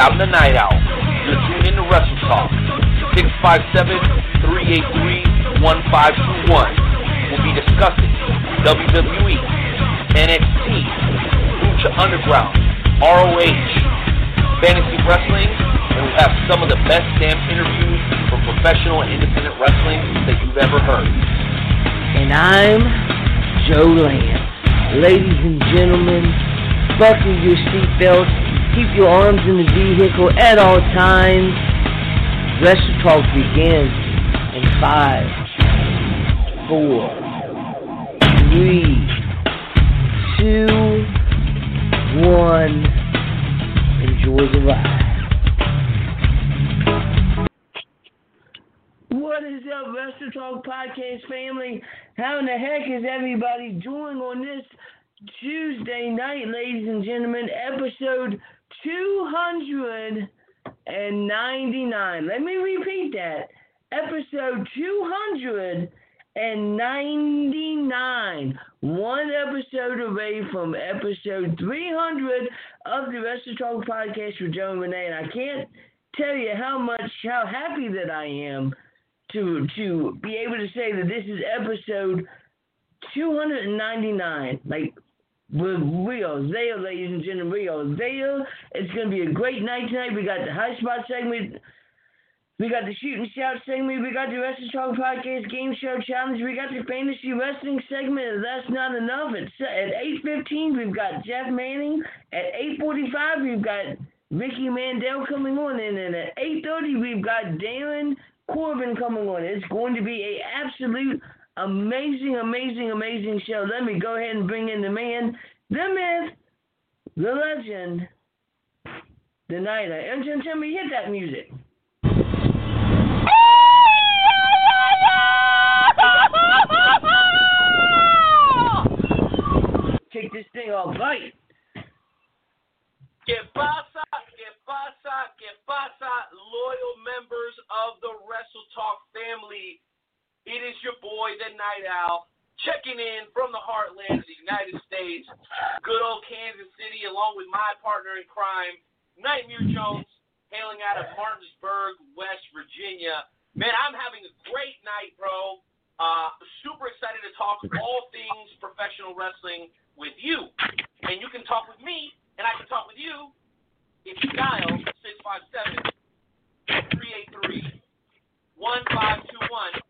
And I'm the Night Owl. You're tuned in to Wrestle Talk. 657-383-1521. We'll be discussing WWE, NXT, Lucha Underground, ROH, fantasy wrestling, and we'll have some of the best damn interviews from professional and independent wrestling that you've ever heard. And I'm Joe Lance. Ladies and gentlemen, buckle your seatbelts, keep your arms in the vehicle at all times. Wrestle Talk begins in five, four, three, two, one. Enjoy the ride. What is up, Wrestle Talk Podcast family? How in the heck is everybody doing on this Tuesday night, ladies and gentlemen? Episode 299. Let me repeat that. Episode 299. One episode away from episode 300 of the Wrestle Talk Podcast with Joe and Renee. And I can't tell you how much, how happy that I am to to be able to say that this is episode 299. Like we're real, Zale, ladies and gentlemen, real, Zale. It's gonna be a great night tonight. We got the high spot segment. We got the shoot and shout segment. We got the Wrestling Talk Podcast Game Show Challenge. We got the Fantasy Wrestling segment. That's not enough. It's at 8.15, we've got Jeff Manning. At 8.45, we've got Ricky Mandel coming on. And then at 8.30, we've got Darin Corbin coming on. It's going to be a absolute amazing, amazing, amazing show. Let me go ahead and bring in the man, the myth, the legend, the night. Engine, tell me, hit that music. Take this thing all right. Que pasa, que pasa, que pasa, loyal members of the Wrestle Talk family. It is your boy, the Night Owl, checking in from the heartland of the United States, good old Kansas City, along with my partner in crime, Nightmare Jones, hailing out of Martinsburg, West Virginia. Man, I'm having a great night, bro. Uh, super excited to talk all things professional wrestling with you. And you can talk with me, and I can talk with you if you dial 657 383 1521.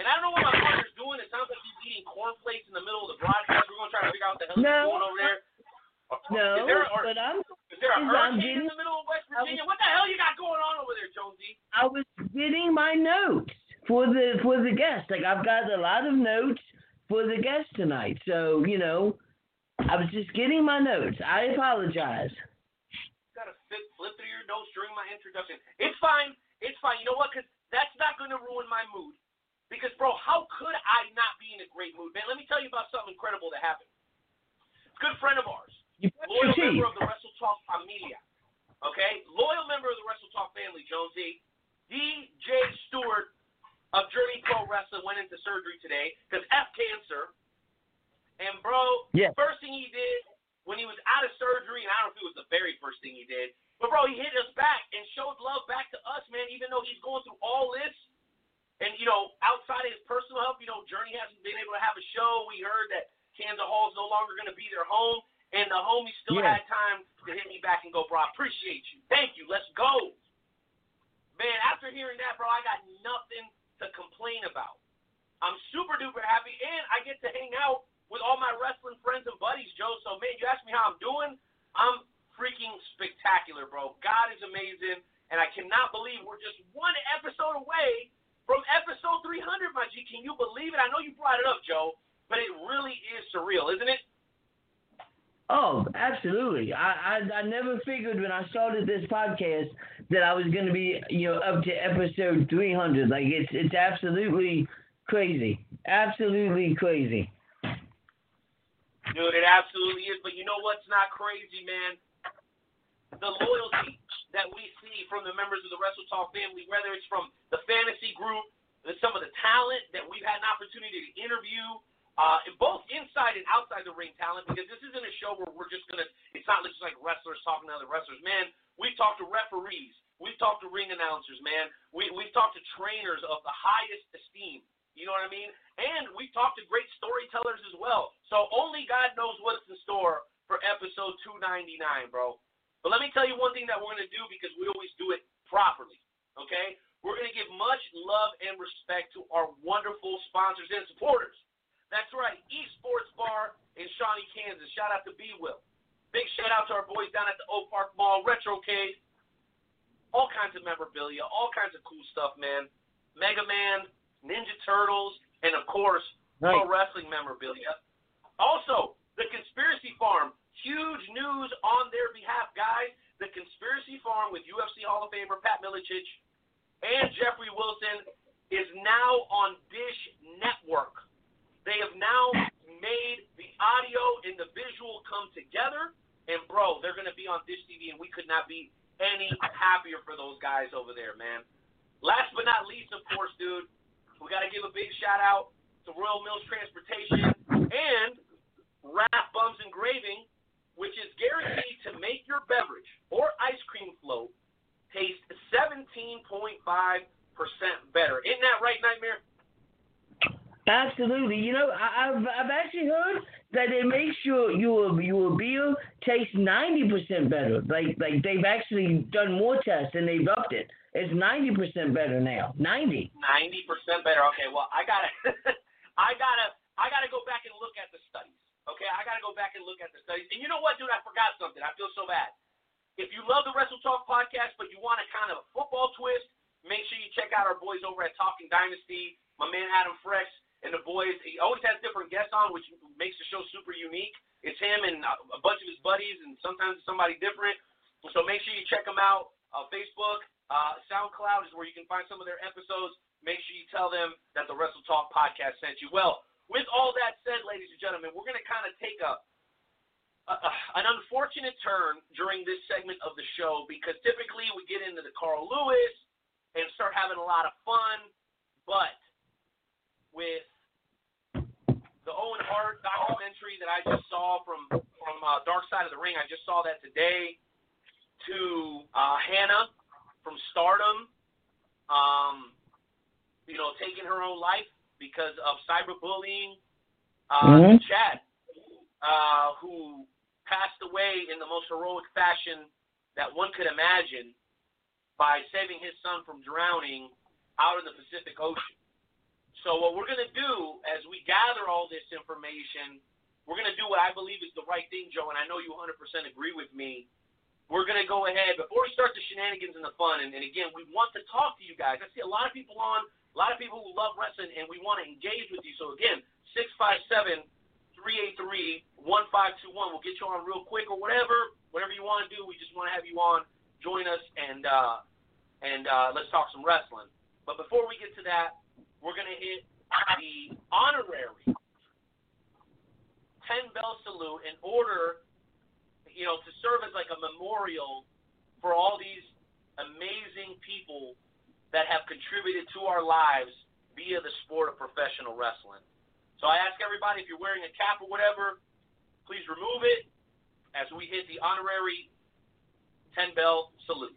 And I don't know what my partner's doing. It sounds like he's eating cornflakes in the middle of the broadcast. We're going to try to figure out what the hell No. he's doing over there. No, is there, or, but I'm is there a I'm hurricane getting- in the middle of West Virginia? What the hell you got going on over there, Jonesy? I was getting my notes for the for the guest. Like I've got a lot of notes for the guest tonight. So, you know, I was just getting my notes. I apologize. got to flip, flip through your notes during my introduction. It's fine. It's fine. You know what? Because that's not going to ruin my mood. Because, bro, how could I not be in a great mood, man? Let me tell you about something incredible that happened. Good friend of ours, loyal member of the Wrestle Talk familia. Okay, loyal member of the Wrestle Talk family, Jonesy. DJ Stewart of Journey Pro Wrestling went into surgery today because F cancer. And bro, Yes. first thing he did when he was out of surgery, and I don't know if it was the very first thing he did, but bro, he hit us back and showed love back to us, man. Even though he's going through all this, and you know, outside of his personal health, you know, Journey hasn't been able to have a show. We heard that Kansas Hall is no longer going to be their home, and the homie still Yeah. had time to hit me back and go, bro, I appreciate you. Thank you. Let's go. Man, after hearing that, bro, I got nothing to complain about. I'm super duper happy, and I get to hang out with all my wrestling friends and buddies, Joe. So, man, you ask me how I'm doing. I'm freaking spectacular, bro. God is amazing, and I cannot believe we're just one episode away from episode 300, my G. Can you believe it? I know you brought it up, Joe, but it really is surreal, isn't it? Oh, absolutely. I, I I never figured when I started this podcast that I was going to be, you know, up to episode 300. Like it's it's absolutely crazy. Absolutely crazy. Dude, it absolutely is. But you know what's not crazy, man? The loyalty that we see from the members of the Wrestle Talk family, whether it's from the fantasy group, some of the talent that we've had an opportunity to interview, uh, both inside and outside the ring talent, because this isn't a show where we're just gonna. It's not just like wrestlers talking to other wrestlers. Man, we've talked to referees, we've talked to ring announcers, man. We we've talked to trainers of the highest esteem. You know what I mean? And we've talked to great storytellers as well. So only God knows what's in store for episode 299, bro. But let me tell you one thing that we're to do because we always do it properly. Okay? We're to give much love and respect to our wonderful sponsors and supporters. That's right, Esports Bar in Shawnee, Kansas. Shout out to B Will. Big shout out to our boys down at the Oak Park Mall, Retrocade. All kinds of memorabilia, all kinds of cool stuff, man. Mega Man, Ninja Turtles, and of course, Right. pro wrestling memorabilia. Also, the Conspiracy Farm. Huge news on their behalf, guys. The Conspiracy Farm with UFC Hall of Famer Pat Miletich and Jeffrey Wilson is now on Dish Network. They have now made the audio and the visual come together. And, bro, they're going to be on Dish TV, and we could not be any happier for those guys over there, man. Last but not least, of course, dude, we got to give a big shout out to Royal Mills Transportation and Wrap Bums Engraving, which is guaranteed to make your beverage or ice cream float taste 17.5% better. Isn't that right, Nightmare? Absolutely. You know, I, I've I've actually heard that it makes your your your beer taste ninety percent better. Like like they've actually done more tests and they've upped it. It's ninety percent better now. Ninety. Ninety percent better. Okay, well I gotta I gotta I gotta go back and look at the studies. Okay, I gotta go back and look at the studies. And you know what, dude? I forgot something. I feel so bad. If you love the Wrestle Talk podcast, but you want a kind of a football twist, make sure you check out our boys over at Talking Dynasty. My man Adam Frex and the boys. He always has different guests on, which makes the show super unique. It's him and a bunch of his buddies, and sometimes it's somebody different. So make sure you check them out. Uh, Facebook, uh, SoundCloud is where you can find some of their episodes. Make sure you tell them that the Wrestle Talk podcast sent you. Well, with all that said, ladies and gentlemen, we're going to kind of take a, a, a an unfortunate turn during this segment of the show because typically we get into the Carl Lewis and start having a lot of fun, but with the Owen Hart documentary that I just saw from from uh, Dark Side of the Ring. I just saw that today. To uh, Hana from Stardom, um, you know, taking her own life because of cyberbullying. Uh, Mhm. Shad, uh, who passed away in the most heroic fashion that one could imagine by saving his son from drowning out in the Pacific Ocean. So what we're going to do as we gather all this information, we're going to do what I believe is the right thing, Joe, and I know you 100% agree with me. We're going to go ahead, before we start the shenanigans and the fun, and, and again, we want to talk to you guys. I see a lot of people on, a lot of people who love wrestling, and we want to engage with you. So again, 657 383 1521. We'll get you on real quick or whatever, whatever you want to do. We just want to have you on. Join us and uh, and uh, let's talk some wrestling. But before we get to that, we're going to hit the honorary 10 bell salute in order, you know, to serve as like a memorial for all these amazing people that have contributed to our lives via the sport of professional wrestling. So I ask everybody if you're wearing a cap or whatever, please remove it as we hit the honorary 10 bell salute.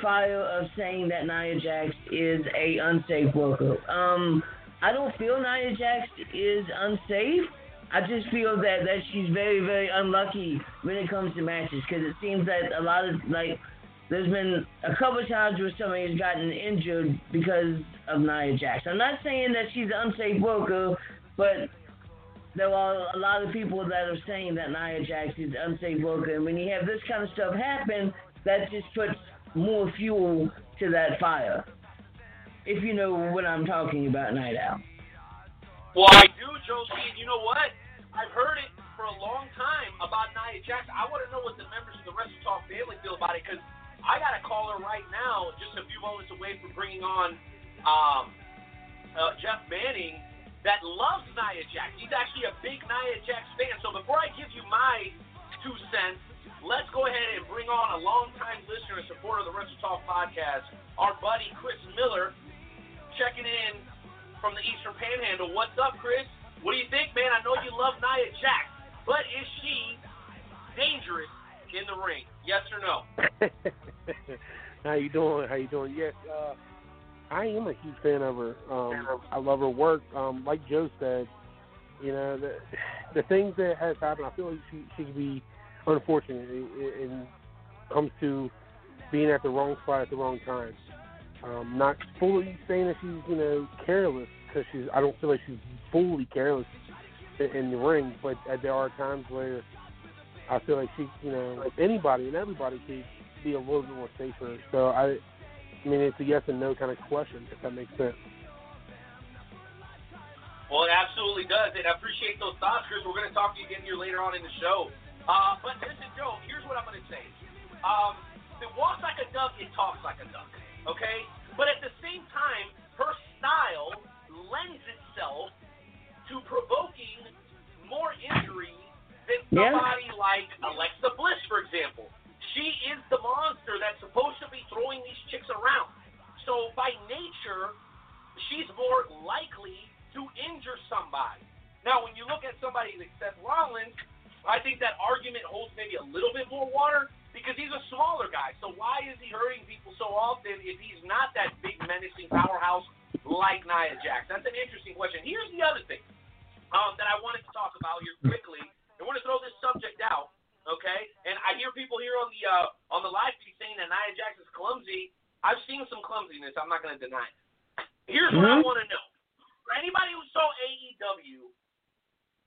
Fire of saying that Nia Jax is a unsafe worker. Um, I don't feel Nia Jax is unsafe. I just feel that, that she's very, very unlucky when it comes to matches because it seems that a lot of, like, there's been a couple times where somebody's gotten injured because of Nia Jax. I'm not saying that she's an unsafe worker, but there are a lot of people that are saying that Nia Jax is an unsafe worker. And when you have this kind of stuff happen, that just puts more fuel to that fire. If you know what I'm talking about, Night Owl. Well, I do, Josie, and you know what? I've heard it for a long time about Nia Jax. I want to know what the members of the Wrestle Talk family feel about it because I got a caller right now, just a few moments away from bringing on um, uh, Jeff Manning, that loves Nia Jax. He's actually a big Nia Jax fan. So before I give you my two cents, let's go ahead and bring on a longtime listener and supporter of the Wrestle Talk podcast, our buddy Chris Miller, checking in from the Eastern Panhandle. What's up, Chris? What do you think, man? I know you love Nia Jax, but is she dangerous in the ring? Yes or no? How you doing? How you doing? Yes, uh, I am a huge fan of her. Um, I love her work. Um, like Joe said, you know the the things that has happened. I feel like she she could be unfortunate and and comes to being at the wrong spot at the wrong time. Um, not fully saying that she's you know careless because she's. I don't feel like she's fully careless in, the ring, but uh, there are times where I feel like she, you know, anybody and everybody could be a little bit more safer. So I, I mean, it's a yes and no kind of question, if that makes sense. Well, it absolutely does, and I appreciate those thoughts, Chris. We're going to talk to you again here later on in the show. Uh, but listen, Joe, here's what I'm going to say. Um, it walks like a duck, it talks like a duck, okay? But at the same time, her style lends itself to provoking more injury than somebody yeah. like Alexa Bliss, for example. She is the monster that's supposed to be throwing these chicks around. So by nature, she's more likely to injure somebody. Now, when you look at somebody like Seth Rollins, I think that argument holds maybe a little bit more water because he's a smaller guy. So why is he hurting people so often if he's not that big menacing powerhouse like Nia Jax? That's an interesting question. Here's the other thing um, that I wanted to talk about here quickly. I want to throw this subject out, okay? And I hear people here on the uh, on the live feed saying that Nia Jax is clumsy. I've seen some clumsiness. I'm not going to deny it. Here's mm-hmm. what I mm-hmm. want to know. For anybody who saw AEW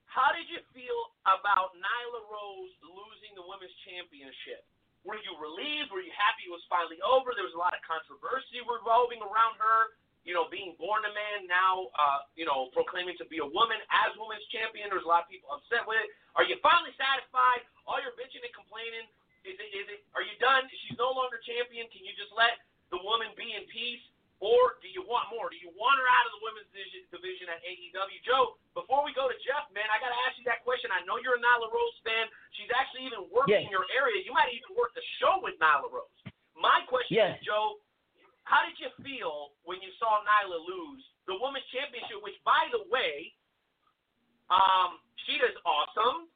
how did you feel about Nyla Rose losing the women's championship? Were you relieved? Were you happy it was finally over? There was a lot of controversy revolving around her. You know, being born a man, now, uh, you know, proclaiming to be a woman as women's champion. There's a lot of people upset with it. Are you finally satisfied? All your bitching and complaining, is it? Is it? Are you done? She's no longer champion. Can you just let the woman be in peace? Or do you want more? Do you want her out of the women's division, division at AEW? Joe, before we go to Jeff, man, I got to ask you that question. I know you're a Nyla Rose fan. She's actually even working Yes. in your area. You might even work the show with Nyla Rose. My question Yes. is, Joe, how did you feel when you saw Nyla lose the women's championship, which, by the way, um, she does awesome.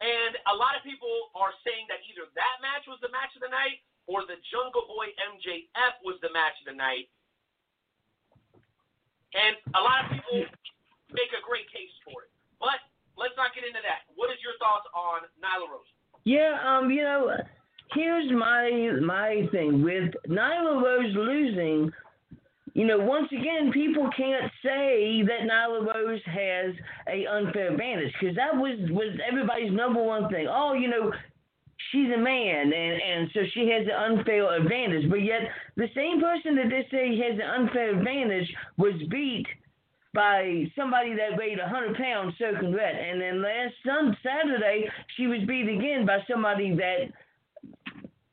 And a lot of people are saying that either that match was the match of the night or the Jungle Boy MJF was the match of the night. And a lot of people make a great case for it. But let's not get into that. What is your thoughts on Nyla Rose? Yeah, um, you know, here's my my thing with Nyla Rose losing. You know, once again, people can't say that Nyla Rose has a unfair advantage because that was was everybody's number one thing. Oh, you know, she's a man, and and so she has an unfair advantage. But yet, the same person that they say has an unfair advantage was beat by somebody that weighed a 100 pounds wet. And then last sun Saturday, she was beat again by somebody that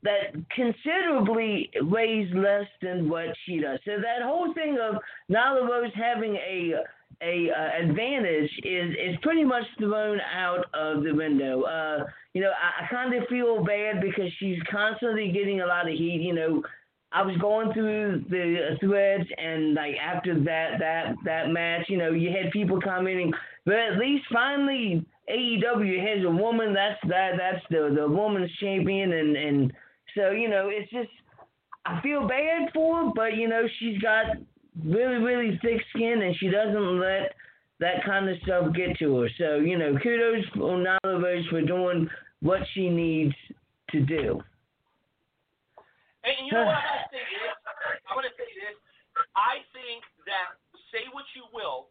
that considerably weighs less than what she does. So that whole thing of Nyla Rose having a a uh, advantage is is pretty much thrown out of the window. Uh, you know, I, I kind of feel bad because she's constantly getting a lot of heat. You know, I was going through the threads, and like after that that that match, you know, you had people commenting, but at least finally AEW has a woman that's that that's the the woman's champion, and and so you know it's just I feel bad for her, but you know she's got really really thick skin, and she doesn't let that kind of stuff get to her. So you know, kudos on Nyla Rose for doing what she needs to do. And you know what I'm gonna say is, I'm gonna say this. I think that say what you will,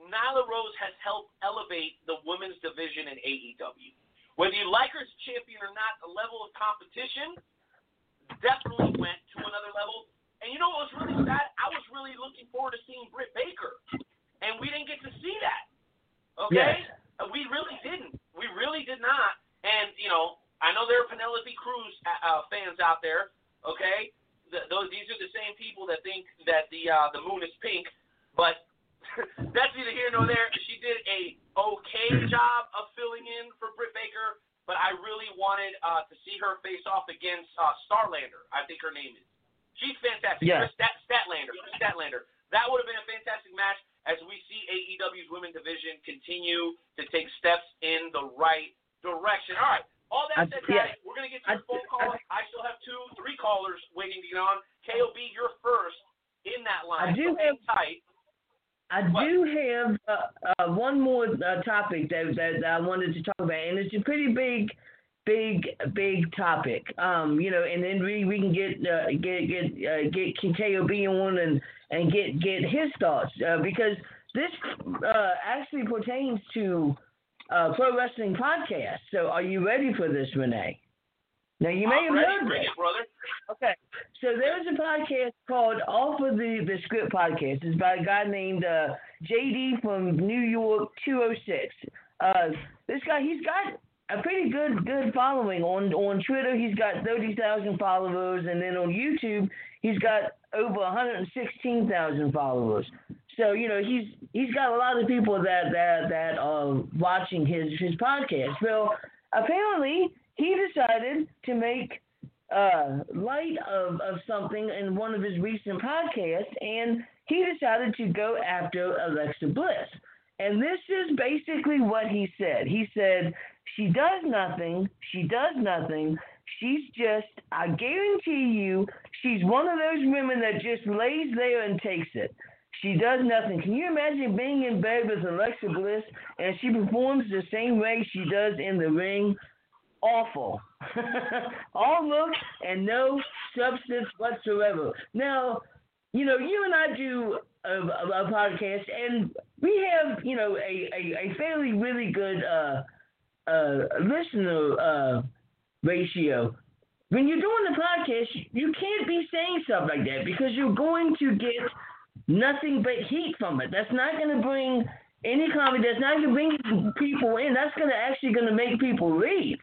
Nyla Rose has helped elevate the women's division in AEW. Whether you like her as a champion or not, the level of competition definitely went to another level. And you know what was really sad? I was really looking forward to seeing Britt Baker, and we didn't get to see that. Okay, Yes. We really didn't. We really did not. And you know, I know there are Penelope Cruz uh, uh, fans out there. Okay, the, those these are the same people that think that the uh, the moon is pink, but that's neither here nor there. She did a okay job of filling in for Britt Baker, but I really wanted uh, to see her face off against uh, Starlander. I think her name is. She's fantastic. Yeah. Stat, Statlander. Statlander. That would have been a fantastic match as we see AEW's women division continue to take steps in the right direction. All right. All that said, yeah. guys, we're going to get to your phone call. I, still have two, three callers waiting to get on. KOB, you're first in that line. I do so have- tight. I What? do have uh, uh, one more uh, topic that, that I wanted to talk about, and it's a pretty big, big, big topic. Um, you know, and then we, we can get uh, get get uh, get KOB on and and get get his thoughts uh, because this uh, actually pertains to uh, pro wrestling podcast. So, are you ready for this, Renee? Now, you may I'm have ready. heard Bring this. it, brother. Okay. So there's a podcast called Off of the, the Script podcast. It's by a guy named uh, JD from New York 206. Uh, this guy, he's got a pretty good good following on on Twitter. He's got 30,000 followers, and then on YouTube, he's got over 116,000 followers. So you know he's he's got a lot of people that that that are watching his his podcast. Well, apparently he decided to make uh, light of, of something in one of his recent podcasts, and he decided to go after Alexa Bliss. And this is basically what he said. He said, She does nothing, she does nothing, She's just, I guarantee you, she's one of those women that just lays there and takes it. She does nothing. Can you imagine being in bed with Alexa Bliss and she performs the same way she does in the ring? Awful. All look and no substance whatsoever. Now, you know, you and I do a, a, a podcast, and we have, you know, a, a, a fairly really good uh, uh, listener uh, ratio. When you're doing the podcast, you can't be saying stuff like that because you're going to get nothing but heat from it. That's not going to bring any comedy. That's not going to bring people in. That's going to actually going to make people leave.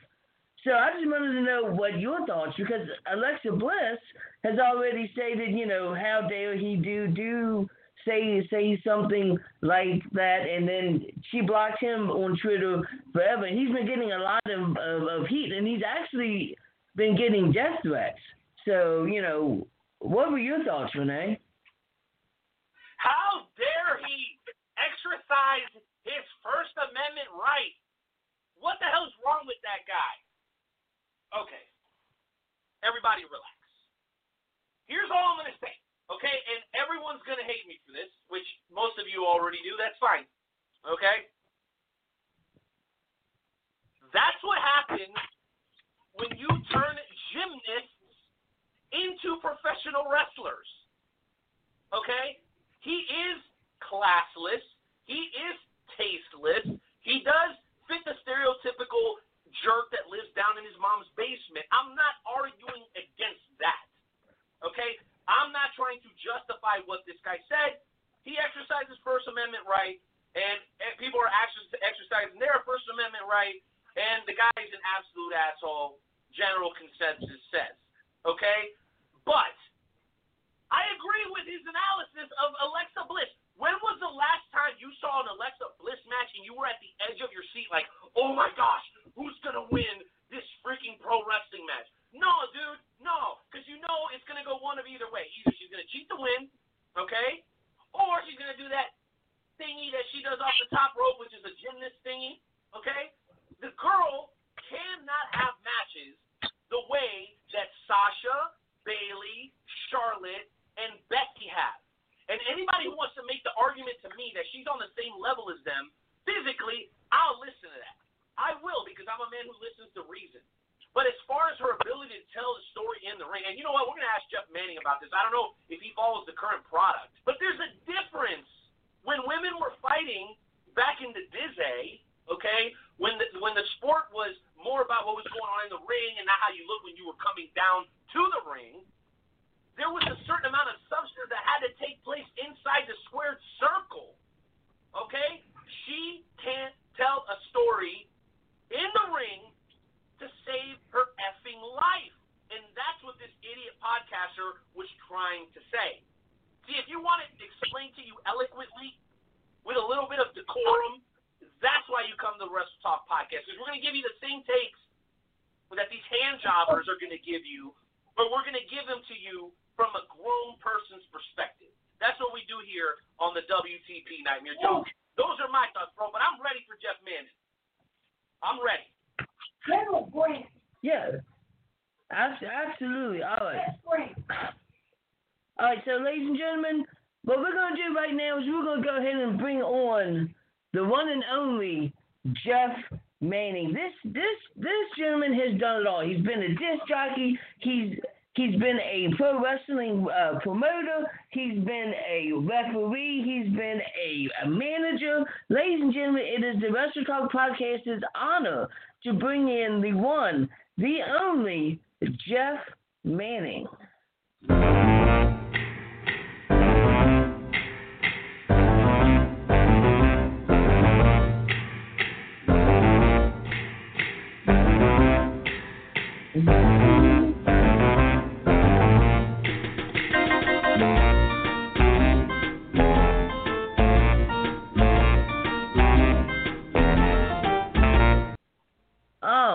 So I just wanted to know what your thoughts because Alexa Bliss has already stated, you know, how dare he do do say say something like that, and then she blocked him on Twitter forever. He's been getting a lot of, of, of heat, and he's actually been getting death threats. So you know, what were your thoughts, Renee? How dare he exercise his First Amendment right? What the hell's wrong with that guy? Okay. Everybody relax. Here's all I'm to say, okay? And everyone's going to hate me for this, which most of you already do. That's fine, okay? That's what happens when you turn gymnasts into professional wrestlers, okay? He is classless. He is tasteless. He does fit the stereotypical jerk that lives down in his mom's basement. I'm not arguing against that. Okay? I'm not trying to justify what this guy said. He exercises First Amendment right, and, and people are exercising their First Amendment right, and the guy's an absolute asshole, general consensus says. Okay? But I agree with his analysis of Alexa Bliss. When was the last time you saw an Alexa Bliss match and you were at the edge of your seat like, oh my gosh, who's going to win this freaking pro wrestling match? No, dude, no, because you know it's going to go one of either way. Either she's going to cheat to win, okay, or she's going to do that thingy that she does off the top rope, which is a gymnast thingy, okay? The girl cannot have matches the way that Sasha, Bailey, Charlotte, and Becky have. And anybody who wants to make the argument to me that she's on the same level as them physically, I'll listen to that. I will because I'm a man who listens to reason. But as far as her ability to tell the story in the ring, and you know what, we're going to ask Jeff Manning about this. I don't know if he follows the current product, but there's a difference when women were fighting back in the Dizzy, okay, when the when the sport was more about what was going on in the ring and not how you look when you were coming down to the ring there was a certain amount of substance that had to take place inside the squared circle. Okay? She can't tell a story in the ring to save her effing life. And that's what this idiot podcaster was trying to say. See, if you want it explained to you eloquently, with a little bit of decorum, that's why you come to the Wrestle Talk podcast. Because we're going to give you the same takes that these hand jobbers are going to give you, but we're going to give them to you from a grown person's perspective. That's what we do here on the WTP Nightmare Joe. Those are my thoughts, bro. But I'm ready for Jeff Manning. I'm ready. Yeah. Absolutely. All right. All right, so ladies and gentlemen, what we're going to do right now is we're going to go ahead and bring on the one and only Jeff Manning. This this this gentleman has done it all. He's been a disc jockey. He's He's been a pro wrestling uh, promoter. He's been a referee. He's been a, a, manager. Ladies and gentlemen, it is the Wrestle Talk Podcast's honor to bring in the one, the only Jeff Manning.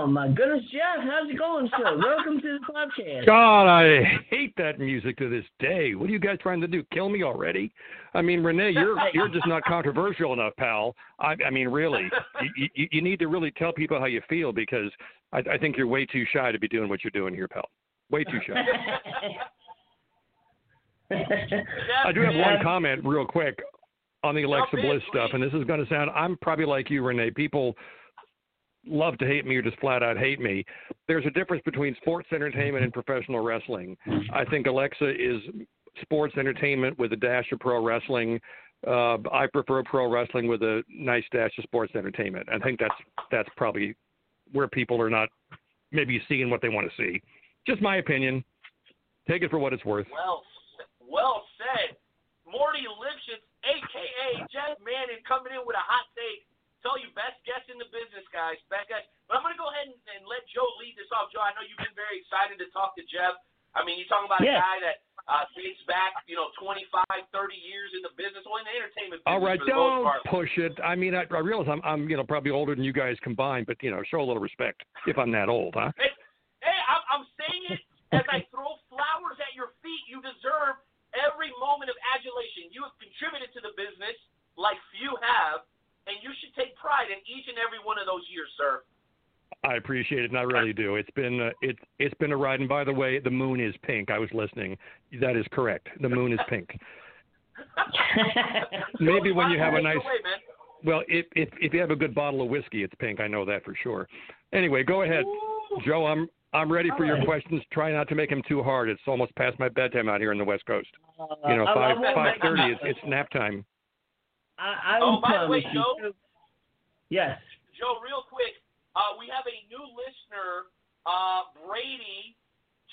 Oh my goodness, Jeff, how's it going, sir? Welcome to the podcast. God, I hate that music to this day. What are you guys trying to do? Kill me already? I mean, Renee, you're you're just not controversial enough, pal. I, I mean, really, you, you, you need to really tell people how you feel because I, I think you're way too shy to be doing what you're doing here, pal. Way too shy. I do have one comment real quick on the Alexa Bliss stuff, and this is going to sound. I'm probably like you, Renee. People love to hate me or just flat out hate me. There's a difference between sports entertainment and professional wrestling. I think Alexa is sports entertainment with a dash of pro wrestling. Uh, I prefer pro wrestling with a nice dash of sports entertainment. I think that's that's probably where people are not maybe seeing what they want to see. Just my opinion. Take it for what it's worth. Well, well said. Morty Lipschitz, a.k.a. Jeff Manning, coming in with a hot take. Tell you, best guess in the business, guys. Best guess. But I'm going to go ahead and, and let Joe lead this off. Joe, I know you've been very excited to talk to Jeff. I mean, you're talking about Yeah. a guy that uh, dates back, you know, 25, 30 years in the business, or in the entertainment business All right, don't push it. I mean, I, I realize I'm, I'm, you know, probably older than you guys combined, but you know, show a little respect if I'm that old, huh? Hey, hey I'm, I'm saying it as I throw flowers at your feet. You deserve every moment of adulation. You have contributed to the business like few have, and you should take pride in each and every one of those years, sir. I appreciate it, and I really do. It's been, uh, it's, it's been a ride. And by the way, the moon is pink. I was listening. That is correct. The moon is pink. Maybe when you have a nice, well, if, if if you have a good bottle of whiskey, it's pink. I know that for sure. Anyway, go ahead, Joe. I'm I'm ready for your Alright. questions. Try not to make them too hard. It's almost past my bedtime out here in the West Coast. You know, Uh, I- I five won't five make- thirty. It's, it's nap time. I, I Oh, by the way, you. Joe? Yes. Joe, real quick, uh, we have a new listener, uh, Brady,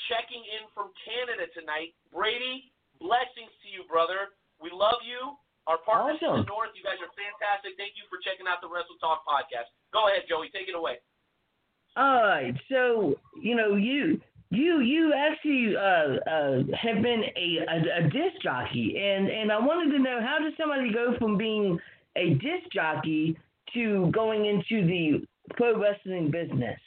checking in from Canada tonight. Brady, blessings to you, brother. We love you. Our partners in the North, you guys are fantastic. Thank you for checking out the Wrestle Talk podcast. Go ahead, Joey. Take it away. All right. So you know you you you actually uh, uh, have been a, a a disc jockey, and and I wanted to know how does somebody go from being a disc jockey to going into the pro wrestling business?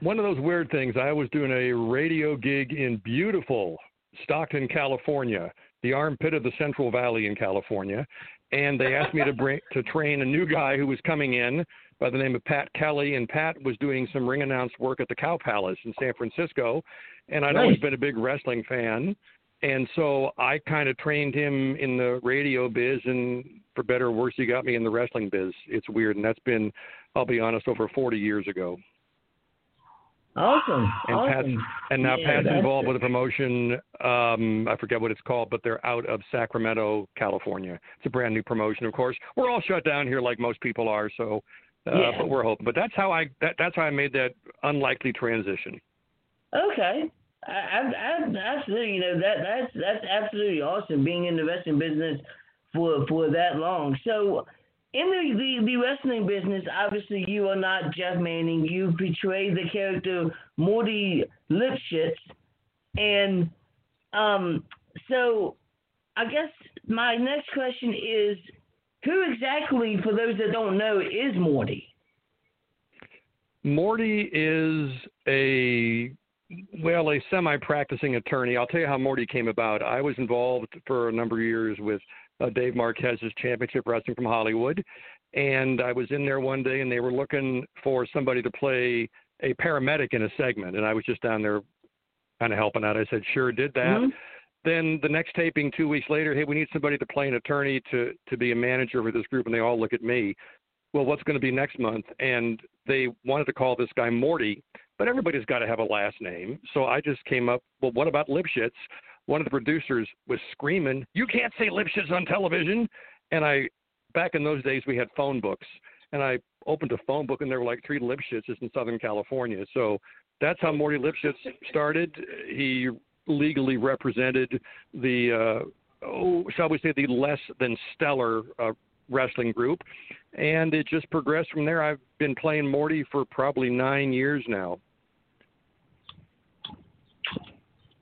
One of those weird things. I was doing a radio gig in beautiful Stockton, California, the armpit of the Central Valley in California, and they asked me to bring to train a new guy who was coming in by the name of Pat Kelly, and Pat was doing some ring announce work at the Cow Palace in San Francisco, and I'd always Nice. been a big wrestling fan. And so I kind of trained him in the radio biz, and for better or worse, he got me in the wrestling biz. It's weird, and that's been, I'll be honest, over 40 years ago. Awesome. And Pat's and now Yeah, Pat's involved it. with a promotion. Um, I forget what it's called, but they're out of Sacramento, California. It's a brand new promotion, of course. We're all shut down here, like most people are. So, uh, Yeah. but we're hoping. But that's how I that, that's how I made that unlikely transition. Okay. I, I, I, absolutely, you know that that's that's absolutely awesome being in the wrestling business for for that long. So, in the, the the wrestling business, obviously you are not Jeff Manning. You portray the character Morty Lipschitz, and um, so I guess my next question is, who exactly, for those that don't know, is Morty? Morty is a well, a semi-practicing attorney. I'll tell you how Morty came about. I was involved for a number of years with uh, Dave Marquez's Championship Wrestling from Hollywood, and I was in there one day, and they were looking for somebody to play a paramedic in a segment, and I was just down there kind of helping out. I said, "Sure, did that." Mhm. Then the next taping, two weeks later, hey, we need somebody to play an attorney to to be a manager for this group, and they all look at me. Well, what's going to be next month? And they wanted to call this guy Morty, but everybody's got to have a last name. So I just came up. Well, what about Lipschitz? One of the producers was screaming, "You can't say Lipschitz on television!" And I, back in those days, we had phone books, and I opened a phone book, and there were like three Lipschitzes in Southern California. So that's how Morty Lipschitz started. He legally represented the, uh, oh, shall we say, the less than stellar uh, wrestling group, and it just progressed from there. I've been playing Morty for probably nine years now.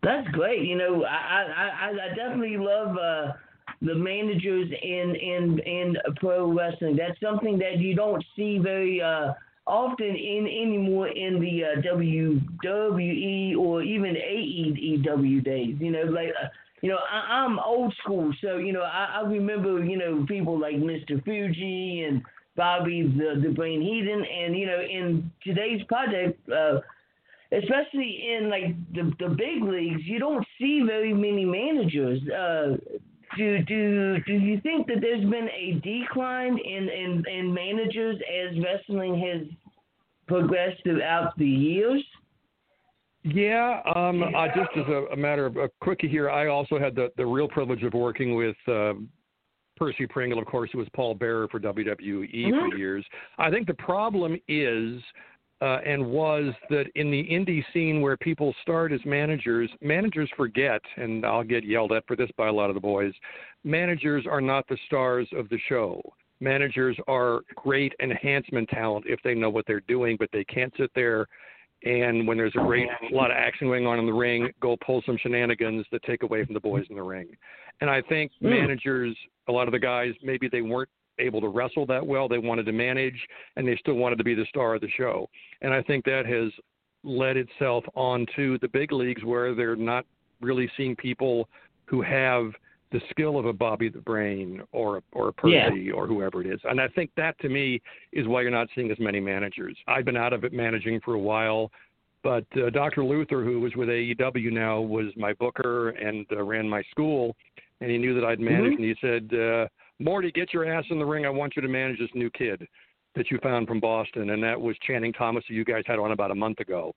That's great. You know, I I, I, definitely love uh, the managers in in in pro wrestling. That's something that you don't see very uh, often in anymore in the uh, WWE or even AEW days. You know, like. Uh, you know, I, I'm old school, so you know I, I remember you know people like Mr. Fuji and Bobby the the Brain Heenan, and you know in today's project. Uh, especially in like the the big leagues, you don't see very many managers. Uh, do do do you think that there's been a decline in in, in managers as wrestling has progressed throughout the years? Yeah, um, uh, just as a, a, matter of a quickie here, I also had the, the real privilege of working with uh, Percy Pringle, of course, who was Paul Bearer for WWE mm-hmm. for years. I think the problem is uh, and was that in the indie scene where people start as managers, managers forget, and I'll get yelled at for this by a lot of the boys, managers are not the stars of the show. Managers are great enhancement talent if they know what they're doing, but they can't sit there and when there's a great a lot of action going on in the ring, go pull some shenanigans that take away from the boys in the ring. And I think mm. managers, a lot of the guys, maybe they weren't able to wrestle that well. They wanted to manage, and they still wanted to be the star of the show. And I think that has led itself onto the big leagues where they're not really seeing people who have the skill of a Bobby the Brain or or a Percy yeah. or whoever it is. And I think that to me is why you're not seeing as many managers. I've been out of it managing for a while, but uh, Dr. Luther, who was with AEW now, was my booker and uh, ran my school, and he knew that I'd managed, mm-hmm. and he said. Uh, Morty, get your ass in the ring. I want you to manage this new kid that you found from Boston, and that was Channing Thomas, who you guys had on about a month ago.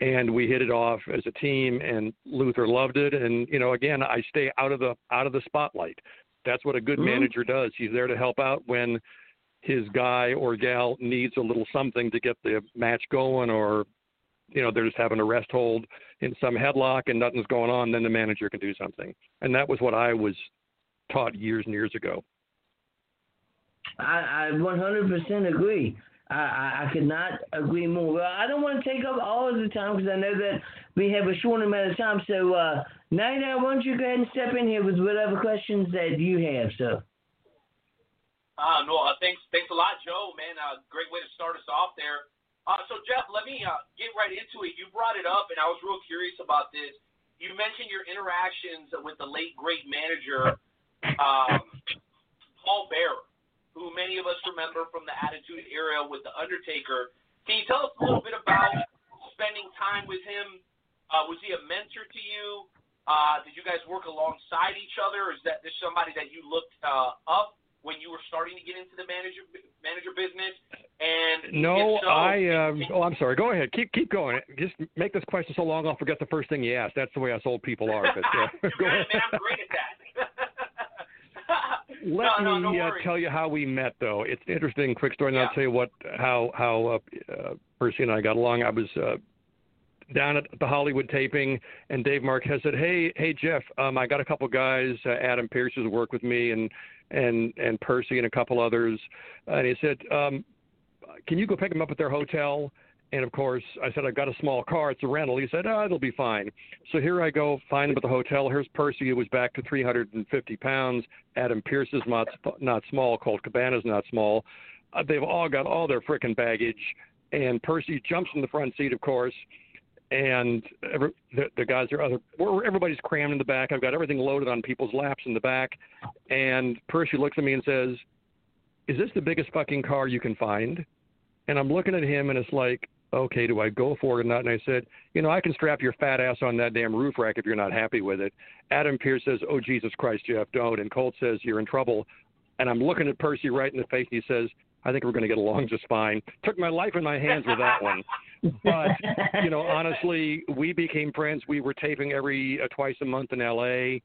And we hit it off as a team, and Luther loved it. And you know, again, I stay out of the out of the spotlight. That's what a good mm-hmm. manager does. He's there to help out when his guy or gal needs a little something to get the match going, or you know, they're just having a rest hold in some headlock and nothing's going on. Then the manager can do something. And that was what I was taught years and years ago. I, I 100% agree. I, I, I could not agree more. Well, I don't want to take up all of the time because I know that we have a short amount of time. So, uh, why don't you go ahead and step in here with whatever questions that you have, sir? Uh, no, uh, thanks, thanks a lot, Joe. Man, uh, great way to start us off there. Uh, so, Jeff, let me uh, get right into it. You brought it up, and I was real curious about this. You mentioned your interactions with the late great manager um, Paul Bearer who many of us remember from the Attitude Era with The Undertaker. Can you tell us a little bit about spending time with him? Uh, was he a mentor to you? Uh, did you guys work alongside each other? Or is that this somebody that you looked uh, up when you were starting to get into the manager manager business? And no, so, I. Um, oh, I'm sorry. Go ahead. Keep keep going. Just make this question so long, I'll forget the first thing you asked. That's the way us old people are. But, uh, go ahead. Man, I'm great at that. Let no, me no, uh, tell you how we met, though. It's an interesting, quick story, and yeah. I'll tell you what how how uh, uh, Percy and I got along. I was uh, down at the Hollywood taping, and Dave Marquez said, "Hey, hey, Jeff, um, I got a couple guys. Uh, Adam Pearce has worked with me, and and and Percy and a couple others." And he said, um, "Can you go pick them up at their hotel?" And of course, I said, I've got a small car. It's a rental. He said, oh, it'll be fine. So here I go, find him at the hotel. Here's Percy, who was back to 350 pounds. Adam Pearce is not, not small. Colt Cabana's not small. Uh, they've all got all their frickin' baggage. And Percy jumps in the front seat, of course. And every, the, the guys are other, everybody's crammed in the back. I've got everything loaded on people's laps in the back. And Percy looks at me and says, Is this the biggest fucking car you can find? And I'm looking at him, and it's like, okay, do I go for it or not? And I said, you know, I can strap your fat ass on that damn roof rack if you're not happy with it. Adam Pearce says, oh, Jesus Christ, Jeff, don't. And Colt says, you're in trouble. And I'm looking at Percy right in the face, and he says, I think we're going to get along just fine. Took my life in my hands with that one. But, you know, honestly, we became friends. We were taping every uh, twice a month in L.A.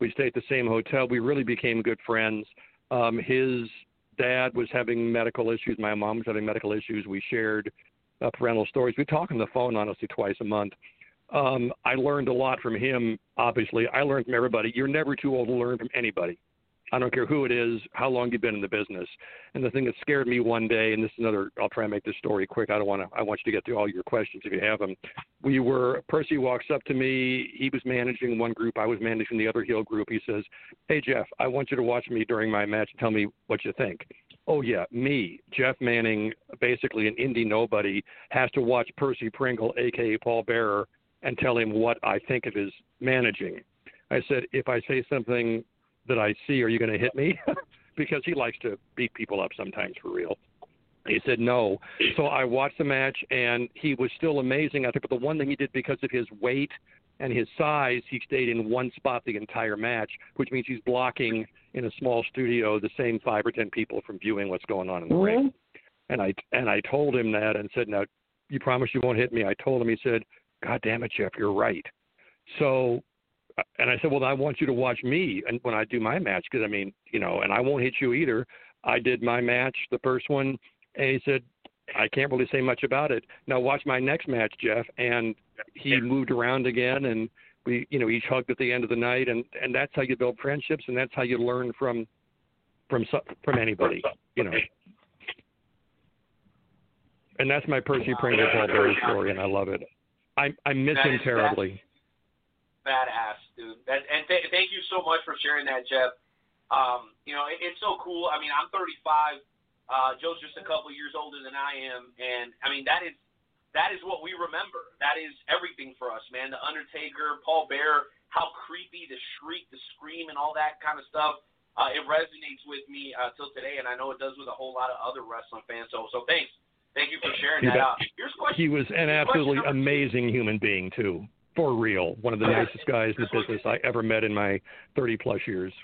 We stayed at the same hotel. We really became good friends. Um, his dad was having medical issues. My mom was having medical issues. We shared uh, parental stories. We talk on the phone honestly twice a month. Um, I learned a lot from him. Obviously, I learned from everybody. You're never too old to learn from anybody. I don't care who it is, how long you've been in the business. And the thing that scared me one day, and this is another, I'll try and make this story quick. I don't want to. I want you to get through all your questions if you have them. We were. Percy walks up to me. He was managing one group. I was managing the other heel group. He says, "Hey Jeff, I want you to watch me during my match and tell me what you think." Oh yeah, me, Jeff Manning, basically an indie nobody, has to watch Percy Pringle, aka Paul Bearer, and tell him what I think of his managing. I said, if I say something that I see, are you going to hit me? because he likes to beat people up sometimes for real. He said no. So I watched the match, and he was still amazing. I think, but the one thing he did because of his weight and his size, he stayed in one spot the entire match, which means he's blocking in a small studio the same five or ten people from viewing what's going on in the Mhm. ring. And I and I told him that and said, "Now, you promise you won't hit me." I told him. He said, "God damn it, Jeff, you're right." So, uh, and I said, "Well, I want you to watch me and when I do my match because I mean, you know, and I won't hit you either." I did my match, the first one, and he said, "I can't really say much about it." Now watch my next match, Jeff, and he moved around again and we you know each hugged at the end of the night and and that's how you build friendships and that's how you learn from from from anybody you know and that's my Percy Pringle Paul story and I love it I I miss That him terribly badass, dude. That, and th- thank you so much for sharing that, Jeff. Um, you know, it, it's so cool. I mean, I'm 35. Uh, Joe's just a couple years older than I am, and I mean that is that is what we remember. That is everything for us, man. The Undertaker, Paul Bearer, how creepy, the shriek, the scream, and all that kind of stuff. Uh, it resonates with me uh, till today, and I know it does with a whole lot of other wrestling fans. So, so thanks, thank you for sharing that out. Here's question. he was an absolutely two. amazing human being too for real one of the nicest guys in the business I ever met in my 30 plus years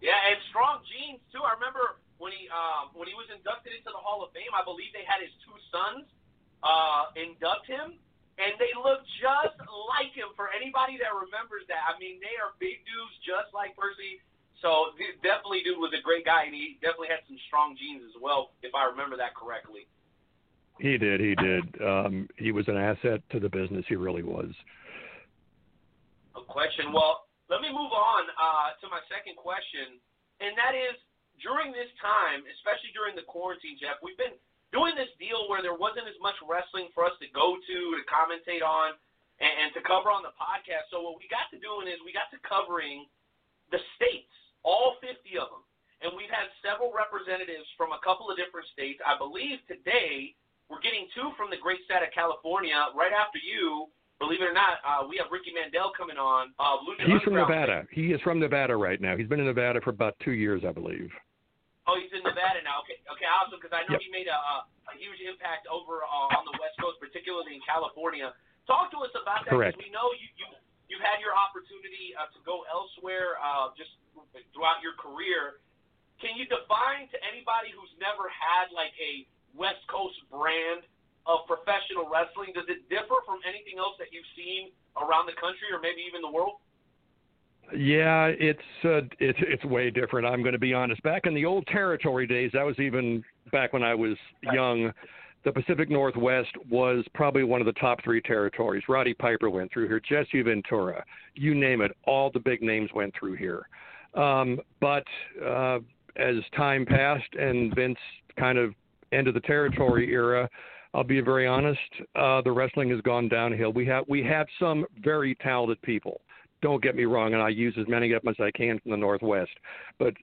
Yeah, and strong genes too. I remember when he um, when he was inducted into the Hall of Fame. I believe they had his two sons uh, induct him, and they look just like him. For anybody that remembers that, I mean, they are big dudes just like Percy. So definitely, dude was a great guy, and he definitely had some strong genes as well, if I remember that correctly. he did he did um he was an asset to the business he really was A question. Well, let me move on uh, to my second question, and that is during this time, especially during the quarantine, Jeff, we've been doing this deal where there wasn't as much wrestling for us to go to, to commentate on, and, and to cover on the podcast. So what we got to doing is we got to covering the states, all 50 of them. And we've had several representatives from a couple of different states. I believe today we're getting two from the great state of California. Right after you, believe it or not, uh, we have Ricky Mandel coming on. Uh, He's from. Nevada. He is from Nevada right now. He's been in Nevada for about two years, I believe. Oh, he's in Nevada now. Okay, okay, awesome. Because I know Yep. he made a, a, a huge impact over uh, on the West Coast, particularly in California. Talk to us about that. Correct. We know you you you've had your opportunity uh, to go elsewhere uh, just throughout your career. Can you define to anybody who's never had like a West Coast brand of professional wrestling? Does it differ from anything else that you've seen around the country or maybe even the world? Yeah, it's uh, it's it's way different. I'm going to be honest. Back in the old territory days, that was even back when I was young. The Pacific Northwest was probably one of the top three territories. Roddy Piper went through here, Jesse Ventura, you name it. All the big names went through here. Um, but uh, as time passed and Vince kind of ended the territory era, I'll be very honest. Uh, the wrestling has gone downhill. We have we have some very talented people don't get me wrong, and I use as many of them as I can from the Northwest. But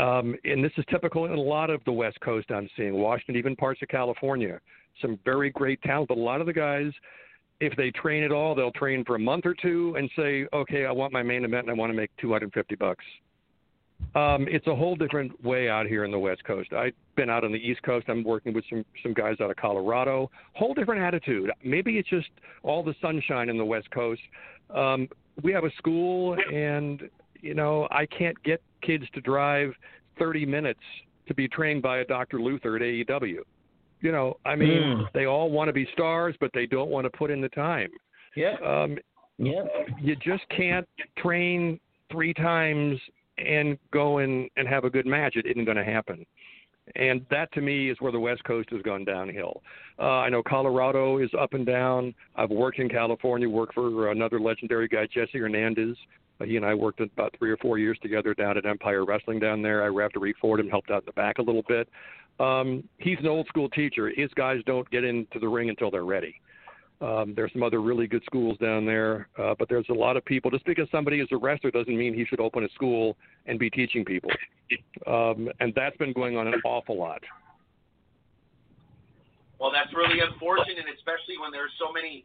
um, and this is typical in a lot of the West Coast. I'm seeing Washington, even parts of California, some very great talent. But a lot of the guys, if they train at all, they'll train for a month or two and say, "Okay, I want my main event, and I want to make 250 bucks." Um, it's a whole different way out here in the West Coast. I've been out on the East Coast. I'm working with some some guys out of Colorado. Whole different attitude. Maybe it's just all the sunshine in the West Coast. Um, we have a school, and you know I can't get kids to drive 30 minutes to be trained by a Dr. Luther at AEW. You know, I mean, Mm. they all want to be stars, but they don't want to put in the time. Yep. Um, Yep. you just can't train three times and go and, and have a good match. It isn't going to happen. And that to me is where the West Coast has gone downhill. Uh, I know Colorado is up and down. I've worked in California, worked for another legendary guy, Jesse Hernandez. Uh, he and I worked about three or four years together down at Empire Wrestling down there. I refereed for him, and helped out in the back a little bit. Um, he's an old school teacher. His guys don't get into the ring until they're ready. Um, there's some other really good schools down there, uh, but there's a lot of people. Just because somebody is a wrestler doesn't mean he should open a school and be teaching people. Um, and that's been going on an awful lot. Well, that's really unfortunate, especially when there's so many,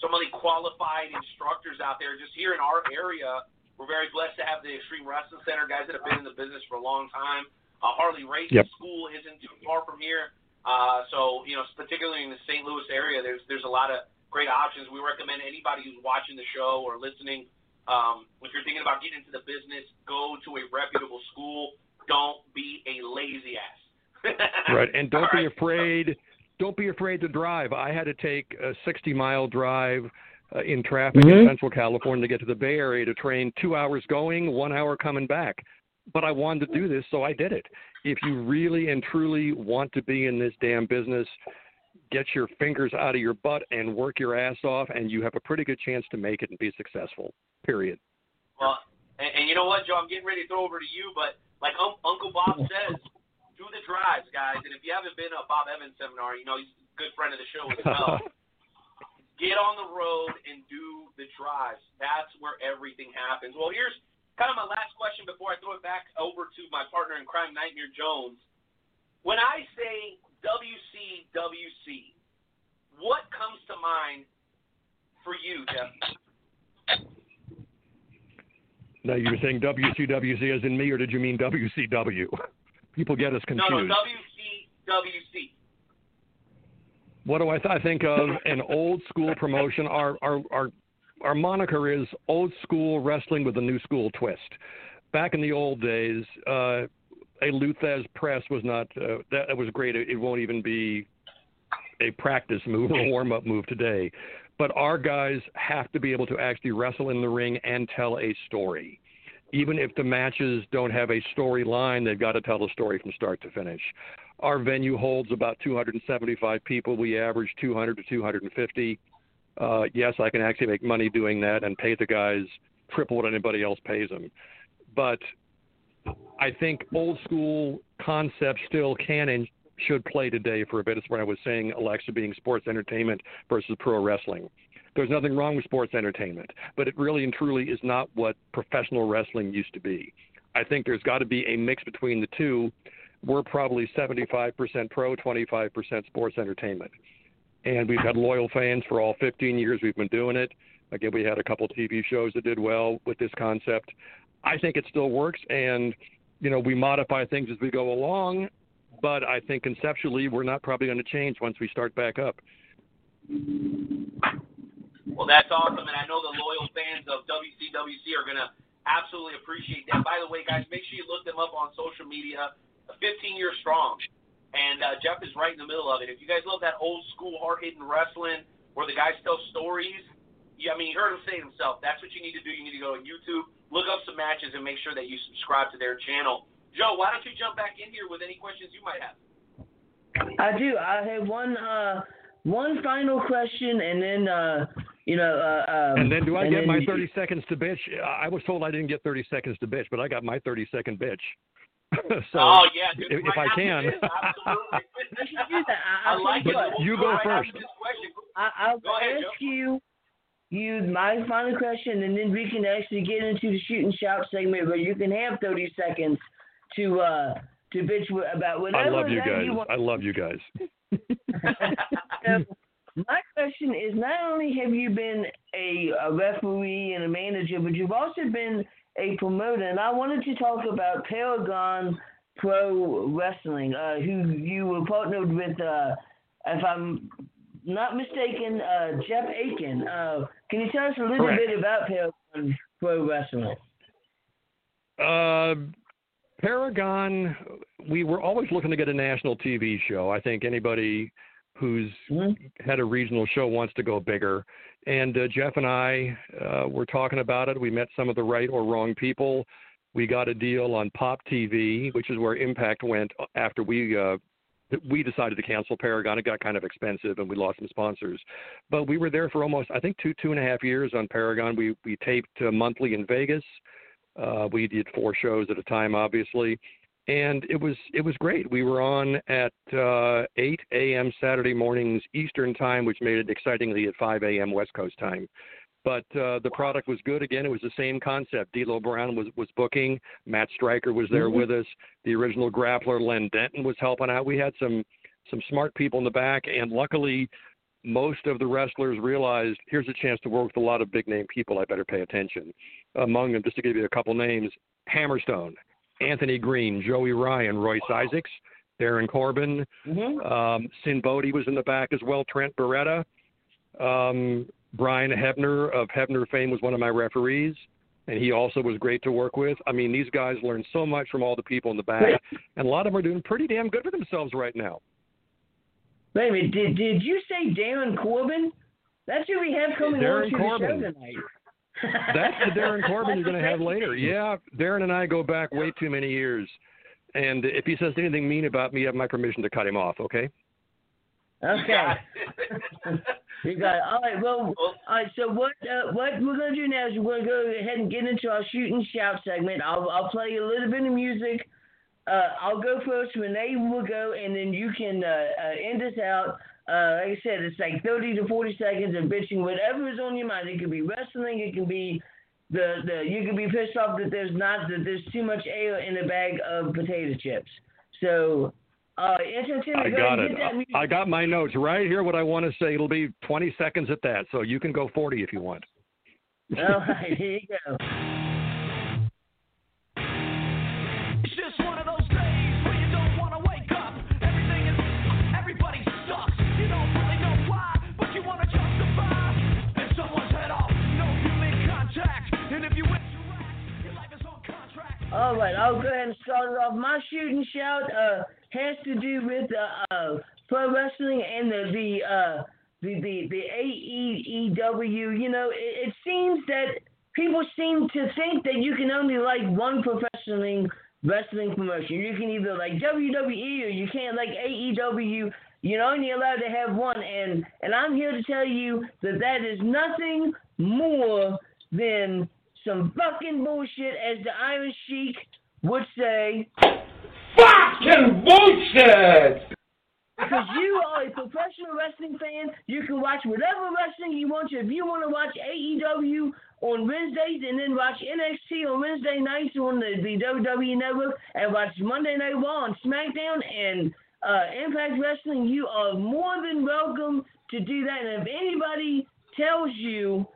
so many qualified instructors out there. Just here in our area, We're very blessed to have the Extreme Wrestling Center, guys that have been in the business for a long time. Uh, Harley Racing Yep. School isn't too far from here. Uh, so, you know, particularly in the St. Louis area, there's there's a lot of great options. We recommend anybody who's watching the show or listening, um, if you're thinking about getting into the business, go to a reputable school. Don't be a lazy ass. Right, and don't All be right. afraid. Don't be afraid to drive. I had to take a 60 mile drive uh, in traffic in Mhm. Central California to get to the Bay Area to train two hours going, one hour coming back. But I wanted to do this, so I did it. If you really and truly want to be in this damn business, get your fingers out of your butt and work your ass off, and you have a pretty good chance to make it and be successful. Period. Well, and, and you know what, Joe? I'm getting ready to throw over to you, but like um, Uncle Bob says, do the drives, guys. And if you haven't been to a Bob Evans seminar, you know he's a good friend of the show as well. Get on the road and do the drives. That's where everything happens. Well, here's kind of my last question before I throw it back over to my partner in crime, Nightmare Jones. When I say WCWC, what comes to mind for you, Jeff? Now, you were saying WCWC as in me, or did you mean WCW? People get us confused. No, no, WCWC. what do I, th- I think of? An old school promotion. Our our our our moniker is old school wrestling with a new school twist. Back in the old days, uh, a Lou Thesz press was not uh, that, that was great. It, it won't even be a practice move or a warm up move today. But our guys have to be able to actually wrestle in the ring and tell a story. Even if the matches don't have a storyline, they've got to tell a story from start to finish. Our venue holds about 275 people. We average 200 to 250. Uh, yes, I can actually make money doing that and pay the guys triple what anybody else pays them. But I think old school concepts still can and should play today for a bit. It's when I was saying Alexa being sports entertainment versus pro wrestling. There's nothing wrong with sports entertainment, but it really and truly is not what professional wrestling used to be. I think there's got to be a mix between the two. We're probably 75% pro, 25% sports entertainment. And we've had loyal fans for all 15 years we've been doing it. Again, we had a couple TV shows that did well with this concept. I think it still works, and you know we modify things as we go along. But I think conceptually, we're not probably going to change once we start back up. Well, that's awesome, and I know the loyal fans of WCWC are going to absolutely appreciate that. By the way, guys, make sure you look them up on social media. 15 years strong, and uh, Jeff is right in the middle of it. If you guys love that old school, hard hitting wrestling where the guys tell stories, yeah, I mean, you heard him say it himself. That's what you need to do. You need to go on YouTube, look up some matches, and make sure that you subscribe to their channel. Joe, why don't you jump back in here with any questions you might have? I do. I have one uh one final question, and then uh you know uh um, And then do I and get my then- 30 seconds to bitch? I was told I didn't get 30 seconds to bitch, but I got my 30 second bitch. so oh yeah, dude, if, if I can. this, absolutely. You should do that. I, I I'll like it. you But you Go go right first. I, I'll Go ahead, ask you you my final question, and then we can actually get into the shoot and shout segment where you can have 30 seconds to uh to bitch about I love you guys. you. I love you guys. So, my question is not only have you been a, a referee and a manager, but you've also been a promoter. And I wanted to talk about Paragon Pro Wrestling, uh, who you were partnered with, uh, if I'm not mistaken, uh, Jeff Aiken. Uh, can you tell us a little Correct. bit about Paragon Pro Wrestling? Uh, Paragon, we were always looking to get a national TV show. I think anybody who's Hmm? had a regional show wants to go bigger. And uh, Jeff and I uh, were talking about it. We met some of the right or wrong people. We got a deal on Pop TV, which is where Impact went after we uh, we decided to cancel Paragon. It got kind of expensive, and we lost some sponsors. But we were there for almost, I think, two two and a half years on Paragon. We we taped uh, monthly in Vegas. Uh, we did four shows at a time, obviously, and it was it was great. We were on at uh, 8 a.m. Saturday mornings Eastern time, which made it excitingly at 5 a.m. West Coast time. But uh, the product was good. Again, it was the same concept. D'Lo Brown was was booking. Matt Striker was there Mhm. with us. The original grappler Len Denton was helping out. We had some some smart people in the back, and luckily, most of the wrestlers realized here's a chance to work with a lot of big name people. I better pay attention. Among them, just to give you a couple names, Hammerstone, Anthony Green, Joey Ryan, Royce Isaacs, Darin Corbin, Mm-hmm. um, Sinn Bodhi was in the back as well. Trent Beretta, um, Brian Hebner of Hebner fame was one of my referees, and he also was great to work with. I mean, these guys learn so much from all the people in the back, and a lot of them are doing pretty damn good for themselves right now. Wait a minute, did did you say Darin Corbin? That's who we have coming Darin on to Corbin. the show tonight. That's the Darin Corbin you're going to have later. Yeah, Darin and I go back way too many years. And if he says anything mean about me, you have my permission to cut him off, okay? Okay. you got it. All right. Well, all right. So what uh, what we're gonna do now is we're gonna go ahead and get into our shoot and shout segment. I'll I'll play a little bit of music. Uh, I'll go first. Renee will go, and then you can uh, uh, end us out. Uh, like I said, it's like 30 to 40 seconds of bitching, whatever is on your mind. It could be wrestling. It can be the the you can be pissed off that there's not that there's too much air in a bag of potato chips. So, uh. I go got it. and Get that music. I got my notes right here. What I want to say. It'll be 20 seconds at that, so you can go 40 if you want. All right, here you go. All right, I'll go ahead and start it off. My shooting shout uh, has to do with uh, uh, pro wrestling and the the uh, the the, the AEW. You know, it, it seems that people seem to think that you can only like one professional wrestling promotion. You can either like WWE or you can't like AEW. You're only allowed to have one, and and I'm here to tell you that that is nothing more than some fucking bullshit, as the Iron Sheik would say. Fucking bullshit! Because you are a professional wrestling fan, you can watch whatever wrestling you want to. If you want to watch AEW on Wednesdays and then watch NXT on Wednesday nights on the, WWE Network and watch Monday Night Raw on SmackDown and uh, Impact Wrestling, you are more than welcome to do that. And if anybody tells you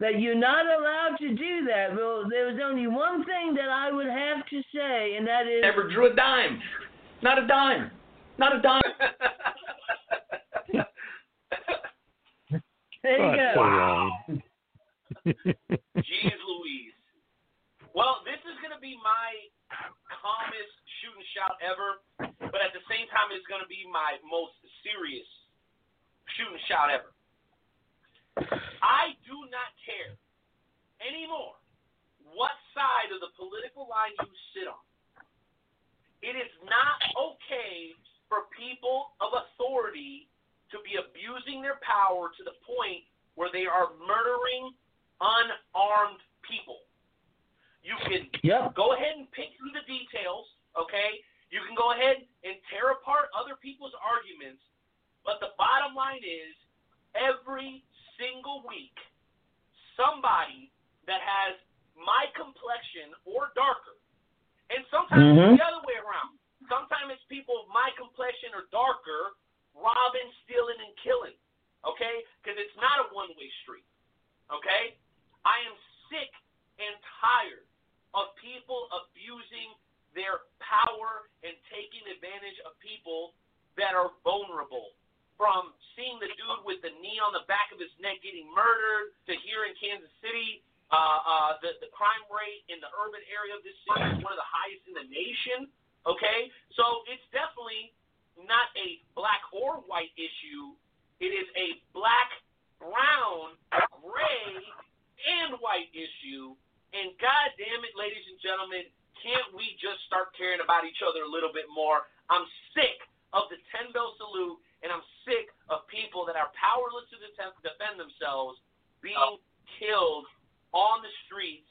that you're not allowed to do that, well, there's only one thing that I would have to say, and that is. Never drew a dime. Not a dime. Not a dime. There you That's go. so wrong. Jeez Louise. Well, this is going to be my calmest shoot and shout ever, but at the same time, it's going to be my most serious shoot and shout ever. I do not care anymore what side of the political line you sit on. It is not okay for people of authority to be abusing their power to the point where they are murdering unarmed people. You can Yep. go ahead and pick through the details, okay? You can go ahead and tear apart other people's arguments, but the bottom line is every single week, somebody that has my complexion or darker, and sometimes Mhm. it's the other way around. Sometimes it's people of my complexion or darker robbing, stealing, and killing, okay? Because it's not a one way street, okay? I am sick and tired of people abusing their power and taking advantage of people that are vulnerable. From seeing the dude with the knee on the back of his neck getting murdered to here in Kansas City, uh, uh, the, the crime rate in the urban area of this city is one of the highest in the nation. Okay? So it's definitely not a black or white issue. It is a black, brown, gray, and white issue. And God damn it, ladies and gentlemen, can't we just start caring about each other a little bit more? I'm sick of the 10 bell salute, and I'm sick of people that are powerless to defend, themselves being killed on the streets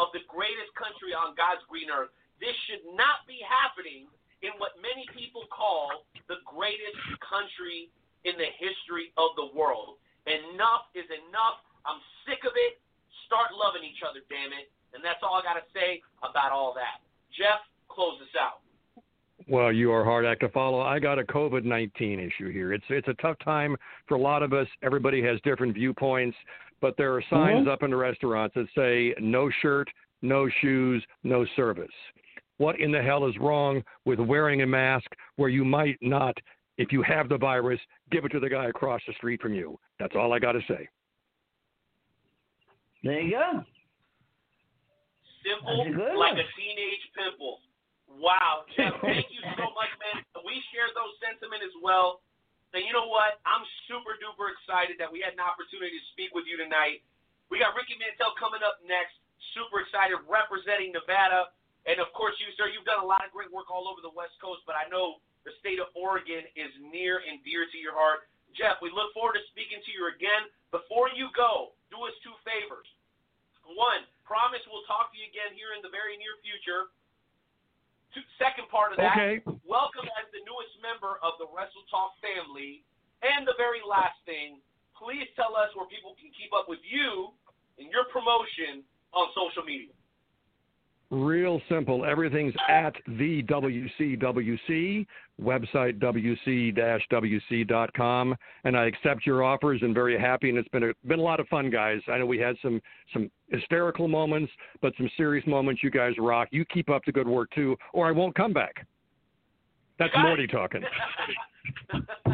of the greatest country on God's green earth. This should not be happening in what many people call the greatest country in the history of the world. Enough is enough. I'm sick of it. Start loving each other, damn it. And that's all I got to say about all that. Jeff, close us out. Well, you are hard act to follow. I got a COVID nineteen issue here. It's it's a tough time for a lot of us. Everybody has different viewpoints, but there are signs Mhm. up in the restaurants that say no shirt, no shoes, no service. What in the hell is wrong with wearing a mask where you might not, if you have the virus, give it to the guy across the street from you? That's all I got to say. There you go. Simple a like one. a teenage pimple. Wow, Jeff, thank you so much, man. We share those sentiment as well. And you know what? I'm super duper excited that we had an opportunity to speak with you tonight. We got Ricky Mandel coming up next. Super excited, representing Nevada. And of course, you, sir, you've done a lot of great work all over the West Coast, but I know the state of Oregon is near and dear to your heart. Jeff, we look forward to speaking to you again. Before you go, do us two favors. One, promise we'll talk to you again here in the very near future. Second part of that, Okay. welcome as the newest member of the Wrestle Talk family. And the very last thing, please tell us where people can keep up with you and your promotion on social media. Real simple. Everything's at the WCWC website, wc-wc.com, and I accept your offers and very happy. And it's been a been a lot of fun, guys. I know we had some some hysterical moments, but some serious moments. You guys rock. You keep up the good work too, or I won't come back. That's Morty talking.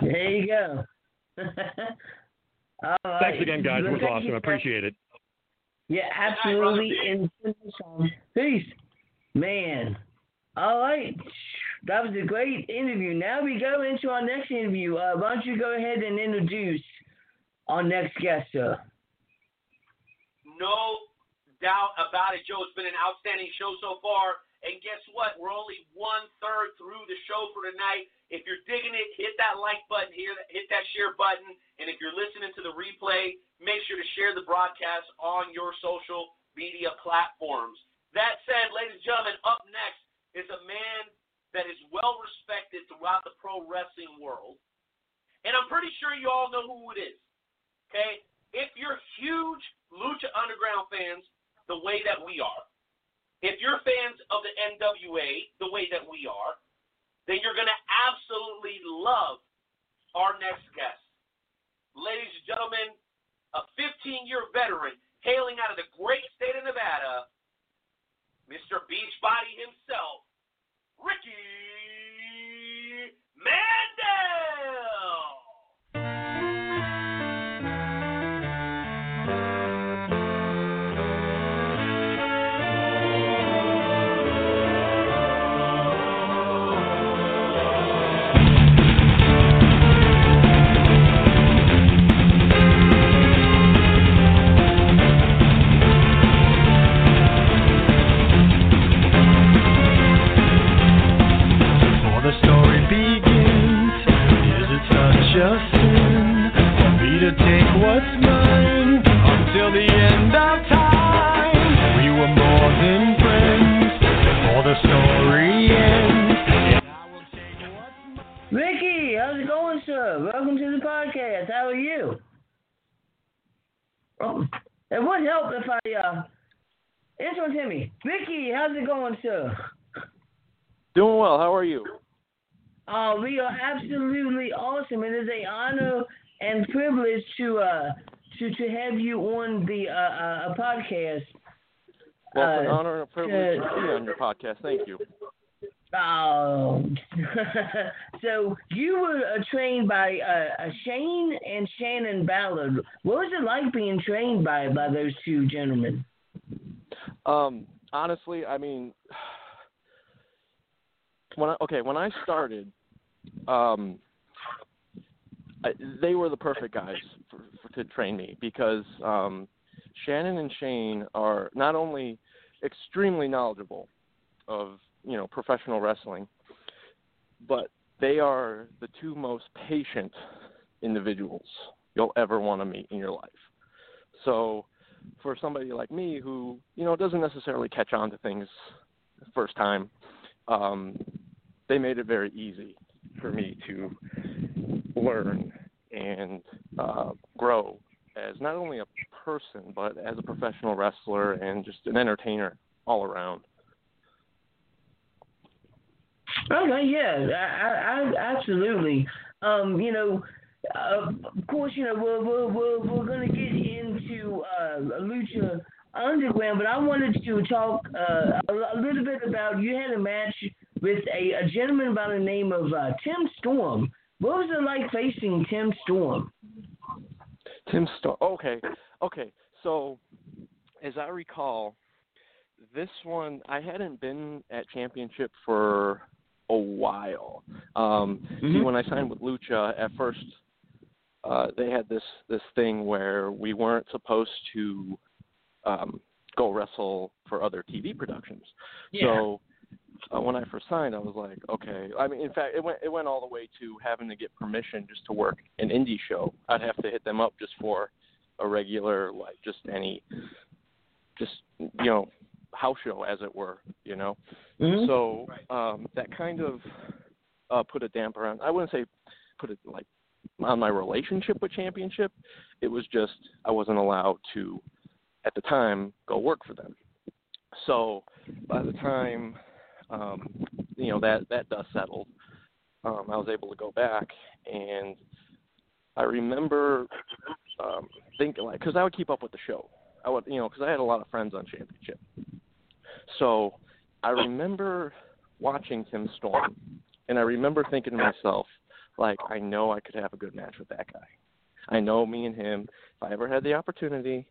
There you go. Right. Thanks again, guys. It was awesome. I appreciate it. Yeah, absolutely. And peace, man. All right, that was a great interview. Now we go into our next interview. Uh, why don't you go ahead and introduce our next guest, sir? No doubt about it, Joe. It's been an outstanding show so far. And guess what? We're only one third through the show for tonight. If you're digging it, hit that like button here, hit that share button. And if you're listening to the replay, make sure to share the broadcast on your social media platforms. That said, ladies and gentlemen, up next is a man that is well respected throughout the pro wrestling world. And I'm pretty sure you all know who it is. Okay? If you're huge Lucha Underground fans, the way that we are, if you're fans of the NWA, the way that we are, then you're going to absolutely love our next guest. Ladies and gentlemen, a 15 year veteran podcast. Thank you. Oh, so you were uh, trained by uh, uh, Shane and Shannon Ballard. What was it like being trained by by those two gentlemen? Um, honestly, I mean, when I, okay, when I started, um, I, they were the perfect guys for, for, to train me because um, Shannon and Shane are not only extremely knowledgeable of you know professional wrestling, but they are the two most patient individuals you'll ever want to meet in your life. So, for somebody like me who you know doesn't necessarily catch on to things first time, um, they made it very easy for me to learn and uh, grow as not only a person but as a professional wrestler and just an entertainer all around. Okay, yeah, I, I, I absolutely. Um, you know, uh, of course, you know we're we're we're, we're gonna get into uh, Lucha Underground, but I wanted to talk uh, a, a little bit about you had a match with a, a gentleman by the name of uh, Tim Storm. What was it like facing Tim Storm? Tim Storm. Okay, okay. So, as I recall, this one I hadn't been at Championship for a while. Um, See, Mhm. when I signed with Lucha, at first uh, they had this this thing where we weren't supposed to um, go wrestle for other TV productions. Yeah. So uh, when I first signed, I was like, okay. I mean, in fact, it went it went all the way to having to get permission just to work an indie show. I'd have to hit them up just for a regular, like just any, just you know, house show as it were, you know. Mhm. So um, that kind of uh, put a damper on. I wouldn't say put it like on my relationship with Championship. It was just I wasn't allowed to, at the time, go work for them. So by the time um, you know that that dust settled, um, I was able to go back, and I remember um, thinking like because I would keep up with the show. I would you know because I had a lot of friends on Championship. So I remember watching Tim Storm, and I remember thinking to myself, like, I know I could have a good match with that guy. I know me and him, if I ever had the opportunity,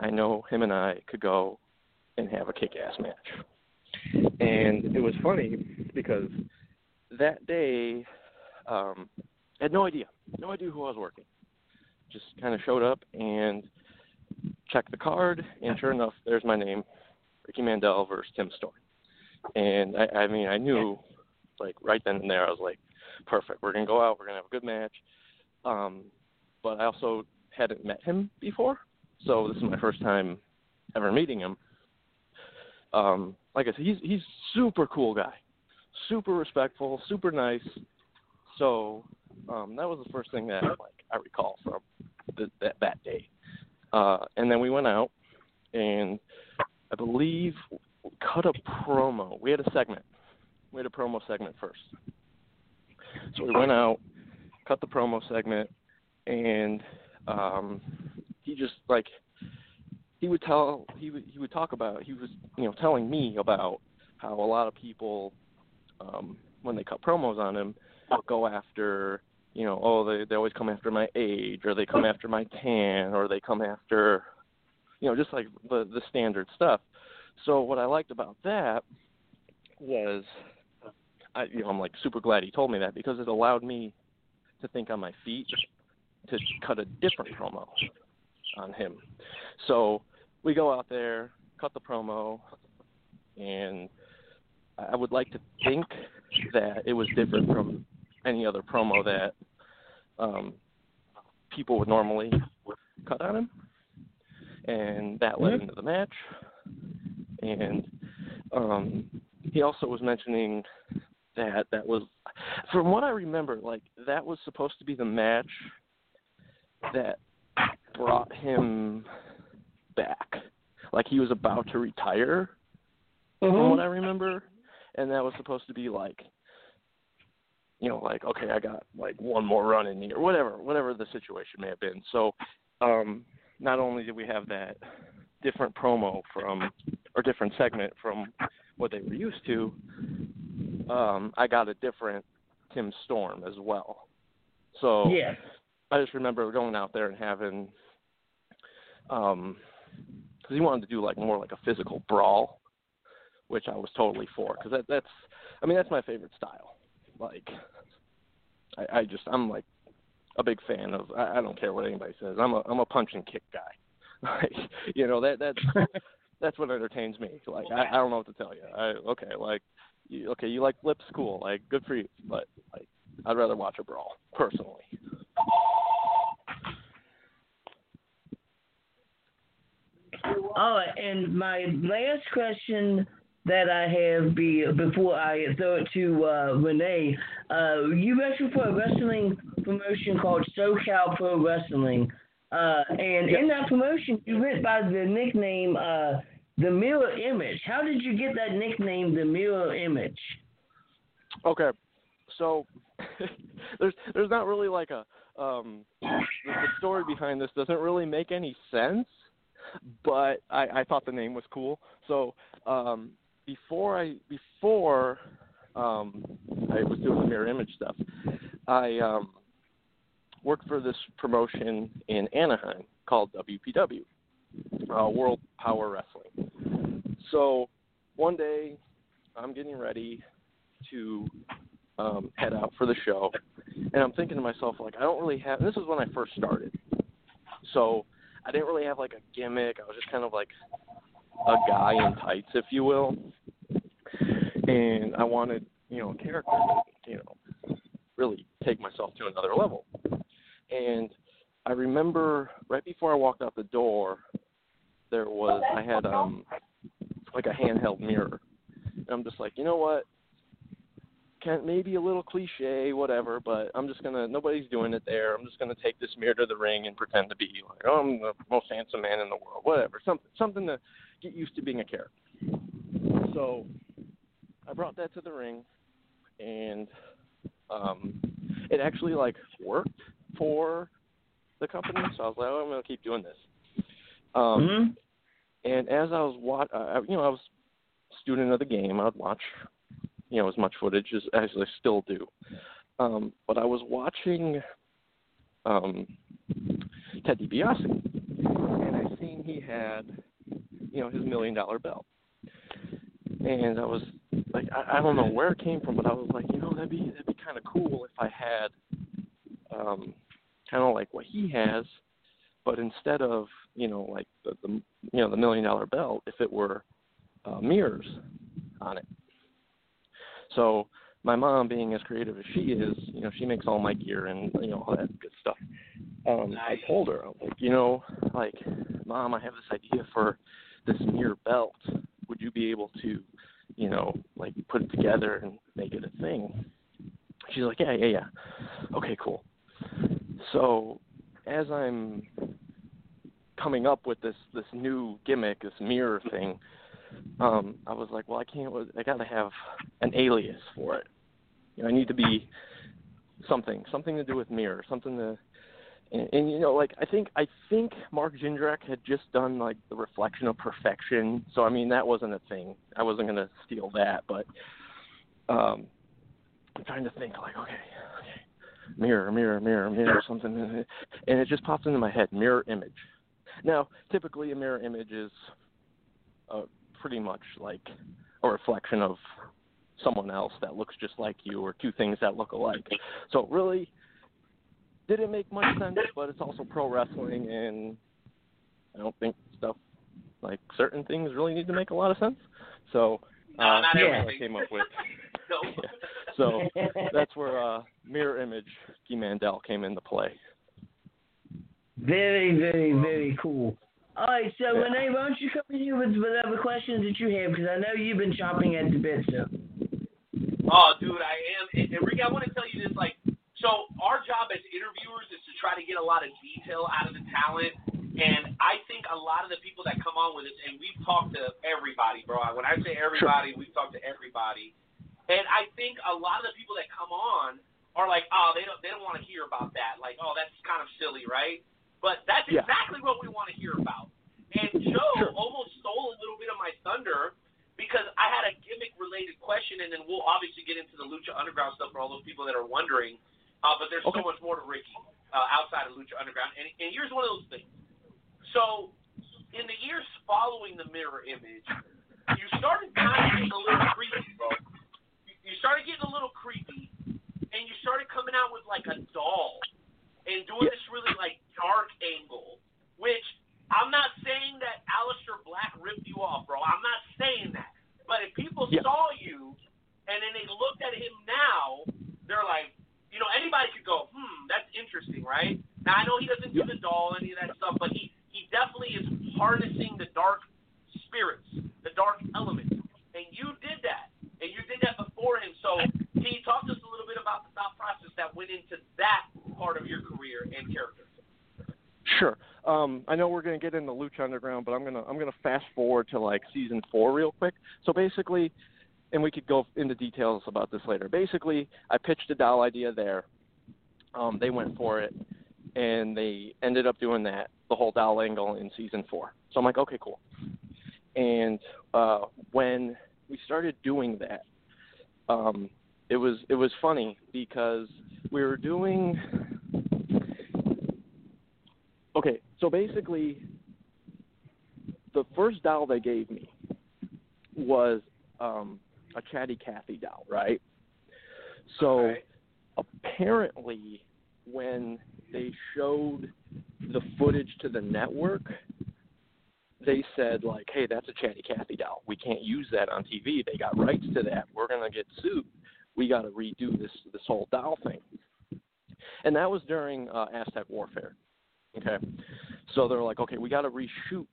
I know him and I could go and have a kick ass match. And it was funny because that day, um, I had no idea, no idea who I was working. Just kind of showed up and checked the card, and sure enough, there's my name, Ricky Mandel versus Tim Storm. And I, I mean, I knew, like right then and there, I was like, perfect. We're gonna go out. We're gonna have a good match. Um, but I also hadn't met him before, so this is my first time ever meeting him. Um, like I said, he's he's super cool guy, super respectful, super nice. So um, that was the first thing that like I recall from the, that that day. Uh, and then we went out, and I believe cut a promo. We had a segment. We had a promo segment first. So we went out, cut the promo segment, and um, he just like he would tell he would he would talk about he was you know telling me about how a lot of people um, when they cut promos on him go after you know oh they they always come after my age or they come after my tan or they come after you know just like the the standard stuff. So what I liked about that was I you know I'm like super glad he told me that because it allowed me to think on my feet to cut a different promo on him. So we go out there, cut the promo, and I would like to think that it was different from any other promo that um, people would normally cut on him, and that led into the match. And um, he also was mentioning that that was, from what I remember, like that was supposed to be the match that brought him back. Like he was about to retire, from what I remember, and that was supposed to be like, you know, like okay, I got like one more run in me or whatever, whatever the situation may have been. So, um, not only did we have that different promo from or different segment from what they were used to, um, I got a different Tim Storm as well. So Yeah. I just remember going out there and having, um, because he wanted to do like more like a physical brawl, which I was totally for. Because that, that's, I mean, that's my favorite style. Like, I, I just, I'm like a big fan of. I, I don't care what anybody says. I'm a, I'm a punch and kick guy. Like, you know, that that's that's what entertains me. Like, I, I don't know what to tell you. I, okay, like, you, okay, you like flips, cool. Like, good for you. But like, I'd rather watch a brawl personally. All right, and my last question that I have be before I throw it to uh, Renee. Uh, you wrestle for a wrestling promotion called SoCal Pro Wrestling, uh, and in that promotion you went by the nickname uh, the Mirror Image. How did you get that nickname, the Mirror Image? Okay, so there's there's not really like a um the, the story behind this doesn't really make any sense, but I, I thought the name was cool. So um before I before um I was doing the mirror image stuff, I um worked for this promotion in Anaheim called WPW, uh, World Power Wrestling. So one day I'm getting ready to um, head out for the show, and I'm thinking to myself like I don't really have. This is when I first started, so I didn't really have like a gimmick. I was just kind of like a guy in tights, if you will, and I wanted you know a character, to, you know, really take myself to another level. And I remember right before I walked out the door, there was I had um like a handheld mirror. And I'm just like, you know what? Can maybe a little cliche, whatever, but I'm just gonna nobody's doing it there. I'm just gonna take this mirror to the ring and pretend to be like, oh, I'm the most handsome man in the world, whatever. Something something to get used to being a character. So I brought that to the ring and um it actually like worked for the company, so I was like, oh, I'm gonna keep doing this. Um, Mm-hmm. and as I was watch, uh, you know, I was student of the game. I'd watch, you know, as much footage as, as I still do. Um, but I was watching um, Ted DiBiase, and I seen he had, you know, his million dollar belt. And I was like, I, I don't know where it came from, but I was like, you know, that'd be that'd be kind of cool if I had, um, kind of like what he has, but instead of you know like the, the you know the million dollar belt, if it were uh, mirrors on it. So my mom, being as creative as she is, you know, she makes all my gear and you know all that good stuff. Um, I told her, I'm like, you know, like, mom, I have this idea for this mirror belt. Would you be able to, you know, like put it together and make it a thing? She's like, yeah, yeah, yeah. Okay, cool. So as I'm coming up with this this new gimmick, this mirror thing, um, I was like, well, I can't. I got to have an alias for it. You know, I need to be something, something to do with mirror, something to. And, and you know, like I think I think Mark Jindrak had just done like the reflection of perfection. So I mean, that wasn't a thing. I wasn't gonna steal that, but um, I'm trying to think like, okay, okay, mirror, mirror, mirror, mirror, something, and it just pops into my head, mirror image. Now, typically, a mirror image is uh, pretty much like a reflection of someone else that looks just like you, or two things that look alike. So, it really, didn't make much sense, but it's also pro wrestling, and I don't think stuff like certain things really need to make a lot of sense. So, uh, not that's what I came up with. Yeah. So that's where uh, mirror image Guy Mandel came into play. Very, very, very cool. All right, so Yeah. Renee, why don't you come in here with whatever questions that you have? Because I know you've been chopping at the bit, so. Oh, dude, I am. And, and Ricky, I want to tell you this. Like, so our job as interviewers is to try to get a lot of detail out of the talent. And I think a lot of the people that come on with us, and we've talked to everybody, bro. When I say everybody, we've talked to everybody. And I think a lot of the people that come on are like, oh, they don't, they don't want to hear about that. Like, oh, that's kind of silly, right? But that's Yeah. exactly what we want to hear about. And Joe almost stole a little bit of my thunder because I had a gimmick related question, and then we'll obviously get into the Lucha Underground stuff for all those people that are wondering. Uh, but there's Okay. so much more to Ricky uh, outside of Lucha Underground. And, and here's one of those things. So, in the years following the mirror image, you started kind of getting a little creepy, bro. You started getting a little creepy, and you started coming out with like a doll and doing this really like dark angle, which I'm not saying that Aleister Black ripped you off, bro. I'm not saying that. But if people Yeah. saw you and then they looked at him now, they're like, you know, anybody could go, hmm, that's interesting, right? Now I know he doesn't do the doll, any of that stuff, but he he definitely is harnessing the dark spirits, the dark elements, and you did that, and you did that before him. So can you talk to us a little bit about the thought process that went into that part of your career and character? Sure. Um, I know we're going to get into Lucha Underground, but I'm going to I'm going to fast forward to like season four real quick. So basically, and we could go into details about this later. Basically, I pitched a doll idea there. Um, they went for it, and they ended up doing that the whole doll angle in season four. So I'm like, okay, cool. And uh, when we started doing that, um, it was it was funny because we were doing. Okay, so basically, the first doll they gave me was um, a Chatty Cathy doll, right? So apparently, when they showed the footage to the network, they said like, "Hey, that's a Chatty Cathy doll. We can't use that on TV. They got rights to that. We're gonna get sued. We got to redo this this whole doll thing." And that was during uh, Aztec Warfare. Okay, so they're like, "Okay, we got to reshoot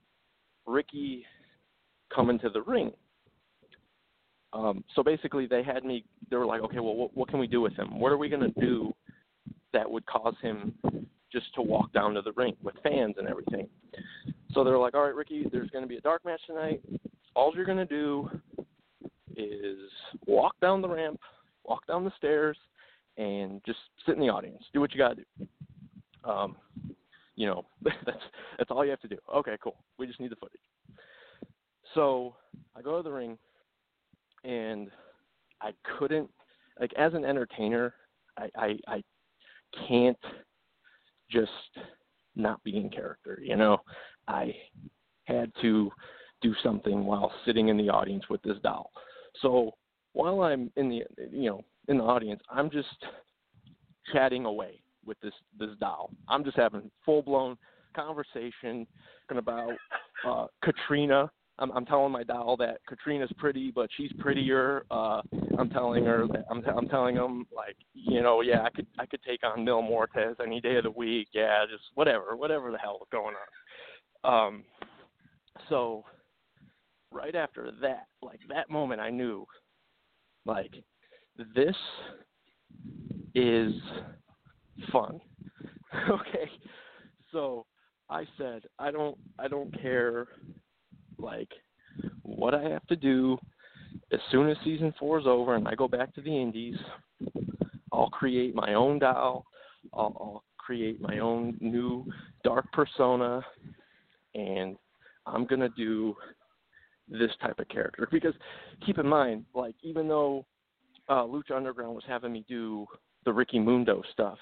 Ricky coming to the ring." Um, so basically, they had me. They were like, "Okay, well, what, what can we do with him? What are we gonna do that would cause him just to walk down to the ring with fans and everything?" So they're like, "All right, Ricky, there's going to be a dark match tonight. All you're going to do is walk down the ramp, walk down the stairs, and just sit in the audience. Do what you got to do. Um, you know, that's that's all you have to do. Okay, cool. We just need the footage. So I go to the ring, and I couldn't like as an entertainer, I I, I can't just not be in character. You know, I had to do something while sitting in the audience with this doll. So while I'm in the you know in the audience, I'm just chatting away with this this doll. I'm just having full blown conversation talking about uh, Katrina. I'm, I'm telling my doll that Katrina's pretty, but she's prettier. Uh, I'm telling her that I'm, I'm telling him like, you know, yeah, I could I could take on Mil Muertes any day of the week. Yeah, just whatever, whatever the hell is going on. Um, so right after that, like that moment, I knew, like, this is fun. okay, so I said, I don't, I don't care, like, what I have to do. As soon as season four is over and I go back to the Indies, I'll create my own doll. I'll, I'll create my own new dark persona, and I'm gonna do this type of character. Because keep in mind, like even though uh, Lucha Underground was having me do the Ricky Mundo stuff,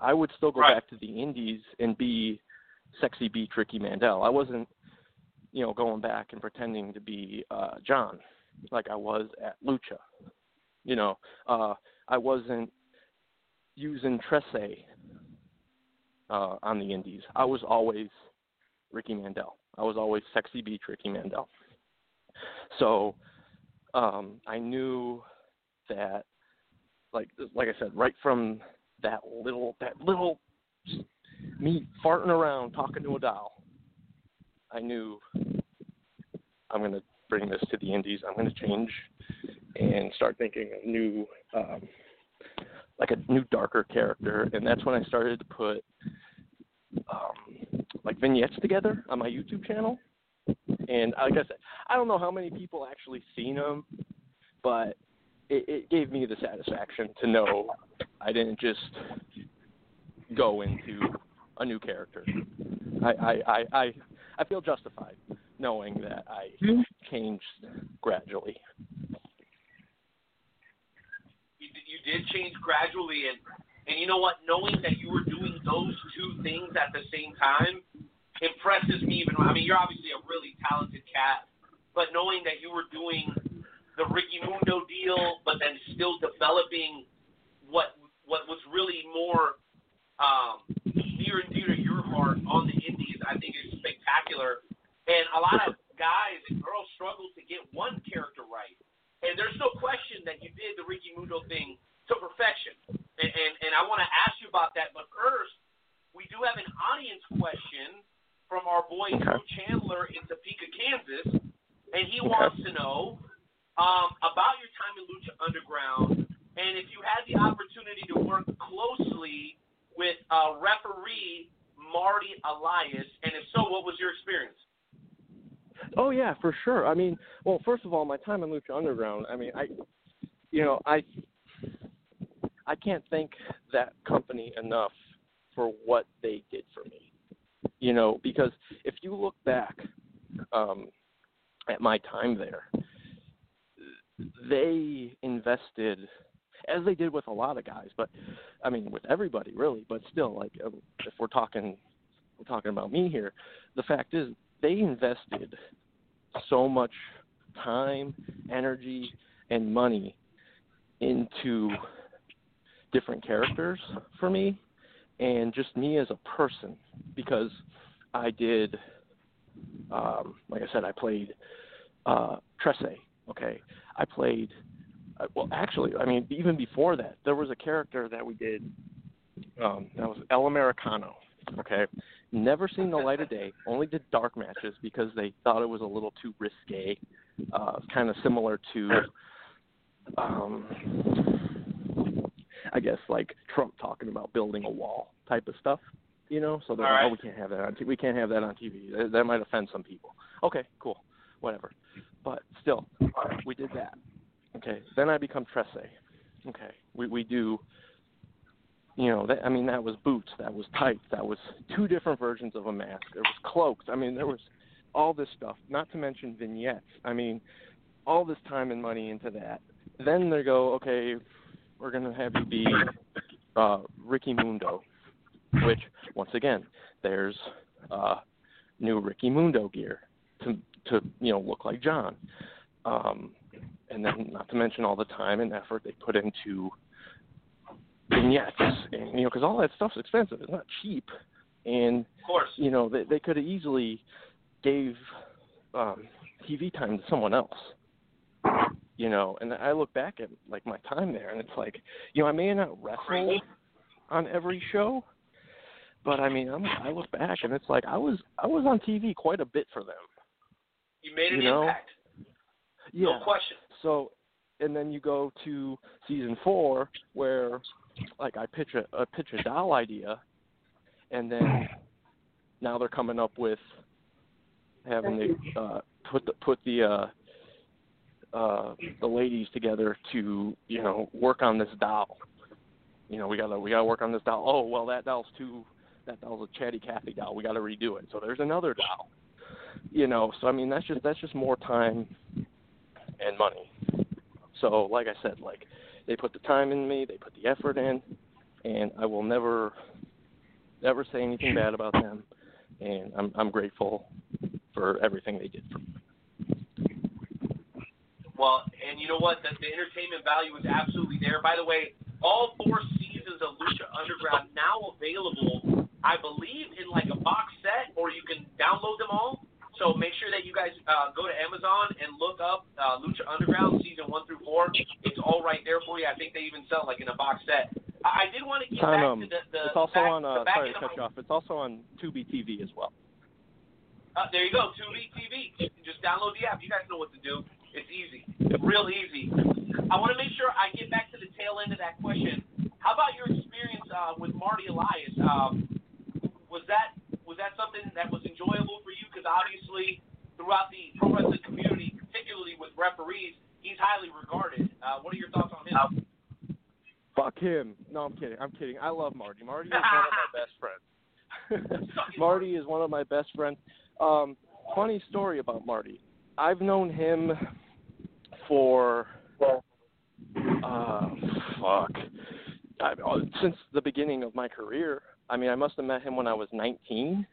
I would still go Right. back to the Indies and be sexy beach Ricky Mandel. I wasn't, you know, going back and pretending to be uh, John like I was at Lucha. You know, uh, I wasn't using Trece uh, on the Indies. I was always Ricky Mandel. I was always sexy beach Ricky Mandel. So um, I knew that, like like I said, right from that little that little me farting around talking to a doll, I knew I'm going to bring this to the Indies. I'm going to change and start thinking of new, um, like a new darker character, and that's when I started to put um, like vignettes together on my YouTube channel. And like I said, I don't know how many people actually seen them, but it, it gave me the satisfaction to know I didn't just go into a new character. I I I I, I feel justified knowing that I hmm? changed gradually. you, d- you did change gradually, and and you know what? Knowing that you were doing those two things at the same time impresses me. Even I mean, you're obviously a really talented cat, but knowing that you were doing the Ricky Mundo deal, but then still developing what what was really more um, near and dear to your heart on the Indies, I think is spectacular. And a lot of guys and girls struggle to get one character right. And there's no question that you did the Ricky Mundo thing to perfection. And, and, and I want to ask you about that. But first, we do have an audience question from our boy Okay. Drew Chandler in Topeka, Kansas. And he Okay. wants to know um, about your time in Lucha Underground and if you had the opportunity to work closely with uh, referee Marty Elias. And if so, what was your experience? Oh yeah, for sure. I mean, well, first of all, my time in Lucha Underground. I mean, I, you know, I, I can't thank that company enough for what they did for me. You know, because if you look back um, at my time there, they invested, as they did with a lot of guys, but I mean, with everybody really. But still, like, um, if we're talking, we're talking about me here. The fact is, they invested so much time, energy, and money into different characters for me and just me as a person because I did um like I said I played uh Trece, okay. I played uh, well actually I mean even before that there was a character that we did um that was El Americano, okay. Never seen the light of day, only did dark matches because they thought it was a little too risque. Uh kind of similar to um I guess like Trump talking about building a wall type of stuff, you know. So they're All like, oh, right. oh, we can't have that on. T- we can't have that on TV. That, that might offend some people. Okay, cool, whatever. But still, we did that. Okay, then I become Trece. Okay, we we do. You know, that, I mean, that was boots, that was tights, that was two different versions of a mask. There was cloaks. I mean, there was all this stuff. Not to mention vignettes. I mean, all this time and money into that. Then they go, okay, we're gonna have you be uh, Ricky Mundo, which once again, there's uh, new Ricky Mundo gear to to you know look like John, um, and then not to mention all the time and effort they put into vignettes, and you know because all that stuff's expensive. It's not cheap, and Of course. you know they they could have easily gave um, TV time to someone else. You know, and I look back at like my time there, and it's like, you know, I may not wrestle on every show, but I mean, I'm, I look back and it's like I was I was on TV quite a bit for them. You made an You know? impact. Yeah. No question. So, and then you go to season four where, like, I pitch a, a pitch a doll idea, and then now they're coming up with having the uh, put the put the uh, uh, the ladies together to you know work on this doll. You know, we gotta we gotta work on this doll. Oh well, that doll's too that doll's a chatty Cathy doll. We gotta redo it. So there's another doll. You know, so I mean that's just that's just more time and money. So like I said, like they put the time in me, they put the effort in, and I will never never say anything bad about them. And I'm I'm grateful for everything they did for me. Well, and you know what? The, the entertainment value is absolutely there. By the way, all four seasons of Lucha Underground now available, I believe, in like a box set, or you can download them all. So make sure that you guys uh, go to Amazon and look up uh, Lucha Underground season one through four. It's all right there for you. I think they even sell like in a box set. I, I did want to get back um, to the, the it's also back, on uh, sorry to cut you off. It's also on Tubi TV as well. Uh, there you go, Tubi TV. Just download the app. You guys know what to do. It's easy, real easy. I want to make sure I get back to the tail end of that question. How about your experience uh, with Marty Elias? Um, was that was that something that was enjoyable for you? Because obviously, throughout the pro wrestling community, particularly with referees, he's highly regarded. Uh, what are your thoughts on him? Fuck him. No, I'm kidding. I'm kidding. I love Marty. Marty is one of my best friends. Marty is one of my best friends. Um, funny story about Marty. I've known him for uh fuck I, uh, since the beginning of my career. I mean, I must have met him when I was 19,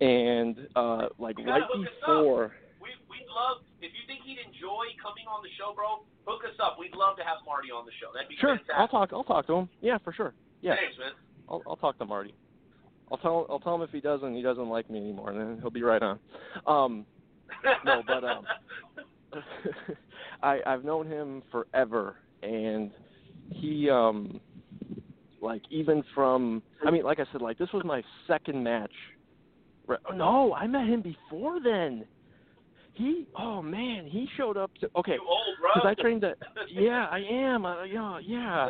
and uh like right gotta hook us up. before. We we'd love if you think he'd enjoy coming on the show, bro. Hook us up. We'd love to have Marty on the show. That'd be Sure, fantastic. I'll talk. I'll talk to him. Yeah, for sure. Yeah. Thanks, man. I'll, I'll talk to Marty. I'll tell I'll tell him if he doesn't he doesn't like me anymore, and then he'll be right on. Um, no, but um, I I've known him forever, and he um, like even from I mean, like I said, like this was my second match. No, I met him before then. He oh man, he showed up to okay. You old, bro. Because I trained at yeah, I am. Uh, yeah, yeah.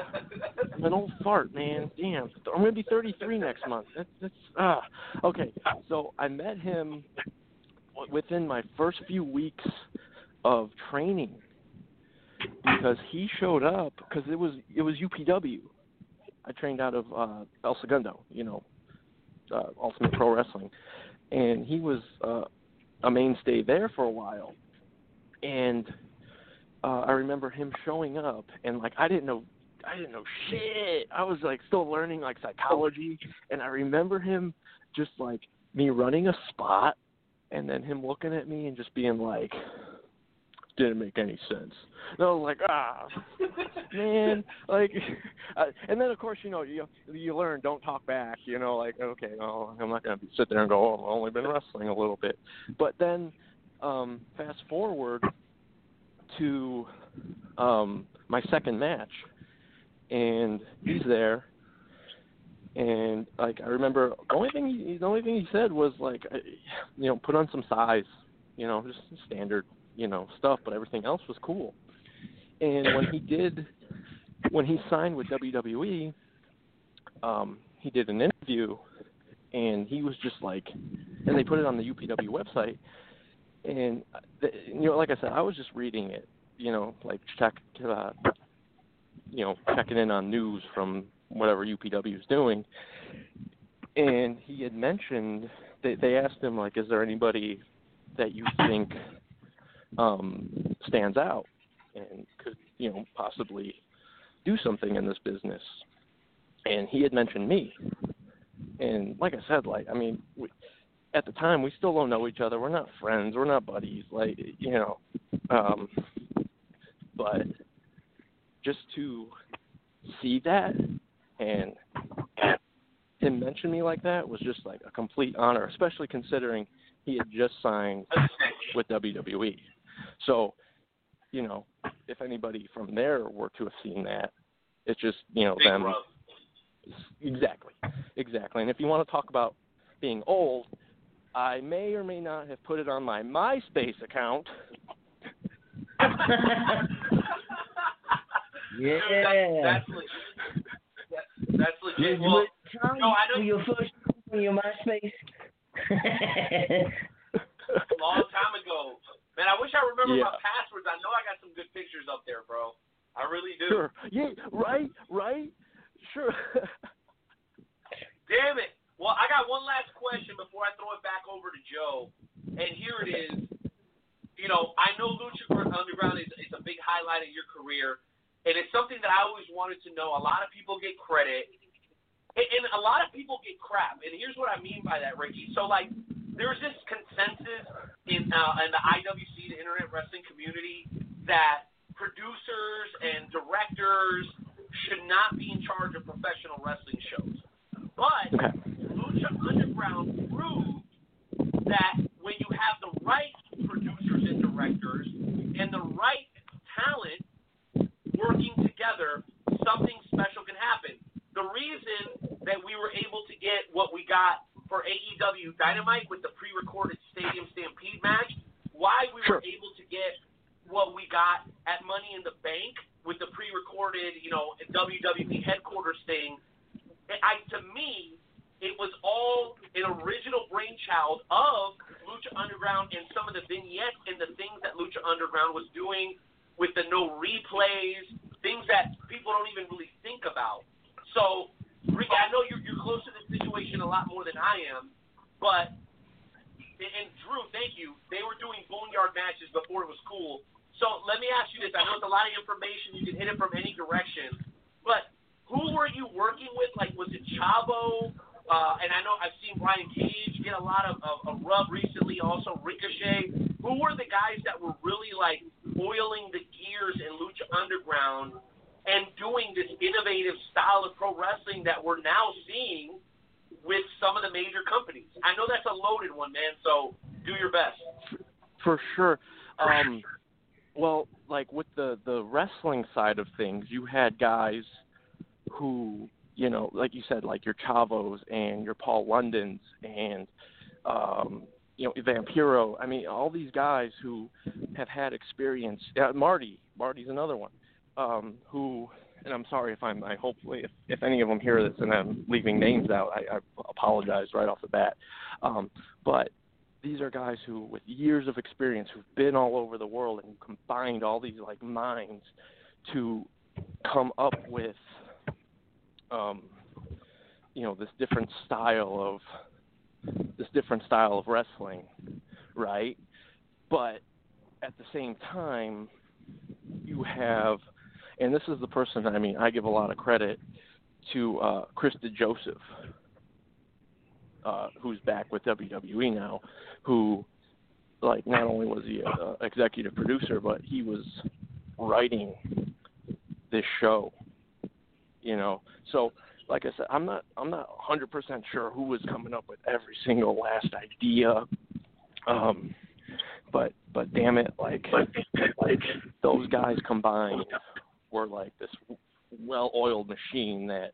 I'm an old fart, man. Damn. I'm gonna be 33 next month. That's that's ah. Okay. So I met him w- within my first few weeks of training because he showed up because it was it was UPW. I trained out of uh, El Segundo, you know, uh, Ultimate Pro Wrestling, and he was uh, a mainstay there for a while. And uh, I remember him showing up, and like I didn't know, I didn't know shit. I was like still learning like psychology, and I remember him just like me running a spot, and then him looking at me and just being like, didn't make any sense. And I was like, ah, man, like, uh, and then of course you know you you learn don't talk back. You know, like okay, no, I'm not gonna sit there and go, oh, I've only been wrestling a little bit. But then, um, fast forward to um my second match, and he's there. And like I remember, the only thing he, the only thing he said was like, uh, you know, put on some size, you know, just standard you know stuff, but everything else was cool. And when he did, when he signed with WWE, um, he did an interview, and he was just like, and they put it on the UPW website, and the, you know, like I said, I was just reading it, you know, like check, uh, you know, checking in on news from whatever UPW is doing, and he had mentioned they they asked him like, is there anybody that you think um, stands out and could you know possibly do something in this business. And he had mentioned me, and like I said, like I mean, we, at the time we still don't know each other. We're not friends. We're not buddies. Like you know, um, but just to see that and him mention me like that was just like a complete honor, especially considering he had just signed with WWE. So, you know, if anybody from there were to have seen that, it's just you know Big them. rub. Exactly, exactly. And if you want to talk about being old, I may or may not have put it on my MySpace account. Yeah. That, that's legit. That, that's legit. You Well, no, I know your first on your MySpace. a long time ago. Man, I wish I remember Yeah. my passwords. I know I got some good pictures up there, bro. I really do. Sure. Yeah. Right. Right. Sure. Damn it. Well, I got one last question before I throw it back over to Joe. And here it is. You know, I know Lucha Underground is, is a big highlight of your career, and it's something that I always wanted to know. A lot of people get credit, and, and a lot of people get crap. And here's what I mean by that, Ricky. So, like, there's this consensus in uh, in the IWC, the Internet Wrestling community, that producers and directors should not be in charge of professional wrestling shows. But Okay. Lucha Underground proved that when you have the right producers and directors and the right talent working together, something special can happen. The reason that we were able to get what we got for AEW Dynamite with the pre-recorded Stadium Stampede match, why we Sure. were able to get what we got at Money in the Bank with the pre-recorded, you know, WWE headquarters thing, I to me, it was all an original brainchild of Lucha Underground and some of the vignettes and the things that Lucha Underground was doing with the no replays, things that people don't even really think about. So, Rick, I know you're, you're close to this situation a lot more than I am, but and, and Drew, thank you. They were doing boneyard matches before it was cool. So let me ask you this: I know it's a lot of information. You can hit it from any direction, but who were you working with? Like, was it Chavo? Uh, and I know I've seen Brian Cage get a lot of, of, of rub recently. Also Ricochet. Who were the guys that were really like oiling the gears in Lucha Underground and doing this innovative style of pro wrestling that we're now seeing with some of the major companies? I know that's a loaded one, man. So do your best. For sure. Um, well, like with the the wrestling side of things, you had guys who, you know, like you said, like your Chavos and your Paul Londons and um, you know Vampiro. I mean, all these guys who have had experience. Uh, Marty, Marty's another one. Um, who, and I'm sorry if I'm. I hopefully, if, if any of them hear this and I'm leaving names out, I, I apologize right off the bat. Um, but these are guys who, with years of experience, who've been all over the world and combined all these like minds to come up with, um, you know, this different style of this different style of wrestling, right? But at the same time, you have, and this is the person. I mean, I give a lot of credit to uh, Chris DeJoseph, uh, who's back with WWE now, who, like, not only was he an executive producer, but he was writing this show. You know, so like I said, I'm not I'm not 100% sure who was coming up with every single last idea. Um, but but damn it, like like those guys combined were like this well-oiled machine that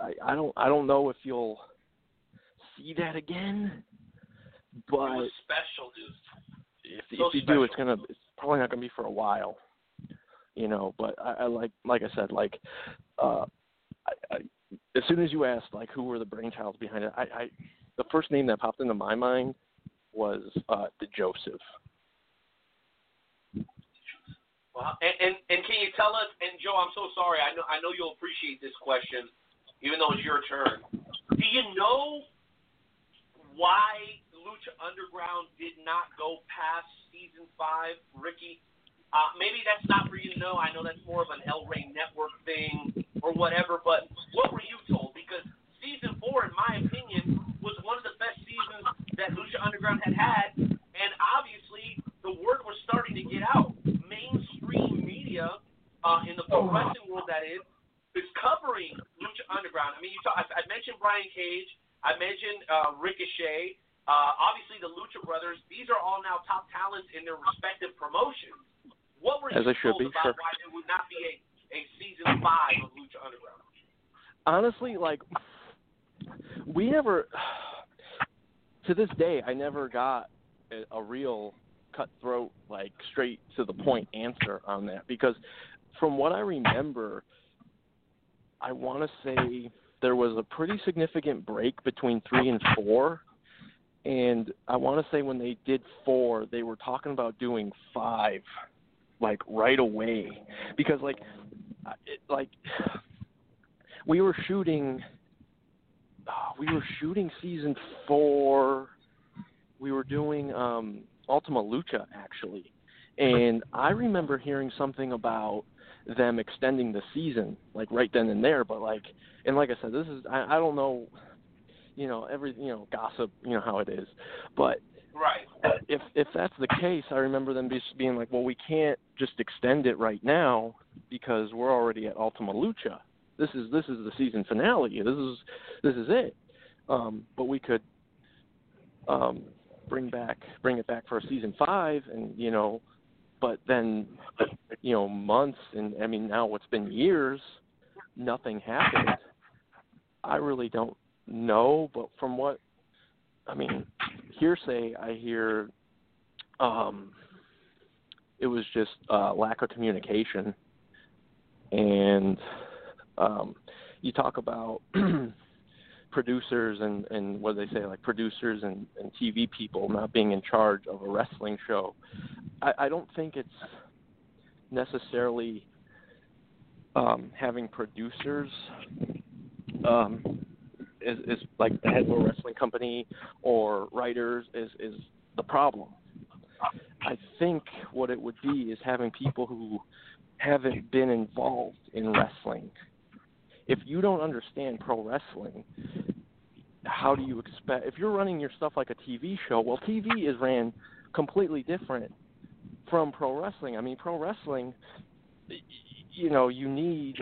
I, I don't I don't know if you'll see that again, but special, dude. if So if you do, it's gonna it's probably not gonna be for a while, you know. But I, I like like I said, like uh, I, I, as soon as you asked like who were the brainchilds behind it, I, I the first name that popped into my mind was uh, the Joseph. Wow. And, and and can you tell us? And Joe, I'm so sorry. I know I know you'll appreciate this question, even though it's your turn. Do you know why Lucha Underground did not go past season five, Ricky? Uh, maybe that's not for you to know. I know that's more of an El Rey Network thing or whatever. But what were you told? Because season four, in my opinion, was one of the best seasons that Lucha Underground had had, and obviously the word was starting to get out. Mainstream media uh, in the pro wrestling world, that is, is covering Lucha Underground. I mean, you talk, I, I mentioned Brian Cage. I mentioned uh, Ricochet. Uh, obviously, the Lucha Brothers. These are all now top talents in their respective promotions. What were As you they should told be, about sure. why there would not be a, a season five of Lucha Underground? honestly, like we never to this day I never got a, a real cutthroat, like straight to the point answer on that because from what I remember, I want to say there was a pretty significant break between three and four. And I want to say when they did four, they were talking about doing five, like right away, because like, it, like we were shooting oh, we were shooting season four. We were doing um ultima lucha actually. And i remember hearing something about them extending the season like right then and there. But like and like i said this is i, I don't know you know every you know gossip you know how it is. But Right. if if that's the case, I remember them being like, "Well, we can't just extend it right now because we're already at Ultima Lucha. This is this is the season finale. This is this is it. Um, but we could um, bring back bring it back for season five, and you know, but then you know months and I mean now it's been years, nothing happened. I really don't know, but from what I mean, hearsay, I hear um, it was just uh, lack of communication, and um, you talk about producers and and what do they say, like producers and, and TV people not being in charge of a wrestling show. I, I don't think it's necessarily um, having producers um, is, is like the head of a wrestling company or writers is is the problem. I think what it would be is having people who haven't been involved in wrestling. If you don't understand pro wrestling, how do you expect if you're running your stuff like a TV show? Well, TV is ran completely different from pro wrestling. I mean, pro wrestling, you know, you need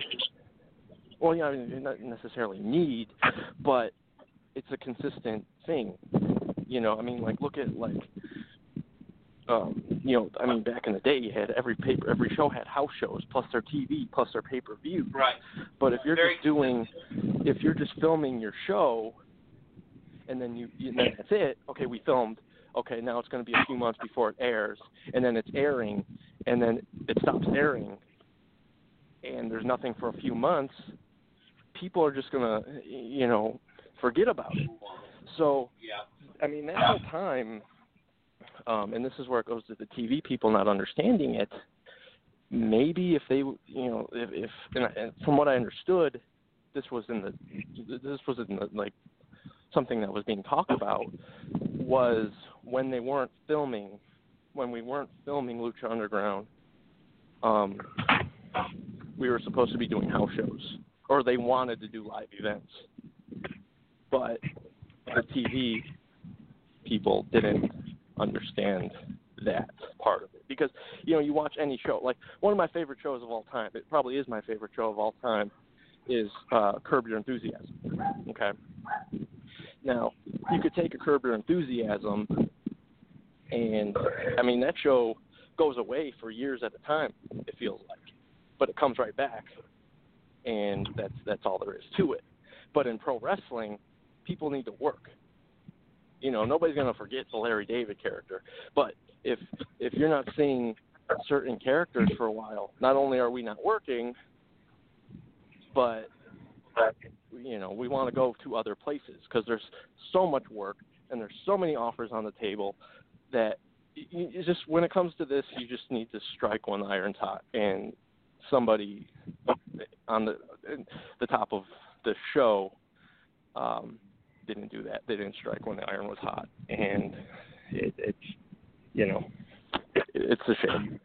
well, yeah, I mean, not necessarily need, but it's a consistent thing. You know, I mean, like look at like, um, you know, I mean, back in the day, you had every paper, every show had house shows plus their TV plus their pay per view. Right. But if you're Very just doing, if you're just filming your show, and then you, you then that's it. Okay, we filmed. Okay, now it's going to be a few months before it airs, and then it's airing, and then it stops airing, and there's nothing for a few months. People are just to, you know, forget about it. So, Yeah. I mean, that whole time, um, and this is where it goes to the TV people not understanding it. Maybe if they, you know, if, if and, I- and from what I understood, this was in the, this was in the like something that was being talked about was when they weren't filming, when we weren't filming Lucha Underground, um, we were supposed to be doing house shows, or they wanted to do live events, but the TV people didn't understand that part of it. Because you know you watch any show like one of my favorite shows of all time it probably is my favorite show of all time is uh curb your enthusiasm okay? Now you could take a curb your enthusiasm and i mean that show goes away for years at a time it feels like but it comes right back and that's that's all there is to it but in pro wrestling people need to work you know nobody's going to forget the Larry David character. But if if you're not seeing certain characters for a while, not only are we not working, but you know we want to go to other places because there's so much work and there's so many offers on the table that you, just when it comes to this, you just need to strike when the iron's hot and somebody on the the top of the show um, didn't do that. They didn't strike when the iron was hot, and it, it's you know it, it's a shame.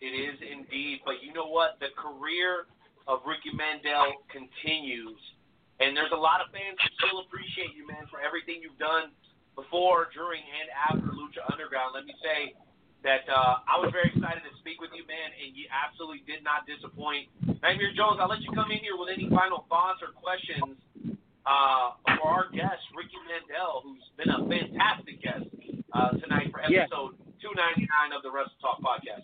It is indeed, but you know what? The career of Ricky Mandel continues, and there's a lot of fans who still appreciate you, man, for everything you've done before, during, and after Lucha Underground. Let me say that uh, I was very excited to speak with you, man, and you absolutely did not disappoint. Nightmare Jones, I'll let you come in here with any final thoughts or questions uh, for our guest, Ricky Mandel, who's been a fantastic guest uh, tonight for Yeah. episode 299 of the Wrestle Talk podcast.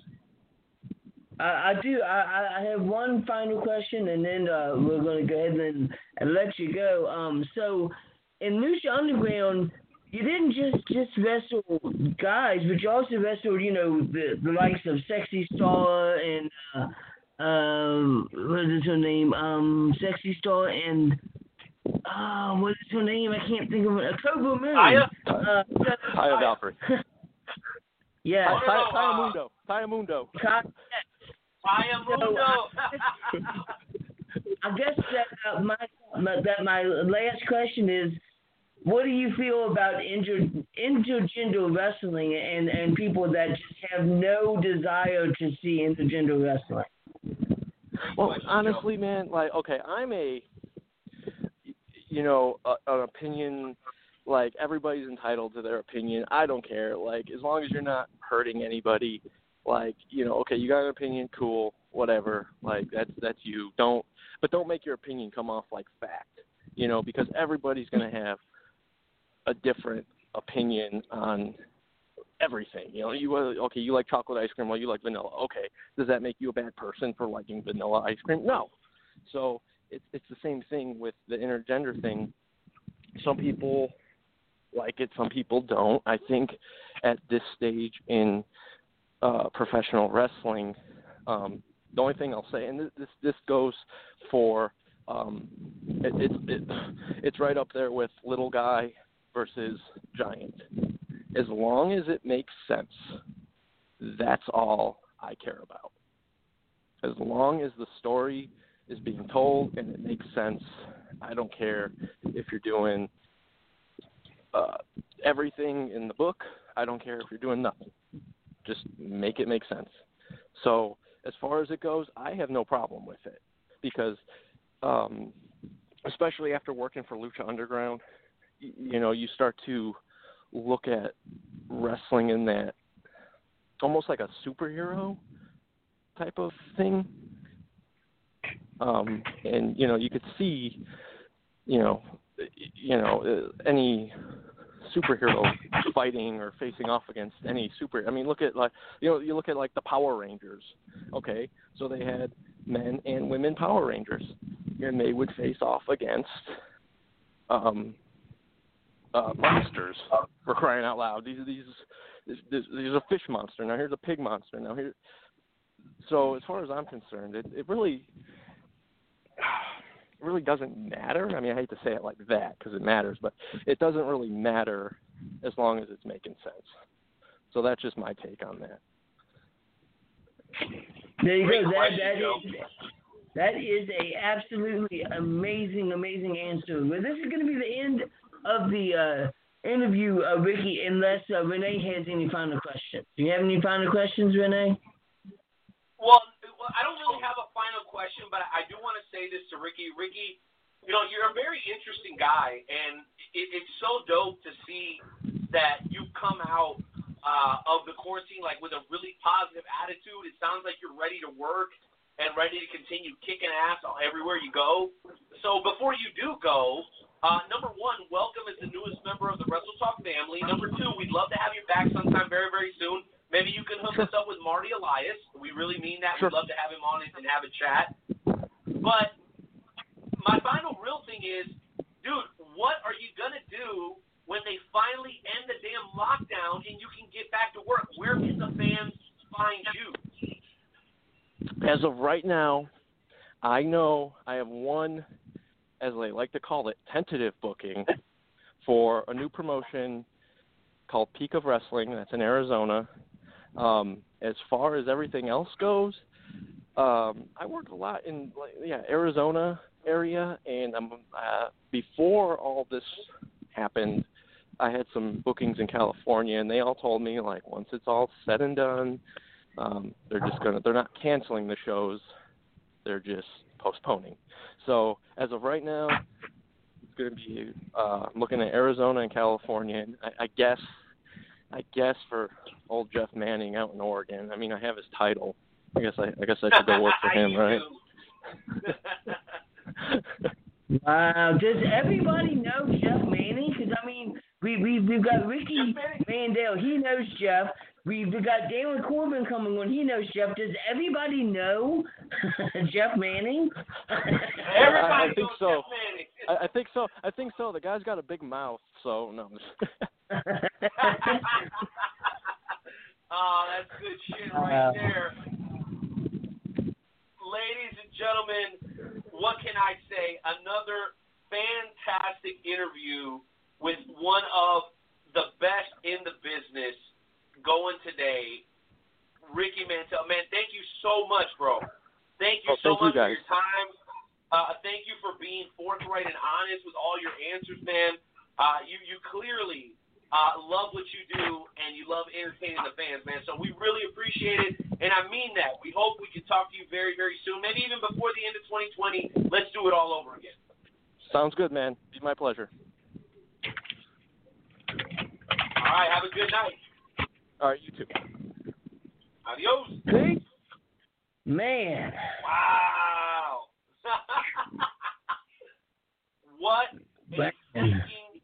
I, I do. I, I- I have one final question, and then uh, we're going to go ahead and, and let you go. Um, so, in Lucha Underground, you didn't just just wrestle guys, but you also wrestled, you know, the the likes of Sexy Star and uh, um, what is her name? Um, Sexy Star and uh, what is her name? I can't think of it. Uh, Cobra Moon. Aya? Uh, Taya Valkyrie. yeah. Hi- Hi- Hiya Mundo. Hiya Mundo. Hiya Mundo. I guess that uh, my, my that my last question is, what do you feel about inter intergender wrestling and and people that just have no desire to see intergender wrestling? Well, honestly, man, like, okay, I'm a, you know, a, an opinion. Like everybody's entitled to their opinion. I don't care. Like as long as you're not hurting anybody. Like you know, okay, you got an opinion, cool, whatever. Like that's that's you. Don't, but don't make your opinion come off like fact. You know, because everybody's gonna have a different opinion on everything. You know, you okay, you like chocolate ice cream, well, you like vanilla. Okay, does that make you a bad person for liking vanilla ice cream? No. So it's it's the same thing with the intergender thing. Some people like it, some people don't. I think at this stage in uh, professional wrestling, um, the only thing I'll say, and this this, this goes for um, it, it, it, it's right up there with little guy versus giant. As long as it makes sense, that's all I care about. As long as the story is being told and it makes sense, I don't care if you're doing uh, everything in the book. I don't care if you're doing nothing. Just make it make sense. So as far as it goes, I have no problem with it because, um, especially after working for Lucha Underground, you know, you start to look at wrestling in that almost like a superhero type of thing. Um, and you know, you could see, you know, you know, uh, any superhero fighting or facing off against any super. I mean, look at like you know, you look at like the Power Rangers. Okay, so they had men and women Power Rangers, and they would face off against um, uh, monsters for crying out loud. These these there's, there's a fish monster now. Here's a pig monster now. Here. So as far as I'm concerned, it it really it really doesn't matter. I mean, I hate to say it like that because it matters, but it doesn't really matter as long as it's making sense. So that's just my take on that. There you Great go. That, question, that Joe. is that is a absolutely amazing, amazing answer. Well, this is going to be the end of the uh, interview, uh, Ricky, unless uh, Renee has any final questions. Do you have any final questions, Renee? Well, I don't really have a final question, but I do want to say this to Ricky. Ricky, you know, you're a very interesting guy, and it, it's so dope to see that you've come out uh, of the quarantine like with a really positive attitude. It sounds like you're ready to work and ready to continue kicking ass everywhere you go. So before you do go, uh, number one, welcome as the newest member of the Wrestle Talk family. Number two, we'd love to have you back sometime very, very soon. Maybe you can hook us up with Marty Elias. We really mean that. Sure. We'd love to have him on and have a chat. But my final real thing is, dude, what are you gonna do when they finally end the damn lockdown and you can get back to work? Where can the fans find you? As of right now, I know I have one, as they like to call it, tentative booking for a new promotion called Peak of Wrestling. That's in Arizona. Um, as far as everything else goes, um, I work a lot in yeah Arizona area, and I'm uh, before all this happened, I had some bookings in California, and they all told me like once it's all said and done, um, they're just gonna they're not canceling the shows, they're just postponing. So as of right now, it's gonna be uh, I'm looking at Arizona and California. And I, I guess I guess for old Jeff Manning out in Oregon. I mean I have his title. I guess I I guess I should go work for him, right? Wow. Does everybody know Jeff Manning? Because I mean, we we we've got Ricky Jeff Mandel. He knows Jeff. We've got Darin Corbin coming on. He knows Jeff. Does everybody know Jeff Manning? Everybody I think knows so. Jeff Manning. I, I think so. I think so. The guy's got a big mouth, so no. oh, that's good shit right there. Ladies and gentlemen, what can I say? Another fantastic interview with one of the best in the business going today. Ricky Mandel. Man, thank you so much, bro. Thank you Oh, so thank you, much for guys. your time. Uh, thank you for being forthright and honest with all your answers, man. Uh, you you clearly uh, love what you do and you love entertaining the fans, man. So we really appreciate it, and I mean that. We hope we can talk to you very very soon, maybe even before the end of 2020. Let's do it all over again. Sounds good, man. Be my pleasure. All right, have a good night. All right, you too. Adios. Peace. Man. Wow. what a Man. freaking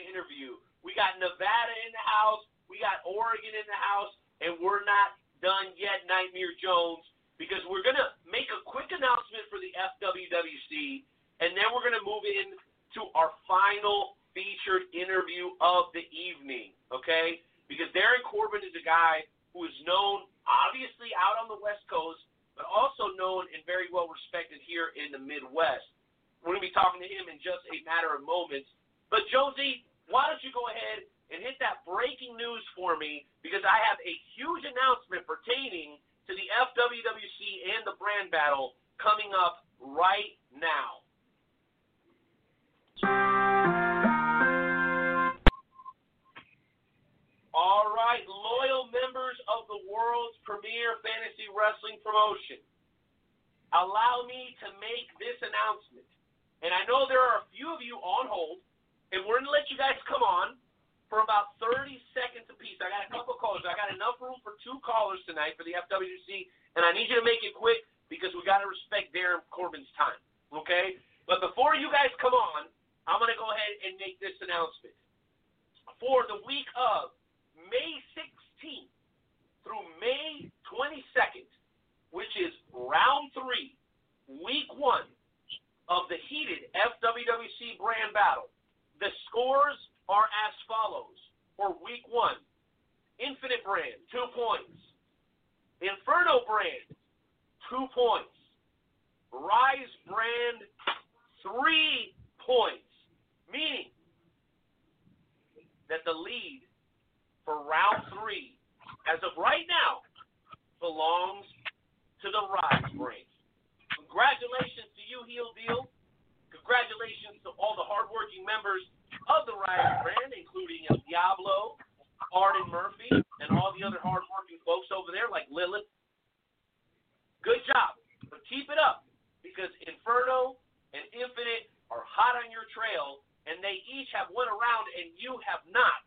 interview. We got Nevada in the house, we got Oregon in the house, and we're not done yet, Nightmare Jones, because we're going to make a quick announcement for the FWWC, and then we're going to move in to our final featured interview of the evening, okay? Because Darin Corbin is a guy who is known, obviously, out on the West Coast, but also known and very well respected here in the Midwest. We're going to be talking to him in just a matter of moments. But, Josie, why don't you go ahead and hit that breaking news for me because I have a huge announcement pertaining to the FWWC and the brand battle coming up right now. All right, loyal members of the world's premier fantasy wrestling promotion, allow me to make this announcement. And I know there are a few of you on hold, and we're going to let you guys come on for about 30 seconds apiece. I got a couple callers. I got enough room for two callers tonight for the FWC, and I need you to make it quick because we got to respect Darin Corbin's time. Okay? But before you guys come on, I'm going to go ahead and make this announcement. For the week of May 16th through May 22nd, which is round three, week one of the heated FWWC brand battle, the scores are as follows for week one Infinite Brand, two points. Inferno Brand, two points. Rise Brand, three points. Meaning that the lead for round three, as of right now, belongs to the Rise brand. Congratulations to you, Heel Deal. Congratulations to all the hardworking members of the Rise brand, including El Diablo, Arden Murphy, and all the other hardworking folks over there like Lilith. Good job. But keep it up because Inferno and Infinite are hot on your trail, and they each have won around, and you have not.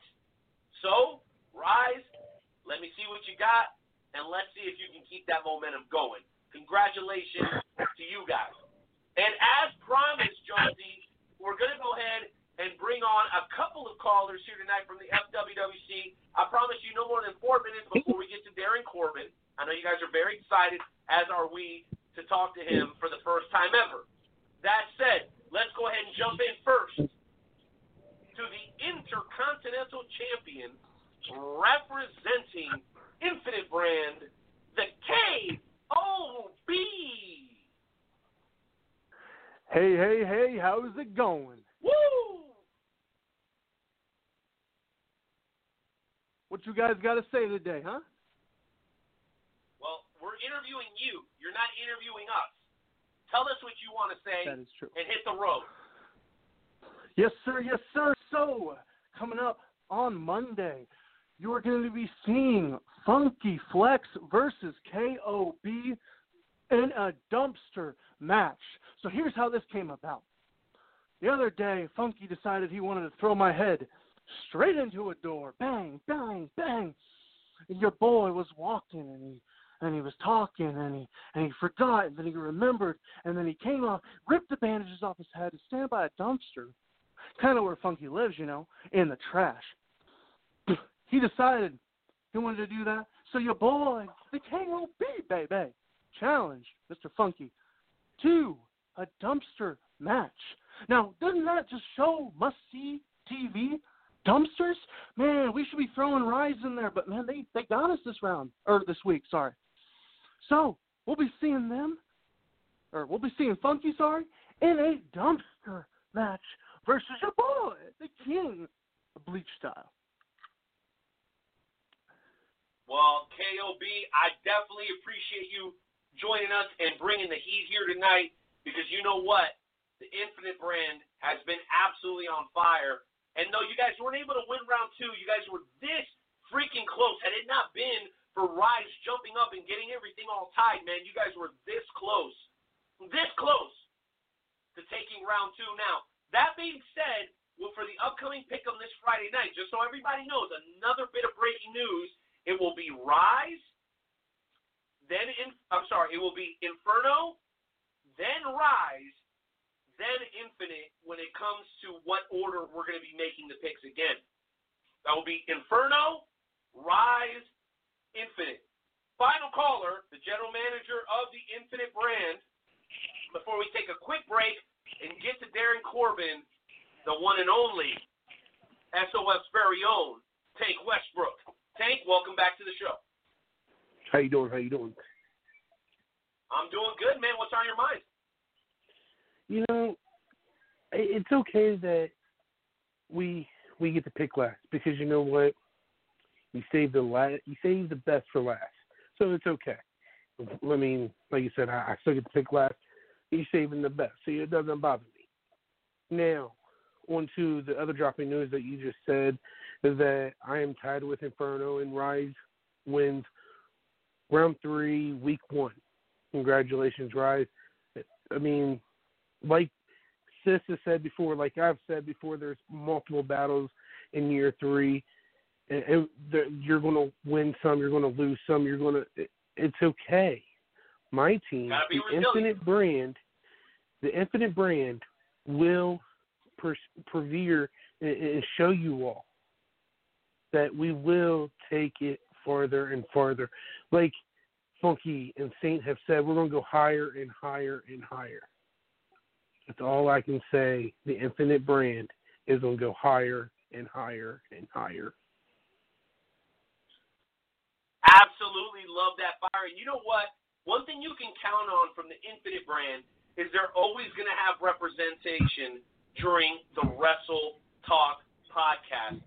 So, Rise, let me see what you got, and let's see if you can keep that momentum going. Congratulations to you guys. And as promised, Jonesy, we're going to go ahead and bring on a couple of callers here tonight from the FWWC. I promise you no more than four minutes before we get to Darin Corbin. I know you guys are very excited, as are we, to talk to him for the first time ever. That said, let's go ahead and jump in first to the Intercontinental Champion representing Infinite Brand, the KOB. Hey, hey, hey, how's it going? Woo! What you guys got to say today, huh? Well, we're interviewing you. You're not interviewing us. Tell us what you want to say That is true. and hit the road. Yes, sir. Yes, sir. So, coming up on Monday, you are going to be seeing Funky Flex versus KOB in a dumpster match. So, here's how this came about. The other day, Funky decided he wanted to throw my head straight into a door. Bang, bang, bang. And your boy was walking and he and he was talking and he and he forgot and then he remembered and then he came off, ripped the bandages off his head and stand by a dumpster kind of where Funky lives, you know, in the trash. He decided he wanted to do that. So your boy, the KOB baby, challenged Mr. Funky to a dumpster match. Now, doesn't that just show must see TV? Dumpsters? Man, we should be throwing Rise in there, but man, they, they got us this round or this week, sorry. So we'll be seeing them or we'll be seeing Funky, sorry, in a dumpster match versus your boy, the king of bleach style. Well, KOB, I definitely appreciate you joining us and bringing the heat here tonight because you know what? The Infinite brand has been absolutely on fire. And though you guys weren't able to win round two, you guys were this freaking close. Had it not been for Rise jumping up and getting everything all tied, man, you guys were this close. This close to taking round two. Now, that being said, well, for the upcoming pick'em this Friday night, just so everybody knows, another bit of breaking news. It will be Rise, then in, I'm sorry, it will be Inferno, then Rise, then Infinite when it comes to what order we're going to be making the picks again. That will be Inferno, Rise, Infinite. Final caller, the general manager of the Infinite brand. Before we take a quick break and get to Darin Corbin, the one and only SOS very own Tank Westbrook. Tank, welcome back to the show. How you doing? How you doing? I'm doing good, man. What's on your mind? You know, it's okay that we we get to pick last because you know what? You save the last, you save the best for last, so it's okay. I mean, like you said, I, I still get to pick last. You're saving the best, so it doesn't bother me. Now, on to the other dropping news that you just said that I am tied with Inferno and Rise wins round three, week one. Congratulations, Rise. I mean, like Sis has said before, like I've said before, there's multiple battles in year three, and, and the, you're going to win some, you're going to lose some, you're going to. It, it's okay. My team, the. Infinite brand, the Infinite brand will pers- persevere and, and show you all that we will take it farther and farther. Like Funky and Saint have said, we're going to go higher and higher and higher. That's all I can say. The Infinite brand is going to go higher and higher and higher. Absolutely love that fire. And you know what? One thing you can count on from the Infinite brand is they're always going to have representation during the Wrestle Talk podcast.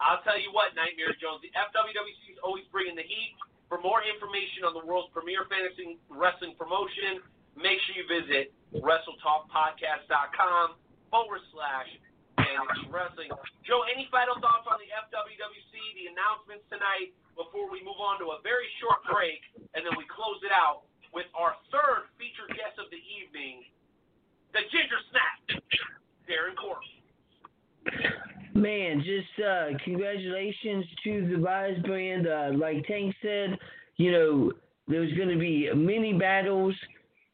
I'll tell you what, Nightmare Jones, the FWWC is always bringing the heat. For more information on the world's premier fantasy wrestling promotion, make sure you visit WrestleTalkPodcast.com forward slash fantasy wrestling. Joe, any final thoughts on the FWWC, the announcements tonight before we move on to a very short break and then we close it out with our third featured guest of the evening, the Ginger Snap, Darin Corbin. Man, just uh, congratulations to the Rise brand. Uh, like Tank said, you know, there's going to be many battles,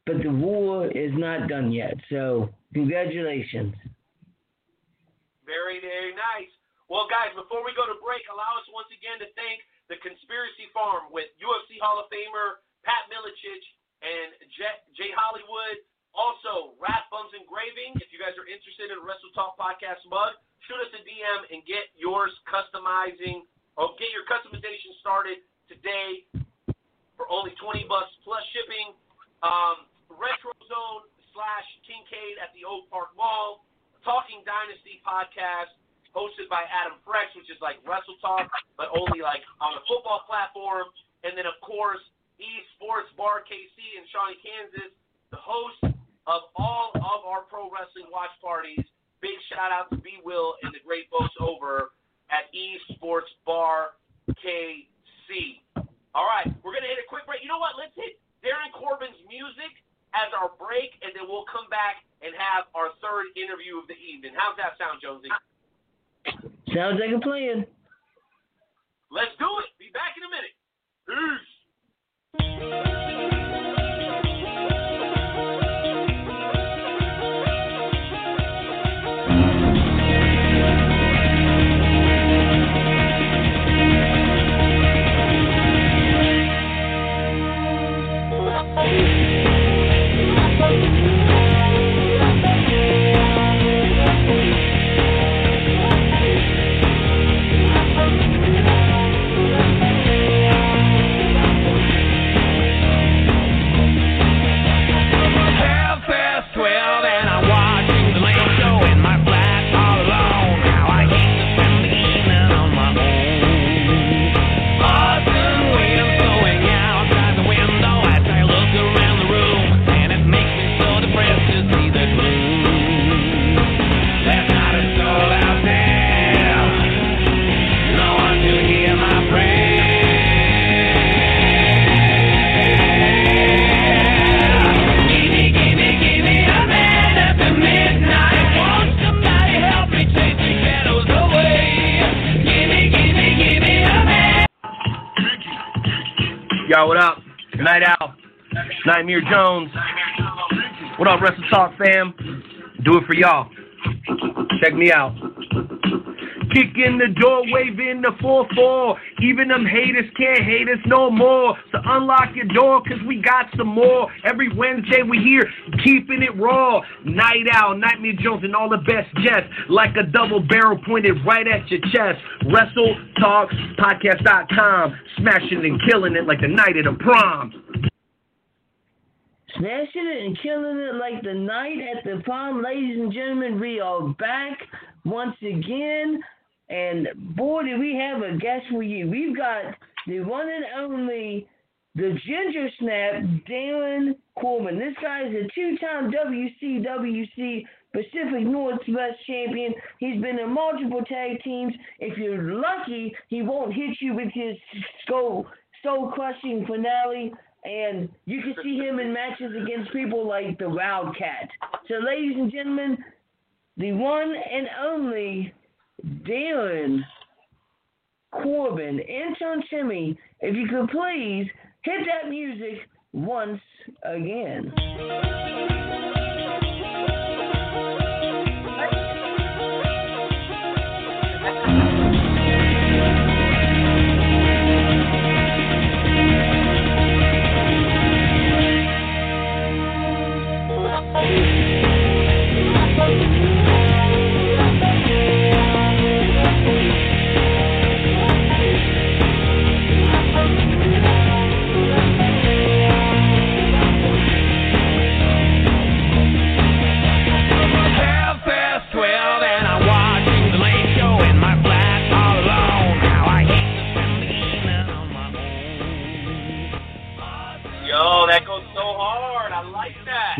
but the war is not done yet. So, congratulations. Very, very nice. Well, guys, before we go to break, allow us once again to thank the Conspiracy Farm with UFC Hall of Famer Pat Miletich and Jay Hollywood. Also, Rat Bums Engraving. If you guys are interested in Wrestle Talk Podcast mug, shoot us a DM and get yours customizing or get your customization started today for only 20 bucks plus shipping. Um, Retro Zone slash Kincaid at the Oak Park Mall. Talking Dynasty podcast hosted by Adam Frex, which is like Wrestle Talk, but only like on a football platform. And then, of course, Esports Bar KC in Shawnee, Kansas, the host of all of our pro wrestling watch parties. Big shout out to B Will and the great folks over at Esports Bar KC. All right, we're gonna hit a quick break. You know what? Let's hit Darin Corbin's music as our break, and then we'll come back and have our third interview of the evening. How's that sound, Jonesy? Sounds like a plan. Let's do it. Be back in a minute. Peace. Yo, what up? Night Owl. Nightmare Jones. What up, Wrestle Talk fam? Do it for y'all. Check me out. Kick in the door, wave in the 4-4. Even them haters can't hate us no more. So unlock your door, cause we got some more. Every Wednesday we here, keeping it raw. Night Owl, Nightmare Jones, and all the best jets. Like a double barrel pointed right at your chest. Wrestle Talk Podcast.com. Smashing and killing it like the night of the prom. Smashing it and killing it like the night at the prom, ladies and gentlemen. We are back once again, and boy, do we have a guest for you. We've got the one and only, the Ginger Snap, Darin Corbin. This guy is a two-time WCWC Pacific Northwest champion. He's been in multiple tag teams. If you're lucky, he won't hit you with his skull, soul-crushing finale and you can see him in matches against people like the Wildcat. So, ladies and gentlemen, the one and only Darin Corbin, and intern Timmy, if you could please hit that music once again.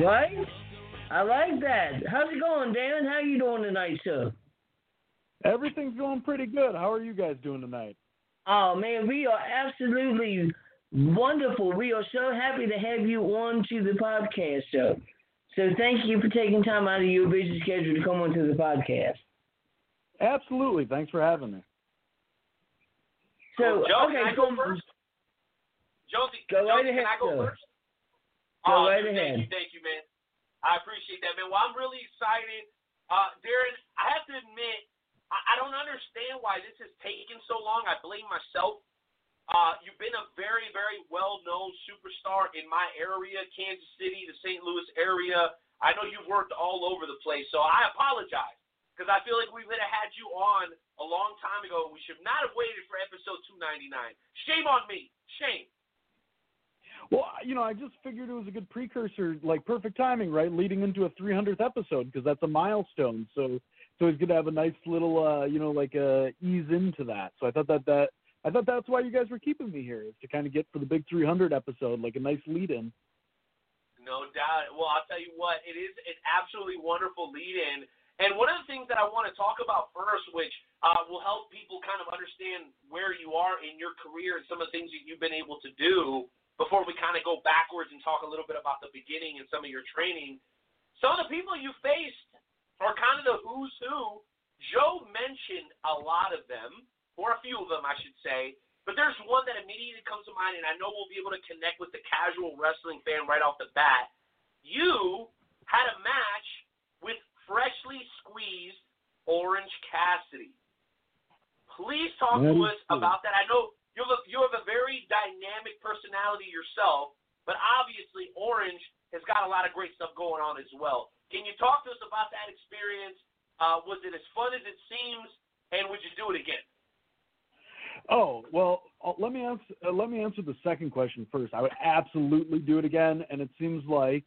Right? I like that. How's it going, Dan? How you doing tonight, sir? Everything's going pretty good. How are you guys doing tonight? Oh man, we are absolutely wonderful. We are so happy to have you on to the podcast, sir. So thank you for taking time out of your busy schedule to come onto the podcast. Absolutely. Thanks for having me. So Joe, okay, can I go so- first? Josie, Go right Josie, ahead, can I go sir. first? Go oh, right ahead. Thank you, thank you, man. I appreciate that, man. Well, I'm really excited. Uh, Darin, I have to admit, I, I don't understand why this has taken so long. I blame myself. Uh, you've been a very, very well-known superstar in my area, Kansas City, the St. Louis area. I know you've worked all over the place, so I apologize because I feel like we would have had you on a long time ago. We should not have waited for episode 299. Shame on me. Shame. Well, you know, I just figured it was a good precursor, like perfect timing, right? Leading into a 300th episode because that's a milestone. So, so he's gonna have a nice little, uh, you know, like uh, ease into that. So I thought that that I thought that's why you guys were keeping me here is to kind of get for the big 300 episode, like a nice lead in. No doubt. Well, I'll tell you what, it is an absolutely wonderful lead in. And one of the things that I want to talk about first, which uh, will help people kind of understand where you are in your career and some of the things that you've been able to do before we kind of go backwards and talk a little bit about the beginning and some of your training. Some of the people you faced are kind of the who's who. Joe mentioned a lot of them, or a few of them, I should say. But there's one that immediately comes to mind, and I know we'll be able to connect with the casual wrestling fan right off the bat. You had a match with freshly squeezed Orange Cassidy. Please talk That to us about that. I know you have, a, you have a very dynamic personality yourself, but obviously Orange has got a lot of great stuff going on as well. Can you talk to us about that experience? Uh, was it as fun as it seems, and would you do it again? Oh well, uh, let me answer. Uh, let me answer the second question first. I would absolutely do it again, and it seems like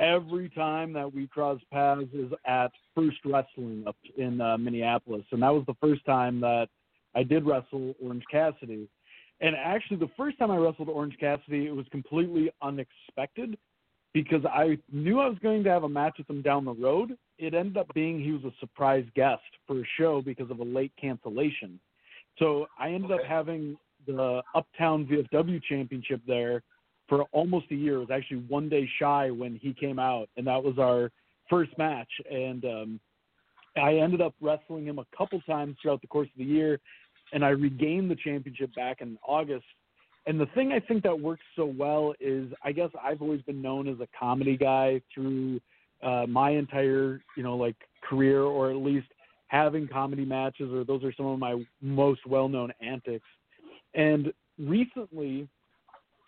every time that we cross paths is at First Wrestling up in uh, Minneapolis, and that was the first time that I did wrestle Orange Cassidy. And actually, the first time I wrestled Orange Cassidy, it was completely unexpected because I knew I was going to have a match with him down the road. It ended up being he was a surprise guest for a show because of a late cancellation. So I ended up having the Uptown VFW Championship there for almost a year. It was actually one day shy when he came out, and that was our first match. And um, I ended up wrestling him a couple times throughout the course of the year, and I regained the championship back in August. And the thing I think that works so well is I guess I've always been known as a comedy guy through uh, my entire, you know, like career, or at least having comedy matches, or those are some of my most well-known antics. And recently,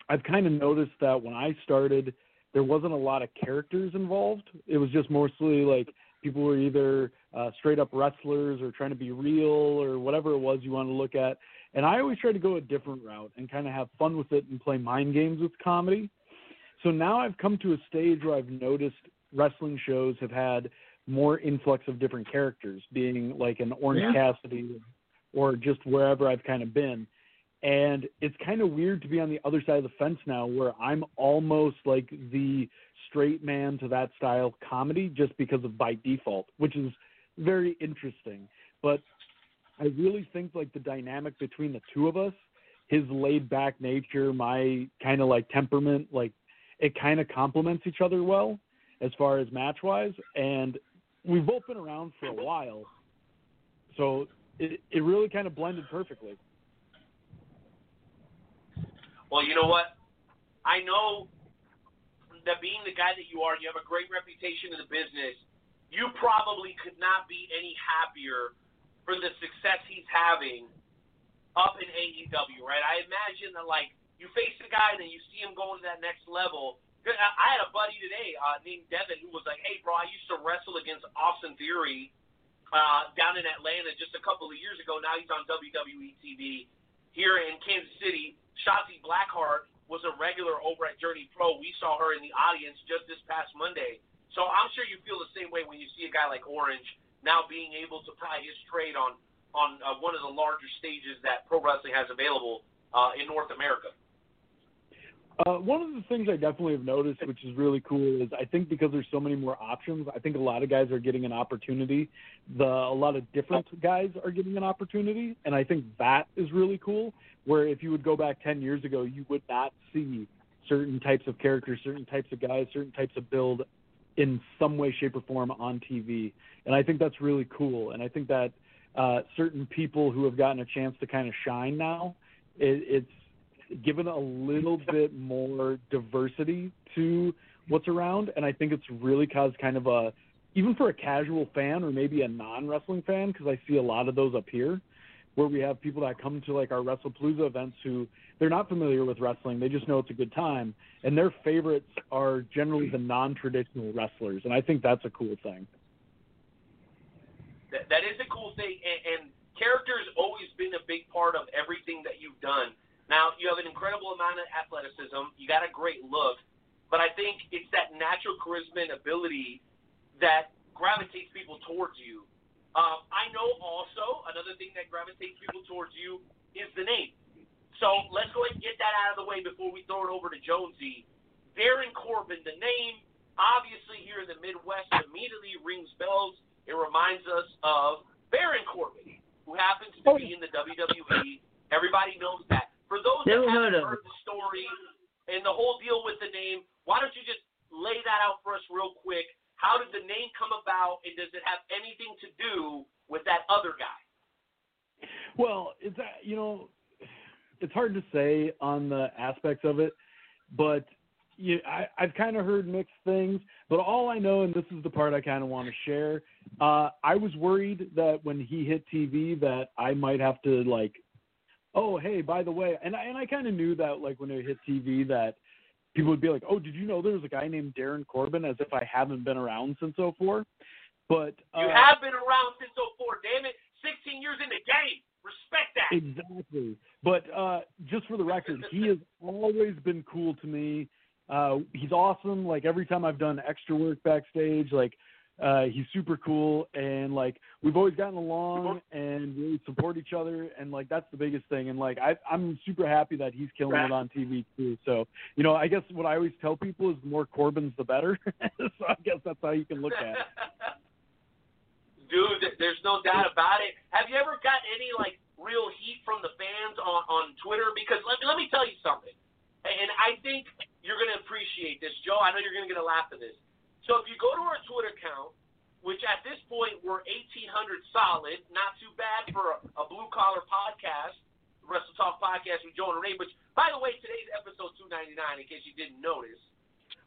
I've kind of noticed that when I started, there wasn't a lot of characters involved. It was just mostly like people were either uh, straight up wrestlers or trying to be real or whatever it was you want to look at. And I always try to go a different route and kind of have fun with it and play mind games with comedy. So now I've come to a stage where I've noticed wrestling shows have had more influx of different characters, being like an Orange Yeah. Cassidy or just wherever I've kind of been. And it's kind of weird to be on the other side of the fence now where I'm almost like the straight man to that style comedy just because of by default, which is very interesting. But I really think like the dynamic between the two of us, his laid back nature, my kind of like temperament, like it kind of complements each other well as far as match wise. And we've both been around for a while. So it, it really kind of blended perfectly. Well, you know what? I know that being the guy that you are, you have a great reputation in the business. You probably could not be any happier for the success he's having up in AEW, right? I imagine that like you face the guy and then you see him going to that next level. I had a buddy today uh, named Devin who was like, "Hey, bro, I used to wrestle against Austin Theory uh, down in Atlanta just a couple of years ago. Now he's on WWE TV here in Kansas City. Shotzi Blackheart was a regular over at Journey Pro. We saw her in the audience just this past Monday. So I'm sure you feel the same way when you see a guy like Orange now being able to ply his trade on on uh, one of the larger stages that pro wrestling has available uh, in North America. Uh, one of the things I definitely have noticed, which is really cool, is I think because there's so many more options, I think a lot of guys are getting an opportunity. The a lot of different guys are getting an opportunity, and I think that is really cool. Where if you would go back ten years ago, you would not see certain types of characters, certain types of guys, certain types of build in some way, shape, or form on TV, and I think that's really cool. And I think that uh, certain people who have gotten a chance to kind of shine now, it, it's given a little bit more diversity to what's around, and I think it's really caused kind of a even for a casual fan or maybe a non wrestling fan because I see a lot of those up here where we have people that come to like our WrestlePalooza events who they're not familiar with wrestling, they just know it's a good time, and their favorites are generally the non traditional wrestlers, and I think that's a cool thing. That, that is a cool thing, and, and character's always been a big part of everything that you've done. Now, you have an incredible amount of athleticism. You got a great look, but I think it's that natural charisma and ability that gravitates people towards you. Um, I know also another thing that gravitates people towards you is the name. So let's go ahead and get that out of the way before we throw it over to Jonesy. Darin Corbin, the name, obviously here in the Midwest, immediately rings bells. It reminds us of Baron Corbin, who happens to be in the WWE. Everybody knows that. For those that Never heard haven't of heard the story and the whole deal with the name, why don't you just lay that out for us real quick? How did the name come about, and does it have anything to do with that other guy? Well, it's uh, you know, it's hard to say on the aspects of it, but you, I, I've kind of heard mixed things. But all I know, and this is the part I kind of want to share, uh, I was worried that when he hit TV, that I might have to like, oh hey, by the way, and I and I kind of knew that like when it hit TV that people would be like, oh, did you know there was a guy named Darin Corbin? As if I haven't been around since '04. But uh, You have been around since 04, damn it. 16 years in the game. Respect that. Exactly. But uh, just for the record, he has always been cool to me. Uh, he's awesome. Like every time I've done extra work backstage, like uh, he's super cool, and like we've always gotten along and really support each other, and like that's the biggest thing. And like I, I'm super happy that he's killing it on TV too. So you know, I guess what I always tell people is the more Corbins, the better. so I guess that's how you can look at it. Dude, there's no doubt about it. Have you ever got any like real heat from the fans on on Twitter? Because let me let me tell you something, and I think you're gonna appreciate this, Joe. I know you're gonna get a laugh at this. So if you go to our Twitter account, which at this point we're 1,800 solid, not too bad for a, a blue collar podcast, Wrestle Talk podcast with Joe and Ray. Which, by the way, today's episode 299, in case you didn't notice.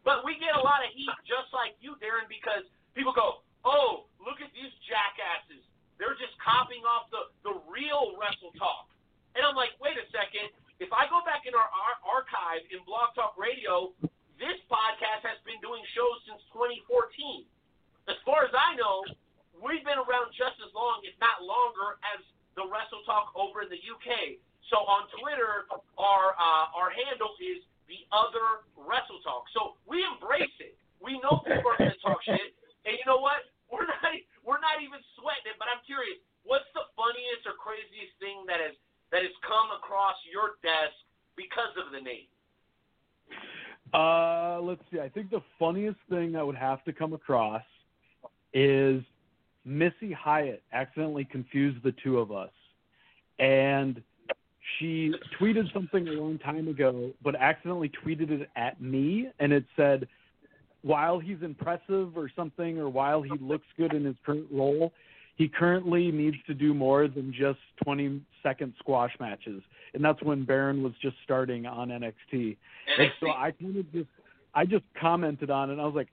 But we get a lot of heat just like you, Darin, because people go, oh, look at these jackasses. They're just copying off the, the real Wrestle Talk. And I'm like, wait a second. If I go back in our, our archive in Blog Talk Radio, this podcast has been doing shows since 2014. As far as I know, we've been around just as long, if not longer, as the Wrestle Talk over in the UK. So on Twitter, our uh, our handle is the other Wrestle Talk. So we embrace it. We know people are going to talk shit, and you know what? We're not we're not even sweating it. But I'm curious, what's the funniest or craziest thing that has that has come across your desk because of the name? Uh, let's see. I think the funniest thing that would have to come across is Missy Hyatt accidentally confused the two of us, and she tweeted something a long time ago, but accidentally tweeted it at me, and it said, "While he's impressive or something, or while he looks good in his current role." He currently needs to do more than just 20 second squash matches, and that's when Baron was just starting on NXT. And so I kind of just I just commented on it. and I was like,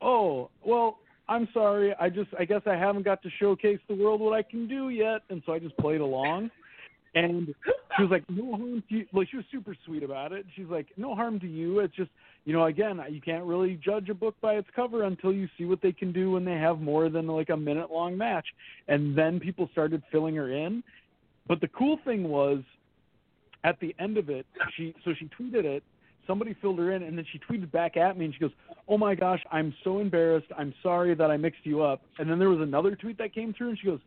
"Oh, well, I'm sorry. I just I guess I haven't got to showcase the world what I can do yet." And so I just played along. And she was like, "No harm to you." Like she was super sweet about it. She's like, "No harm to you. It's just, you know, again, you can't really judge a book by its cover until you see what they can do when they have more than like a minute long match." And then people started filling her in. But the cool thing was, at the end of it, she so she tweeted it. Somebody filled her in, and then she tweeted back at me, and she goes, "Oh my gosh, I'm so embarrassed. I'm sorry that I mixed you up." And then there was another tweet that came through, and she goes,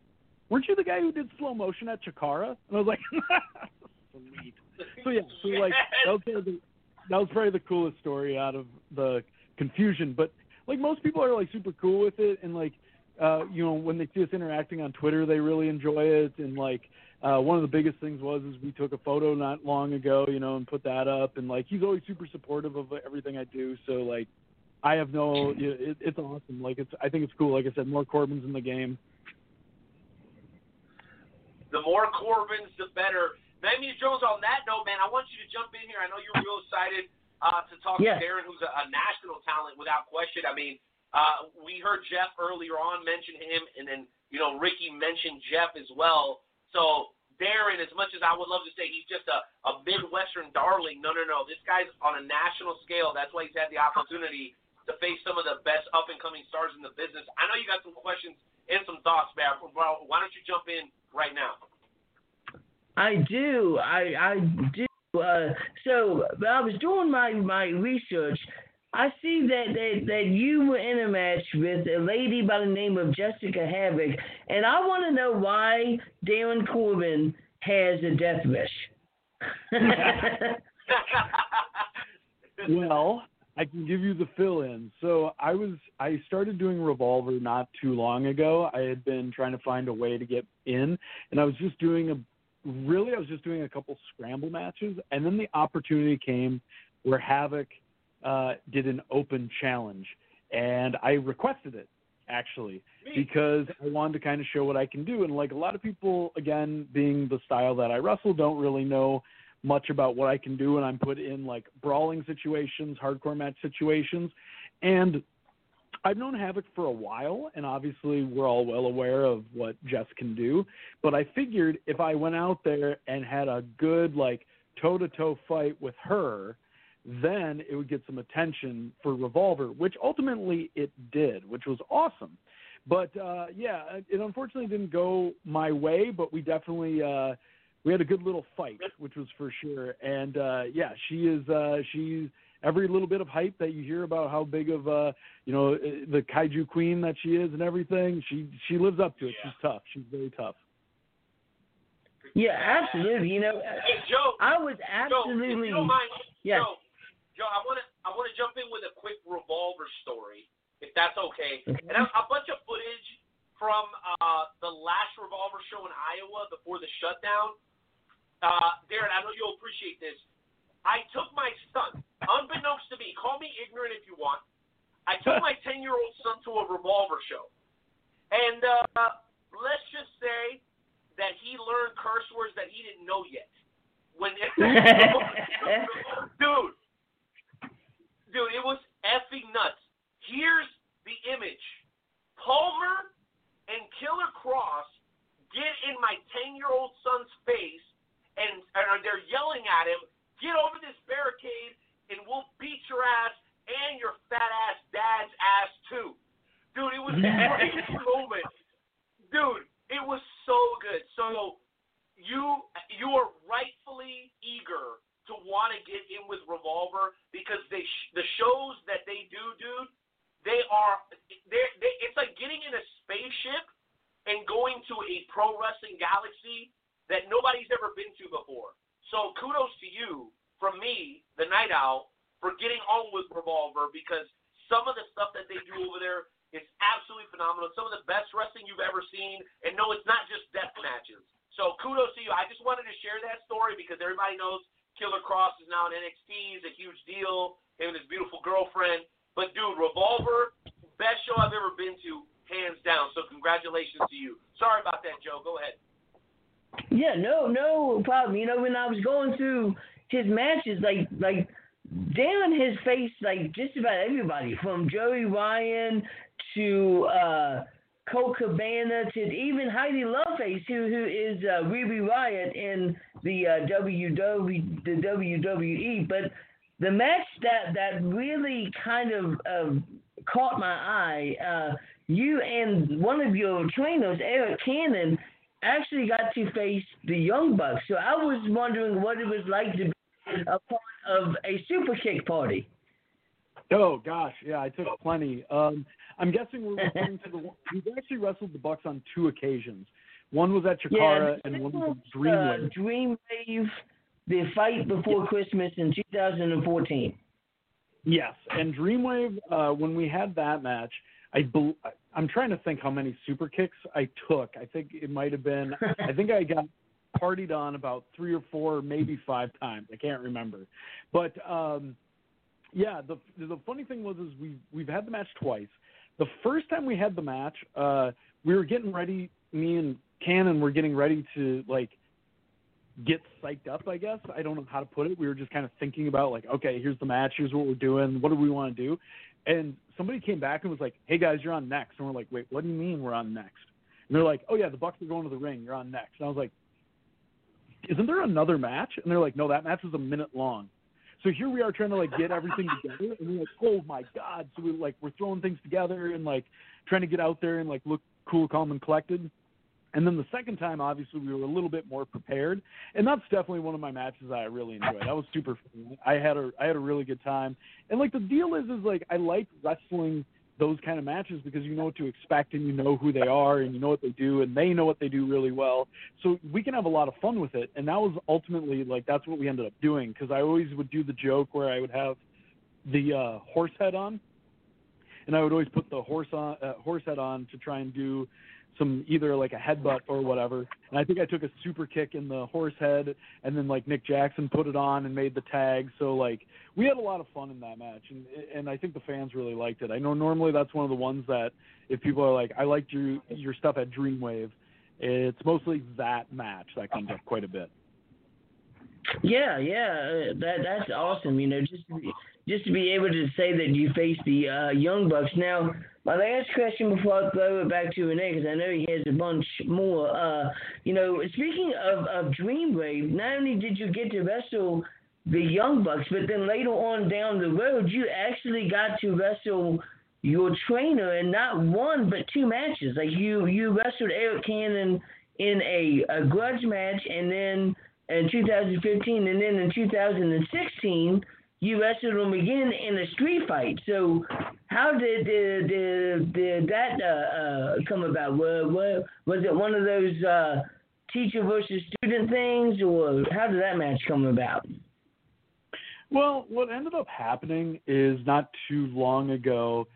"Weren't you the guy who did slow motion at Chikara?" And I was like, "Sweet." So yeah, so like that was kind of the that was probably the coolest story out of the confusion. But like most people are like super cool with it, and like uh, you know when they see us interacting on Twitter, they really enjoy it. And like uh, one of the biggest things was is we took a photo not long ago, you know, and put that up. And like he's always super supportive of everything I do. So like I have no, it, it's awesome. Like it's I think it's cool. Like I said, more Corbins in the game. The more Corbins, the better. Matthew Jones, on that note, man, I want you to jump in here. I know you're real excited uh, to talk Yeah. to Darin, who's a, a national talent without question. I mean, uh, we heard Jeff earlier on mention him, and then you know Ricky mentioned Jeff as well. So Darin, as much as I would love to say he's just a, a Midwestern darling, no, no, no. This guy's on a national scale. That's why he's had the opportunity to face some of the best up and coming stars in the business. I know you got some questions and some thoughts. Well, why don't you jump in right now? I do. I I do. Uh, so I was doing my my research. I see that, that that you were in a match with a lady by the name of Jessica Havoc, and I want to know why Darin Corbin has a death wish. well, I can give you the fill in. So I was I started doing Revolver not too long ago. I had been trying to find a way to get in and I was just doing a really I was just doing a couple scramble matches and then the opportunity came where Havoc uh, did an open challenge and I requested it actually because I wanted to kind of show what I can do and like a lot of people again being the style that I wrestle don't really know much about what I can do and I'm put in like brawling situations, hardcore match situations. And I've known Havoc for a while and obviously we're all well aware of what Jess can do. But I figured if I went out there and had a good like toe to toe fight with her, then it would get some attention for Revolver, which ultimately it did, which was awesome. But uh yeah, it unfortunately didn't go my way, but we definitely uh we had a good little fight, which was for sure. And uh yeah, she is uh she's every little bit of hype that you hear about how big of uh you know the kaiju queen that she is and everything, she she lives up to it. She's tough. She's very tough. yeah, absolutely. You know, Hey, Joe. I was Joe, absolutely. if you don't mind, Yes. Joe, Joe, I want to I want to jump in with a quick revolver story, if that's okay. And a, a bunch of footage from uh, the last revolver show in Iowa before the shutdown. Uh, Darin, I know you'll appreciate this. I took my son, unbeknownst to me, call me ignorant if you want. I took my 10 year old son to a revolver show. And uh, let's just say that he learned curse words that he didn't know yet. When dude, dude, it was effing nuts. Here's the image: Palmer and Killer Kross get in my ten-year-old son's face, and, and they're yelling at him, "Get over this barricade, and we'll beat your ass and your fat ass dad's ass too." Dude, it was a crazy moment. Dude, it was so good. So you you are rightfully eager to want to get in with Revolver because they the shows that they do, dude, they are they they it's like getting in a spaceship and going to a pro wrestling galaxy that nobody's ever been to before. So kudos to you from me, the Night Owl, for getting on with Revolver because some of the stuff that they do over there is absolutely phenomenal. Some of the best wrestling you've ever seen. And no, it's not just death matches. So kudos to you. I just wanted to share that story because everybody knows Killer Kross is now in NXT. He's a huge deal. Him and his beautiful girlfriend. But dude, Revolver, best show I've ever been to, hands down. So congratulations to you. Sorry about that, Joe. Go ahead. Yeah, no, no problem. You know, when I was going through his matches, like like Darin has faced like just about everybody from Joey Ryan to uh Colt Cabana to even Heidi Lovelace, who who is uh, Ruby Riott in the uh, WW the WWE. But the match that that really kind of uh, caught my eye, uh, you and one of your trainers, Eric Cannon, actually got to face the Young Bucks. So I was wondering what it was like to be a part of a super kick party. Oh gosh, yeah, I took plenty. Um, I'm guessing we're referring to the. We've actually wrestled the Bucks on two occasions. One was at Chikara, yeah, and one was was at Dreamwave. uh, Dreamwave the fight before Christmas in 2014. Yes, and Dreamwave. Uh, when we had that match, I bel I'm trying to think how many super kicks I took. I think it might have been. I think I got partied on about three or four, maybe five times. I can't remember, but um, yeah. The the funny thing was is we we've had the match twice. The first time we had the match, uh, we were getting ready. Me and Cannon were getting ready to like get psyched up, I guess. I don't know how to put it. We were just kind of thinking about like, okay, here's the match, here's what we're doing, what do we want to do? And somebody came back and was like, Hey guys, you're on next and we're like, Wait, what do you mean we're on next? And they're like, Oh yeah, the Bucks are going to the ring, you're on next. And I was like, Isn't there another match? And they're like, No, that match is a minute long. So here we are trying to like get everything together and we're like, Oh my god. So we like we're throwing things together and like trying to get out there and like look cool, calm and collected. And then the second time, obviously, we were a little bit more prepared, and that's definitely one of my matches I really enjoyed. That was super fun. I had a I had a really good time, and like the deal is, is like I like wrestling those kind of matches because you know what to expect and you know who they are and you know what they do and they know what they do really well. So we can have a lot of fun with it, and that was ultimately like that's what we ended up doing because I always would do the joke where I would have the uh, horse head on, and I would always put the horse on uh, horse head on to try and do some either like a headbutt or whatever. And I think I took a super kick in the horse head, and then like Nick Jackson put it on and made the tag. So like we had a lot of fun in that match, and and I think the fans really liked it. I know normally that's one of the ones that if people are like, I liked your your stuff at Dreamwave, it's mostly that match that comes up quite a bit. Yeah, yeah, that that's awesome. You know, just to be, just to be able to say that you faced the uh, Young Bucks. Now, my last question before I throw it back to Renee, because I know he has a bunch more. Uh, you know, speaking of of Dreamwave, not only did you get to wrestle the Young Bucks, but then later on down the road, you actually got to wrestle your trainer in not one but two matches. Like you you wrestled Arik Cannon in a, a grudge match, and then in 2015, and then in 2016, you wrestled him again in a street fight. So, how did did, did, did that uh, uh, come about? Was, was it one of those uh, teacher versus student things, or how did that match come about? Well, what ended up happening is not too long ago.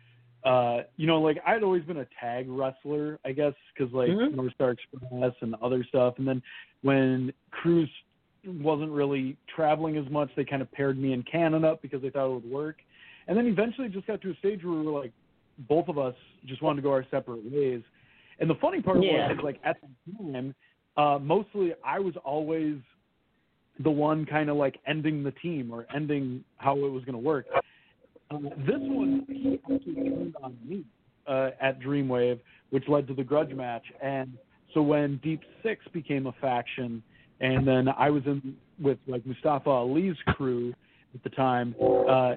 Uh, you know, like I'd always been a tag wrestler, I guess, because like Mhm. North Star Express and other stuff. And then when Cruz wasn't really traveling as much, they kind of paired me and Cannon up because they thought it would work. And then eventually it just got to a stage where we were like, both of us just wanted to go our separate ways. And the funny part Yeah. was, like at the time, uh, mostly I was always the one kind of like ending the team or ending how it was going to work. Uh, this one, he actually turned on me uh, at Dreamwave, which led to the grudge match. And so when Deep Six became a faction, and then I was in with like Mustafa Ali's crew at the time, uh.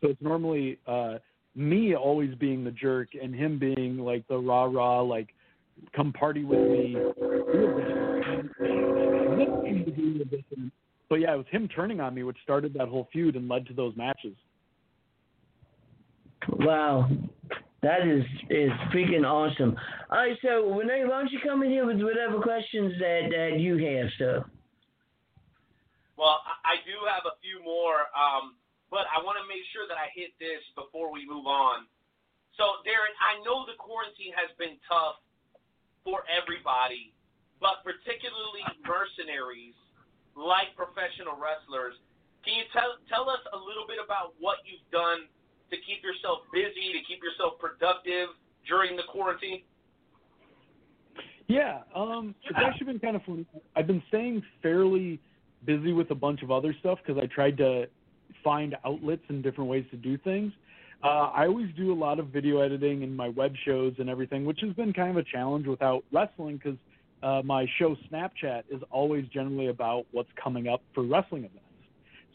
So it's normally uh, me always being the jerk and him being like the rah rah, like come party with me. But yeah, it was him turning on me, which started that whole feud and led to those matches. Wow, that is is freaking awesome. All right, so Renee, why don't you come in here with whatever questions that that you have, sir? Well, I do have a few more, um, but I want to make sure that I hit this before we move on. So, Darin, I know the quarantine has been tough for everybody, but particularly mercenaries like professional wrestlers. Can you tell tell us a little bit about what you've done to keep yourself busy, to keep yourself productive during the quarantine? Yeah, um, it's actually been kind of fun. I've been staying fairly busy with a bunch of other stuff because I tried to find outlets and different ways to do things. Uh, I always do a lot of video editing and my web shows and everything, which has been kind of a challenge without wrestling because uh, my show Snapchat is always generally about what's coming up for wrestling events.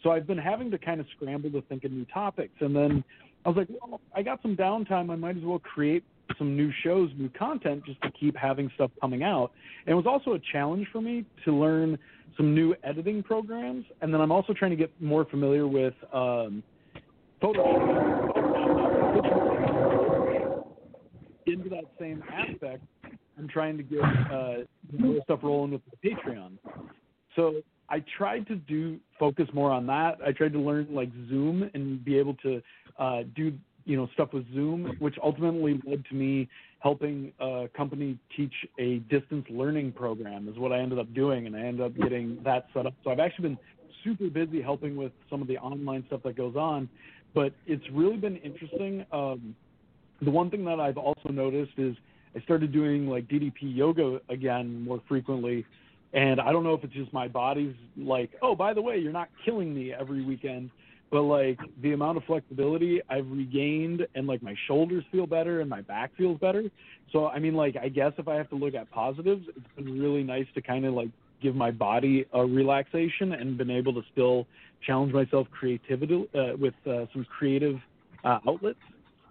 So I've been having to kind of scramble to think of new topics. And then I was like, well, I got some downtime. I might as well create some new shows, new content, just to keep having stuff coming out. And it was also a challenge for me to learn some new editing programs. And then I'm also trying to get more familiar with um, Photoshop. Into that same aspect, I'm trying to get uh, stuff rolling with Patreon. So I tried to do focus more on that. I tried to learn like Zoom and be able to uh, do you know stuff with Zoom, which ultimately led to me helping a company teach a distance learning program. Is what I ended up doing, and I ended up getting that set up. So I've actually been super busy helping with some of the online stuff that goes on, but it's really been interesting. Um, the one thing that I've also noticed is I started doing like DDP yoga again more frequently. And I don't know if it's just my body's like, oh, by the way, you're not killing me every weekend, but like the amount of flexibility I've regained and like my shoulders feel better and my back feels better. So, I mean, like, I guess if I have to look at positives, it's been really nice to kind of like give my body a relaxation and been able to still challenge myself creativity uh, with uh, some creative uh, outlets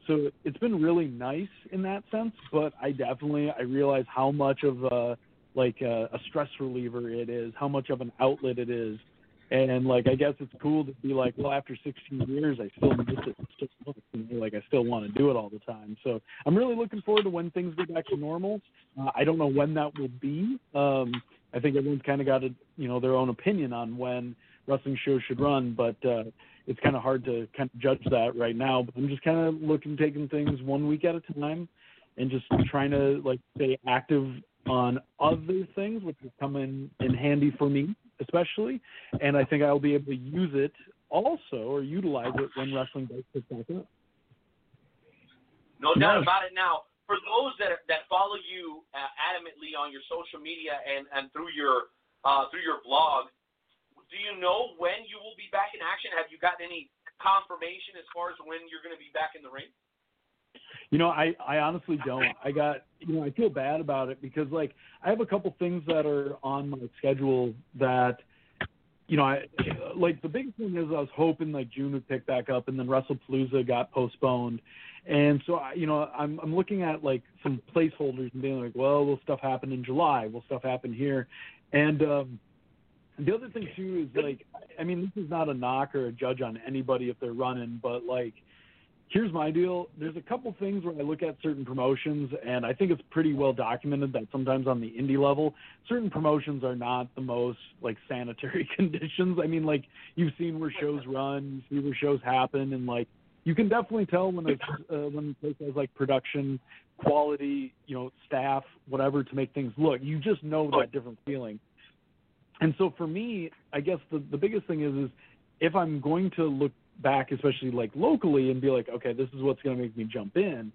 so it's been really nice in that sense but i definitely i realize how much of a like a, a stress reliever it is how much of an outlet it is. And like i guess it's cool to be like well after 16 years i still miss it know, like i still want to do it all the time. So i'm really looking forward to when things get back to normal. Uh, i don't know when that will be. Um i think everyone's kind of got a you know their own opinion on when wrestling shows should run but uh it's kind of hard to kind of judge that right now. But I'm just kind of looking, taking things one week at a time, and just trying to like stay active on other things, which will come in in handy for me, especially. And I think I'll be able to use it also or utilize it when wrestling does pick back up. No doubt about it. Now, for those that that follow you uh, adamantly on your social media and and through your uh, through your blog, do you know when you will be back in action? Have you gotten any confirmation as far as when you're going to be back in the ring? You know, I I honestly don't. I got you know I feel bad about it because like I have a couple things that are on my schedule that you know I like the big thing is I was hoping like June would pick back up and then WrestlePalooza got postponed. And so I, you know I'm I'm looking at like some placeholders and being like, well, will stuff happen in July? Will stuff happen here? And um the other thing too is like, I mean, this is not a knock or a judge on anybody if they're running, but like, here's my deal. There's a couple things where I look at certain promotions, and I think it's pretty well documented that sometimes on the indie level, certain promotions are not the most like sanitary conditions. I mean, like you've seen where shows run, you see where shows happen, and like you can definitely tell when it's uh, when a place has like production quality, you know, staff, whatever to make things look. You just know that different feeling and so for me, I guess the the biggest thing is is if I'm going to look back, especially like locally, and be like, okay, this is what's going to make me jump in.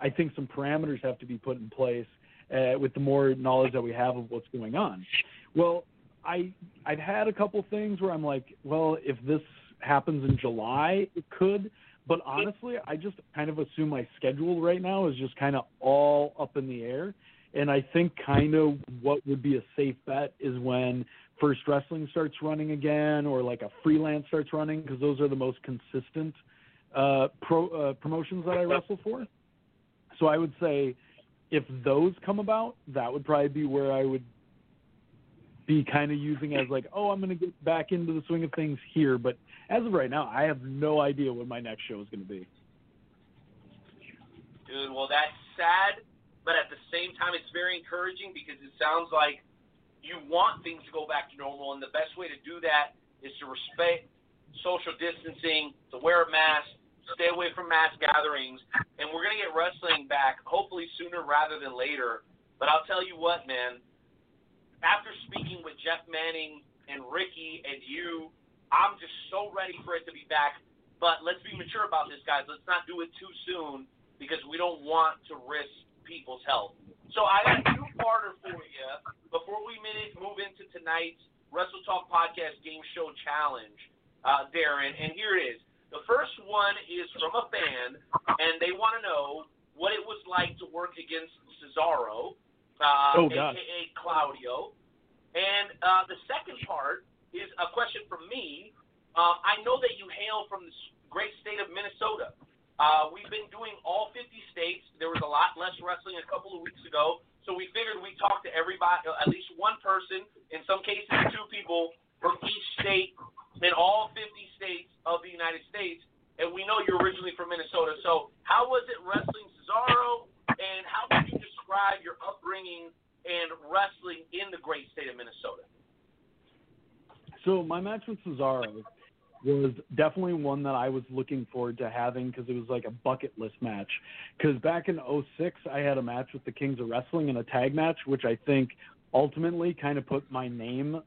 I think some parameters have to be put in place uh, with the more knowledge that we have of what's going on. Well, I I've had a couple things where I'm like, well, if this happens in July, it could. But honestly, I just kind of assume my schedule right now is just kind of all up in the air. And I think kind of what would be a safe bet is when First Wrestling starts running again, or like a freelance starts running, because those are the most consistent uh, pro uh, promotions that I wrestle for. So I would say, if those come about, that would probably be where I would be kind of using as like, oh, I'm going to get back into the swing of things here. But as of right now, I have no idea what my next show is going to be. Dude, well, that's sad, but at the same time, it's very encouraging because it sounds like you want things to go back to normal, and the best way to do that is to respect social distancing, to wear a mask, stay away from mass gatherings, and we're gonna get wrestling back hopefully sooner rather than later. But I'll tell you what, man. After speaking with Jeff Manning and Ricky and you, I'm just so ready for it to be back. But let's be mature about this, guys. Let's not do it too soon because we don't want to risk people's health. So I got two-parter for you before we move into tonight's Wrestle Talk Podcast Game Show Challenge, uh, Darin. And here it is. The first one is from a fan, and they want to know what it was like to work against Cesaro, uh, oh, aka Claudio. And uh, the second part is a question from me. Uh, I know that you hail from the great state of Minnesota. Uh, we've been doing all 50 states. There was a lot less wrestling a couple of weeks ago, so we figured we'd talk to everybody, at least one person, in some cases two people from each state in all 50 states of the United States. And we know you're originally from Minnesota. So how was it wrestling Cesaro, and how would you describe describe your upbringing and wrestling in the great state of Minnesota? So my match with Cesaro was definitely one that I was looking forward to having because it was like a bucket list match. Because back in 06, I had a match with the Kings of Wrestling in a tag match, which I think ultimately kind of put my name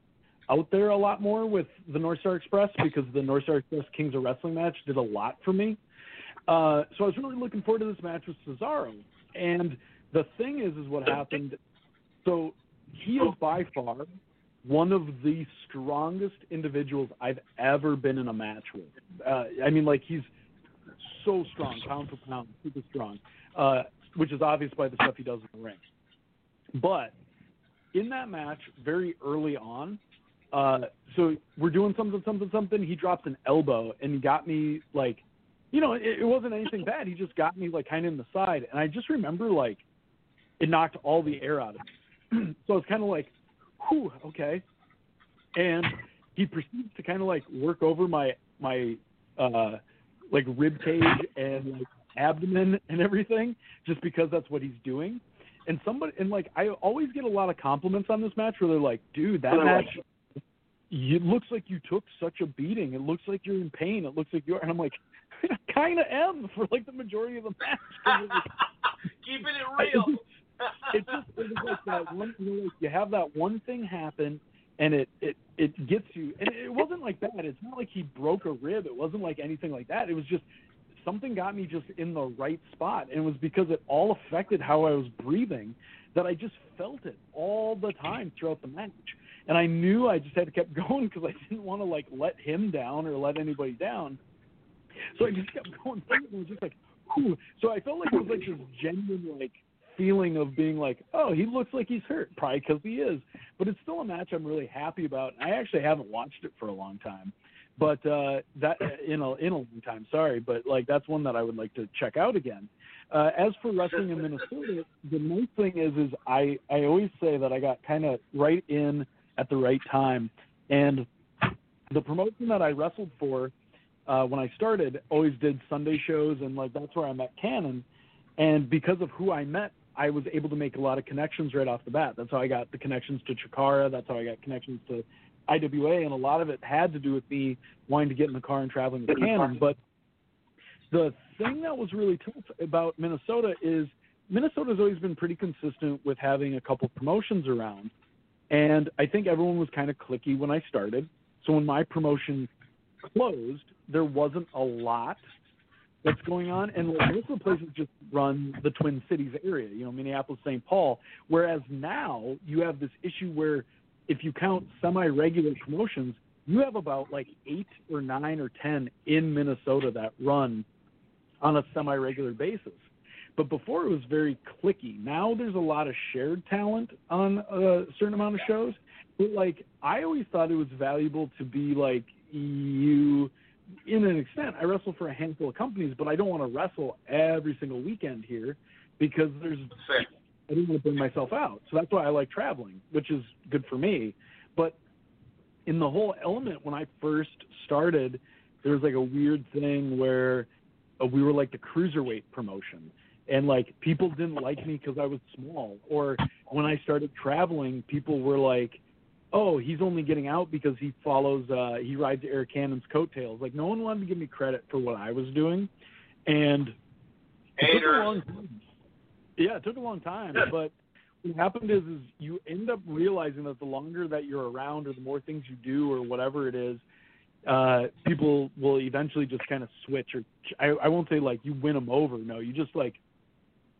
out there a lot more with the North Star Express because the North Star Express Kings of Wrestling match did a lot for me. Uh, so I was really looking forward to this match with Cesaro. And the thing is, is what happened. So he is by far one of the strongest individuals I've ever been in a match with. Uh, I mean, like he's so strong, pound for pound, super strong, uh, which is obvious by the stuff he does in the ring. But in that match, very early on, uh, so we're doing something, something, something. He drops an elbow and he got me like, you know, it, it wasn't anything bad. He just got me like kind of in the side, and I just remember like it knocked all the air out of me. so it's kind of like, whew, okay. And he proceeds to kind of like work over my my uh like rib cage and like abdomen and everything, just because that's what he's doing. And somebody and like I always get a lot of compliments on this match where they're like, dude, that match it looks like you took such a beating. It looks like you're in pain. It looks like you're and I'm like, I kind of am for like the majority of the match. Keeping it real. it just it was like that one you know like you have that one thing happen and it it it gets you. And it wasn't like that. It's not like he broke a rib. It wasn't like anything like that. It was just something got me just in the right spot. And it was because it all affected how i was breathing that i just felt it all the time throughout the match. And i knew i just had to keep going because i didn't want to like let him down or let anybody down. So i just kept going. And it was just like whew. so i felt like it was like this genuine like feeling of being like, oh, he looks like he's hurt, probably because he is. But it's still a match I'm really happy about. I actually haven't watched it for a long time, but uh, that in a in a long time. Sorry, but like that's one that I would like to check out again. Uh, as for wrestling in Minnesota, the nice thing is, is I I always say that I got kind of right in at the right time, and the promotion that I wrestled for uh, when I started always did Sunday shows, and like that's where I met Cannon. And because of who I met, I was able to make a lot of connections right off the bat. That's how I got the connections to Chikara. That's how I got connections to IWA, and a lot of it had to do with me wanting to get in the car and traveling with Cannon. But the thing that was really tough about Minnesota is Minnesota's always been pretty consistent with having a couple promotions around, and I think everyone was kind of clicky when I started. So when my promotion closed, there wasn't a lot that's going on. And like, most of the places just run the Twin Cities area, you know, Minneapolis, St. Paul. Whereas now you have this issue where if you count semi regular promotions, you have about like eight or nine or ten in Minnesota that run on a semi regular basis. But before it was very clicky. Now there's a lot of shared talent on a certain amount of shows. But like I always thought it was valuable to be like you in an extent, I wrestle for a handful of companies, but I don't want to wrestle every single weekend here because there's I don't want to bring myself out. So that's why I like traveling, which is good for me. But in the whole element, when I first started, there was like a weird thing where uh, we were like the cruiserweight promotion. And like people didn't like me because I was small. Or when I started traveling, people were like, oh, he's only getting out because he follows, uh, he rides Arik Cannon's coattails. Like, no one wanted to give me credit for what I was doing. And it took a long time. Yeah, it took a long time. But what happened is, is you end up realizing that the longer that you're around or the more things you do or whatever it is, uh, people will eventually just kind of switch or I, I won't say like you win them over. No, you just like,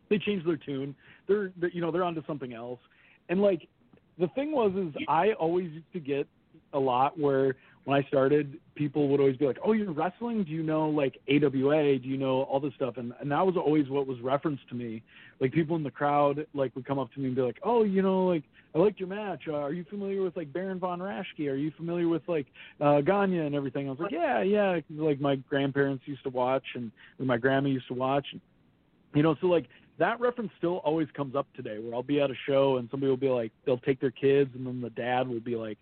they change their tune. They're, they're you know, they're onto something else. And like, the thing was is I always used to get a lot where when I started, people would always be like, "Oh, you're wrestling? Do you know like AWA? Do you know all this stuff?" And, and that was always what was referenced to me. Like people in the crowd like would come up to me and be like, "Oh, you know, like I liked your match. Uh, are you familiar with like Baron von Raschke? Are you familiar with like uh, Gagne and everything?" I was like, "Yeah, yeah." 'cause, like my grandparents used to watch and my grandma used to watch. And, you know, so like that reference still always comes up today where I'll be at a show and somebody will be like they'll take their kids and then the dad will be like,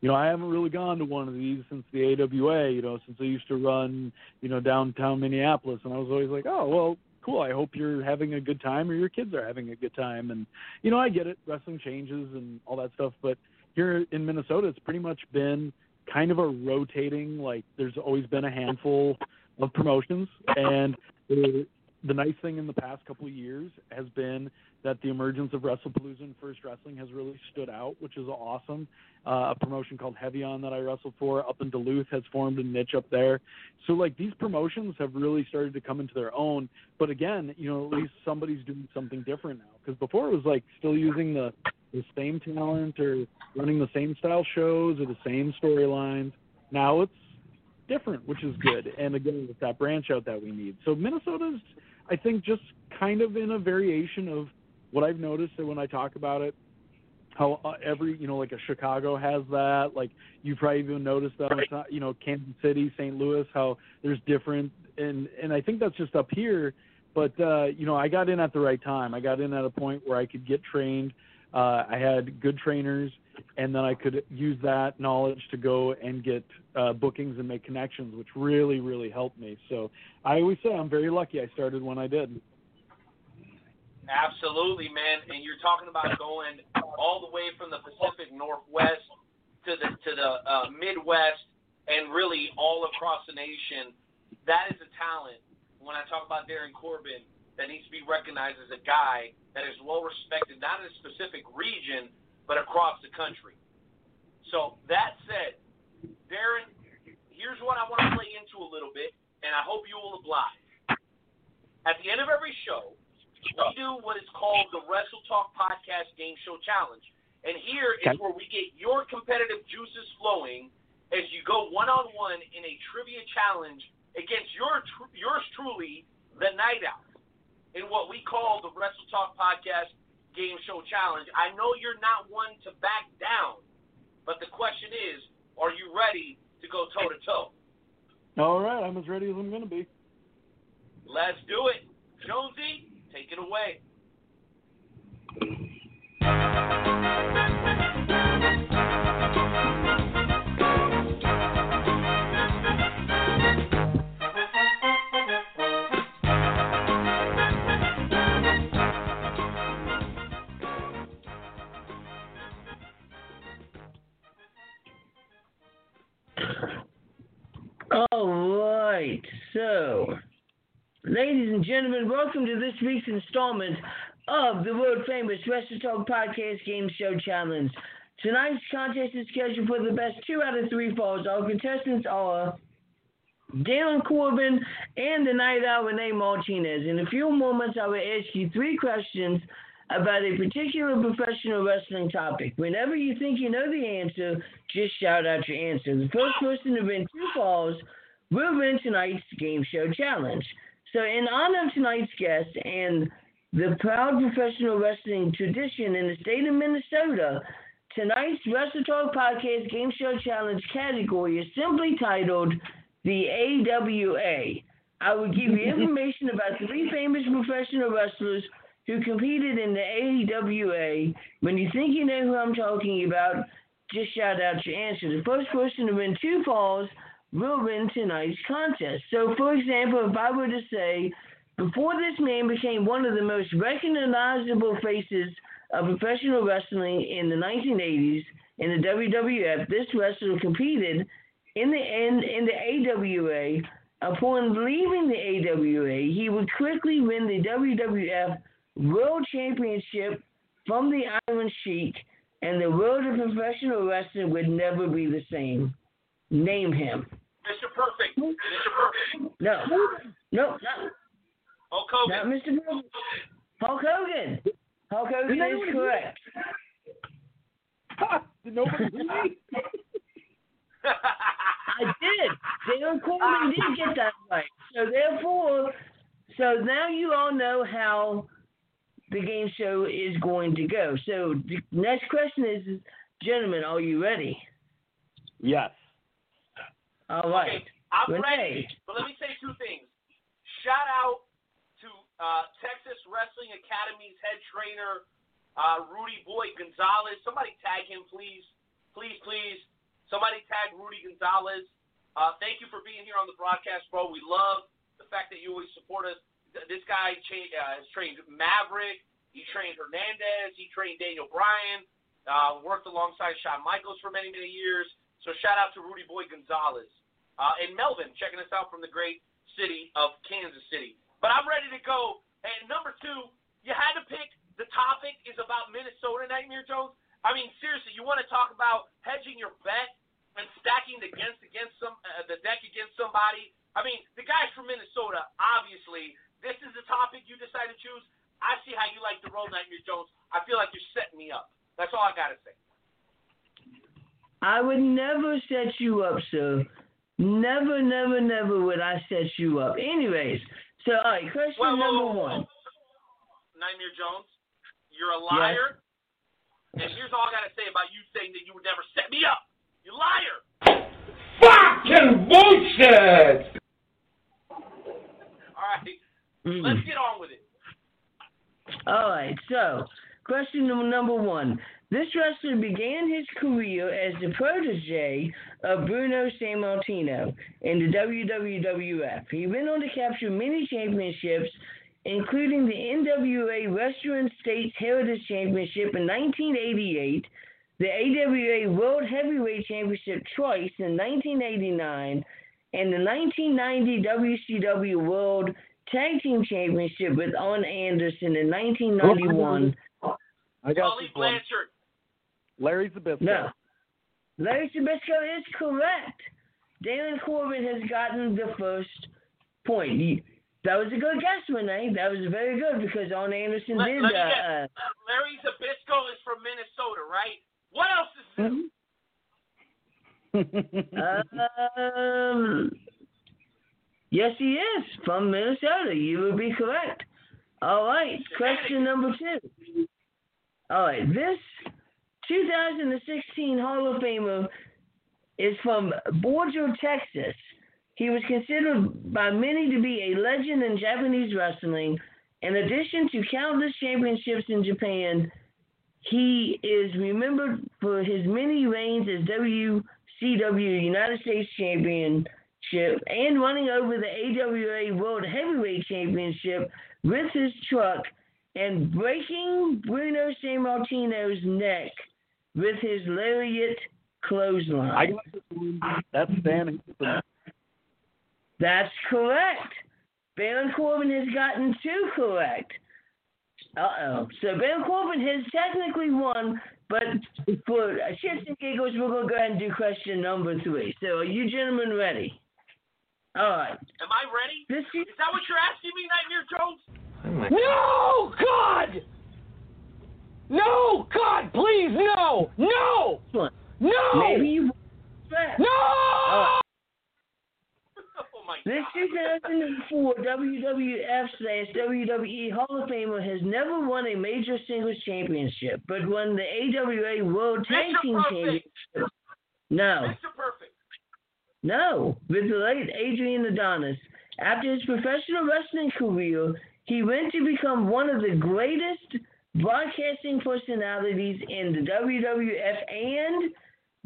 you know, I haven't really gone to one of these since the AWA, you know, since I used to run, you know, downtown Minneapolis and I was always like, Oh, well, cool. I hope you're having a good time or your kids are having a good time. And you know, I get it. Wrestling changes and all that stuff, but here in Minnesota, it's pretty much been kind of a rotating. Like there's always been a handful of promotions, and the, nice thing in the past couple of years has been that the emergence of WrestlePalooza and First Wrestling has really stood out, which is awesome. Uh, a promotion called Heavy On that I wrestled for up in Duluth has formed a niche up there. So like these promotions have really started to come into their own. But again, you know, at least somebody's doing something different now. Because before it was like still using the the same talent or running the same style shows or the same storylines. Now it's different, which is good. And again, it's that branch out that we need. So Minnesota's, I think, just kind of in a variation of what I've noticed that when I talk about it, how uh, every you know like a Chicago has that. Like you probably even noticed that on, you know Kansas City, St. Louis, how there's different, and and I think that's just up here. But uh, you know I got in at the right time. I got in at a point where I could get trained. Uh, I had good trainers, and then I could use that knowledge to go and get uh, bookings and make connections, which really really helped me. So I always say I'm very lucky I started when I did. Absolutely, man. And you're talking about going all the way from the Pacific Northwest to the to the uh, Midwest and really all across the nation. That is a talent. When I talk about Darin Corbin, that needs to be recognized as a guy that is well respected, not in a specific region, but across the country. So that said, Darin, here's what I want to play into a little bit, and I hope you will oblige. At the end of every show, we do what is called the Wrestle Talk Podcast Game Show Challenge. And here is where we get your competitive juices flowing as you go one on one in a trivia challenge against your tr- yours truly, the Night Owl, in what we call the Wrestle Talk Podcast Game Show Challenge. I know you're not one to back down, but the question is, are you ready to go toe to toe? All right, I'm as ready as I'm going to be. Let's do it. Jonesy, take it away. All right, so, ladies and gentlemen, welcome to this week's installment of the world famous Wrestle Talk Podcast Game Show Challenge. Tonight's contest is scheduled for the best two out of three falls. Our contestants are Darin Corbin and the Night Owl Renee Martinez. In a few moments, I will ask you three questions about a particular professional wrestling topic. Whenever you think you know the answer, just shout out your answer. The first person to win two falls will win tonight's game show challenge. So, in honor of tonight's guest and the proud professional wrestling tradition in the state of Minnesota, tonight's Wrestle Talk Podcast Game Show Challenge category is simply titled the AWA. I will give you information about three famous professional wrestlers who competed in the AWA. When you think you know who I'm talking about, just shout out your answer. The first person to win two falls will win tonight's contest. So, for example, if I were to say, before this man became one of the most recognizable faces of professional wrestling in the 1980s in the WWF, this wrestler competed in the in, in the AWA. Upon leaving the AWA, he would quickly win the WWF World Championship from the Iron Sheik, and the world of professional wrestling would never be the same. Name him. Mr. Perfect. Mr. Perfect. No, no, no, Hulk Hogan. not Mr. Perfect. Hulk Hogan. Hulk Hogan Isn't that is what it correct. Did nobody hear me? I did. Dale Coleman did get that right. So therefore, so now you all know how the game show is going to go. So the next question is, gentlemen, are you ready? Yes. All right. Okay, I'm Renee. ready, but let me say two things. Shout out to uh, Texas Wrestling Academy's head trainer, uh, Rudy Boy Gonzalez. Somebody tag him, please. Please, please. Somebody tag Rudy Gonzalez. Uh, thank you for being here on the broadcast, bro. We love the fact that you always support us. This guy cha- uh, has trained Maverick. He trained Hernandez. He trained Daniel Bryan. Uh, worked alongside Shawn Michaels for many, many years. So shout out to Rudy Boy Gonzalez. Uh, and Melvin checking us out from the great city of Kansas City. But I'm ready to go. And number two, you had to pick. The topic is about Minnesota, Nightmare Jones. I mean, seriously, you want to talk about hedging your bet and stacking against against some uh, the deck against somebody. I mean, the guy's from Minnesota. Obviously, this is the topic you decided to choose. I see how you like to roll, Nightmare Jones. I feel like you're setting me up. That's all I gotta say. I would never set you up, sir. Never, never, never would I set you up. Anyways, so all right, question Whoa, whoa, number whoa, whoa. one. Nightmare Jones, you're a liar. And here's all I gotta say about you saying that you would never set me up. You liar. Fucking bullshit! All right, Mm. let's get on with it. All right, so question number number one. This wrestler began his career as the protege of Bruno Sammartino in the WWF. He went on to capture many championships, including the NWA Western States Heritage Championship in 1988, the AWA World Heavyweight Championship twice in 1989, and the 1990 WCW World Tag Team Championship with Arn Anderson in 1991. I got Tully this. Blanchard. Larry Zbyszko. No. Larry Zbyszko is correct. Darin Corbin has gotten the first point. You- That was a good guess, Renee. That was very good because Arn Anderson Let, did. let uh, guess. uh, Larry Zbyszko is from Minnesota, right? What else is new? um, yes, he is from Minnesota. You would be correct. All right, question number two. All right, this 2016 Hall of Famer is from Borger, Texas. He was considered by many to be a legend in Japanese wrestling. In addition to countless championships in Japan, he is remembered for his many reigns as WCW United States Championship and running over the AWA World Heavyweight Championship with his truck and breaking Bruno Sammartino's neck with his lariat clothesline. I got this one. That's Stan That's correct. Baron Corbin has gotten two correct. Uh oh. So Baron Corbin has technically won, but for shits and giggles, we're going to go ahead and do question number three. So are you gentlemen ready? All right. Am I ready? This Is that what you're asking me, Nightmare Jones? No, God! No, God, please, no! No! No! Maybe you. No! Oh, oh my This 2004 WWF slash WWE Hall of Famer has never won a major singles championship, but won the AWA World Tag Team Championship. No. Mr. Perfect. No, with the late Adrian Adonis. After his professional wrestling career, he went to become one of the greatest broadcasting personalities in the WWF and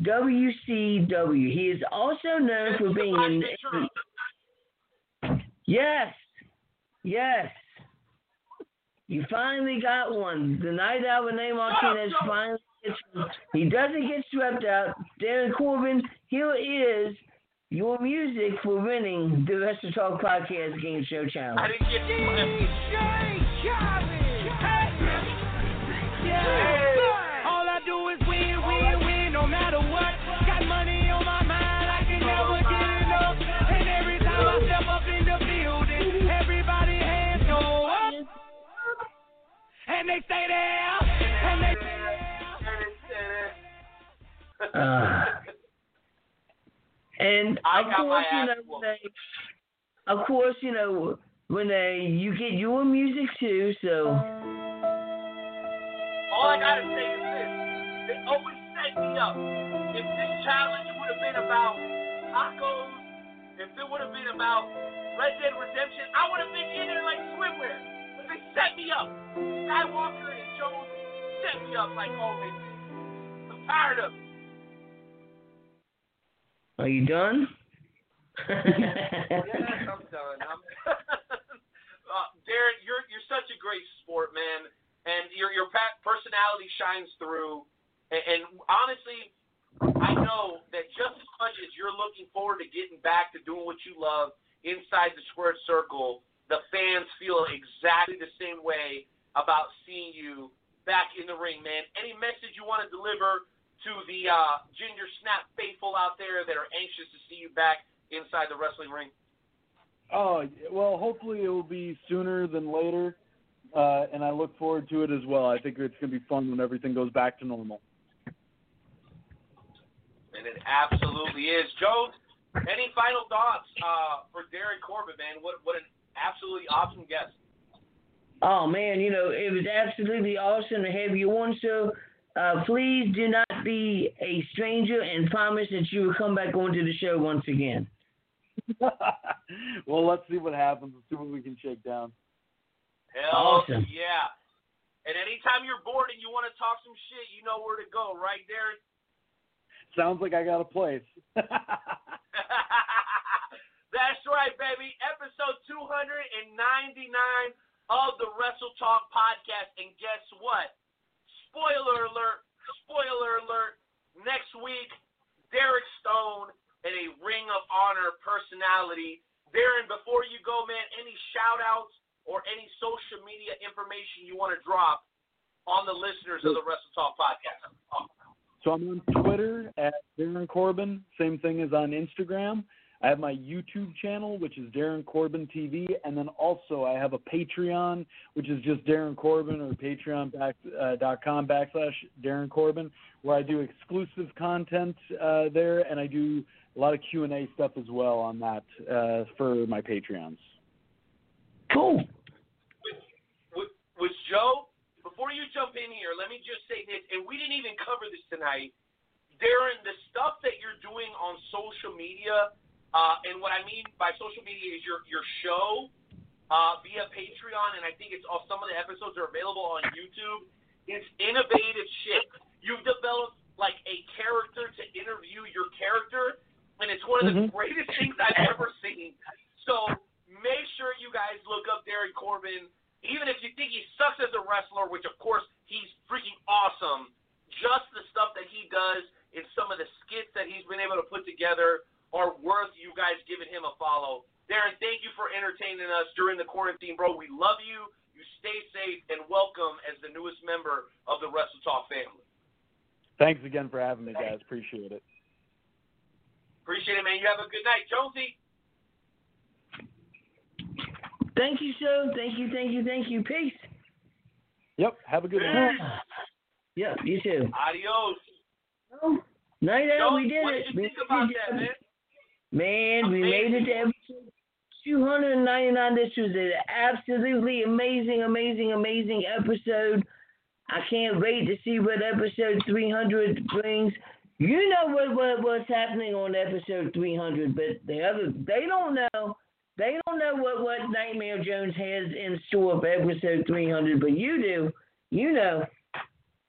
WCW. He is also known for being in. Yes, yes. You finally got one. The Night Owl Renee Martinez finally gets one. He doesn't get swept out. Darin Corbin, here is your music for winning the Wrestle Talk Podcast Game Show Challenge. I didn't get All I do is win, win, win, no matter what. Got money on my mind, I can never get enough. And every time I step up in the building, everybody hands go up. And they stay there, and they Uh, and I of course, you know. Renee, of course, you know, when they you get your music too, so. All I gotta say is this: they always set me up. If this challenge would have been about tacos, if it would have been about Red Dead Redemption, I would have been in there like swimwear. But they set me up. Skywalker and Jones set me up like always. I'm tired of it. Are you done? yes, I'm done. I'm uh, such a great sport, man, and your your personality shines through. And, and honestly, I know that just as much as you're looking forward to getting back to doing what you love inside the squared circle, the fans feel exactly the same way about seeing you back in the ring, man. Any message you want to deliver to the uh, Ginger Snap faithful out there that are anxious to see you back inside the wrestling ring? Oh well, hopefully it will be sooner than later, uh, and I look forward to it as well. I think it's going to be fun when everything goes back to normal. And it absolutely is. Joe, any final thoughts uh, for Darin Corbin, man? What what an absolutely awesome guest. Oh man, you know it was absolutely awesome to have you on. So uh, please do not be a stranger and promise that you will come back onto the show once again. well, let's see what happens. Let's see what we can shake down. Hell Awesome. yeah. And anytime you're bored and you want to talk some shit, you know where to go, right, Darin? Sounds like I got a place. That's right, baby. Episode 299 of the Wrestle Talk podcast. And guess what? Spoiler alert, spoiler alert. Next week, Derek Stone and a Ring of Honor personality. Darin, before you go, man, any shout outs or any social media information you want to drop on the listeners of the Wrestle Talk podcast? So I'm on Twitter at Darin Corbin. Same thing as on Instagram. I have my YouTube channel, which is Darin Corbin TV, and then also I have a Patreon, which is just Darin Corbin or Patreon back, uh, dot com backslash Darin Corbin, where I do exclusive content uh, there, and I do a lot of Q and A stuff as well on that uh, for my Patreons. Cool. with, with Joe, before you jump in here, let me just say this, and we didn't even cover this tonight. Darin, the stuff that you're doing on social media, uh, and what I mean by social media is your your show uh, via Patreon, and I think it's all some of the episodes are available on YouTube. It's innovative shit. You've developed like a character to interview your character, and it's one of the Mhm. greatest things I've ever seen. So make sure you guys look up Darin Corbin. Even if you think he sucks as a wrestler, which of course he's freaking awesome, just the stuff that he does in some of the skits that he's been able to put together are worth you guys giving him a follow. Darin, thank you for entertaining us during the quarantine, bro. We love you. You stay safe and welcome as the newest member of the Wrestle Talk family. Thanks again for having me, guys. Appreciate it. Appreciate it, man. You have a good night, Jonesy. Thank you, sir. Thank you, thank you, thank you. Peace. Yep. Have a good night. Yep, you too. Adios. Night Owl, we did what it. did you think about did that, it. Man? We made it to episode 299. This was an absolutely amazing, amazing, amazing episode. I can't wait to see what episode 300 brings. You know what, what what's happening on episode 300, but the other they don't know. They don't know what what Nightmare Jones has in store for episode 300, but you do. You know.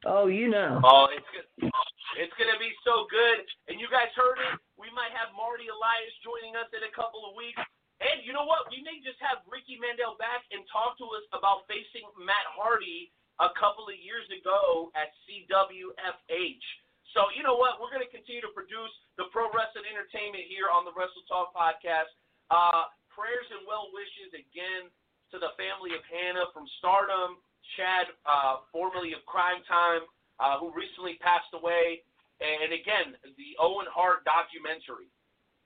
Oh, you know. Oh, it's good. It's gonna be so good. And you guys heard it. We might have Marty Elias joining us in a couple of weeks. And you know what? We may just have Ricky Mandel back and talk to us about facing Matt Hardy a couple of years ago at CWFH. So you know what? We're gonna continue to produce the pro wrestling entertainment here on the Wrestle Talk podcast. Uh, prayers and well wishes again to the family of Hana from Stardom, Shad, uh, formerly of Crime Time, uh, who recently passed away, and again the Owen Hart documentary.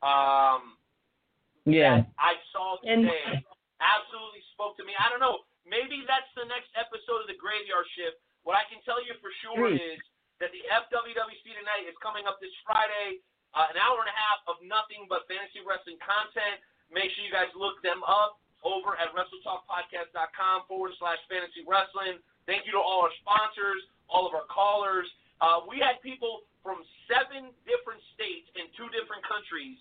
Um, Yeah. I saw And- today absolutely spoke to me. I don't know. Maybe that's the next episode of the Graveyard Shift. What I can tell you for sure Hmm. is that the FWWC tonight is coming up this Friday. Uh, an hour and a half of nothing but fantasy wrestling content. Make sure you guys look them up over at WrestleTalkPodcast.com forward slash fantasy wrestling. Thank you to all our sponsors, all of our callers. Uh, we had people from seven different states and two different countries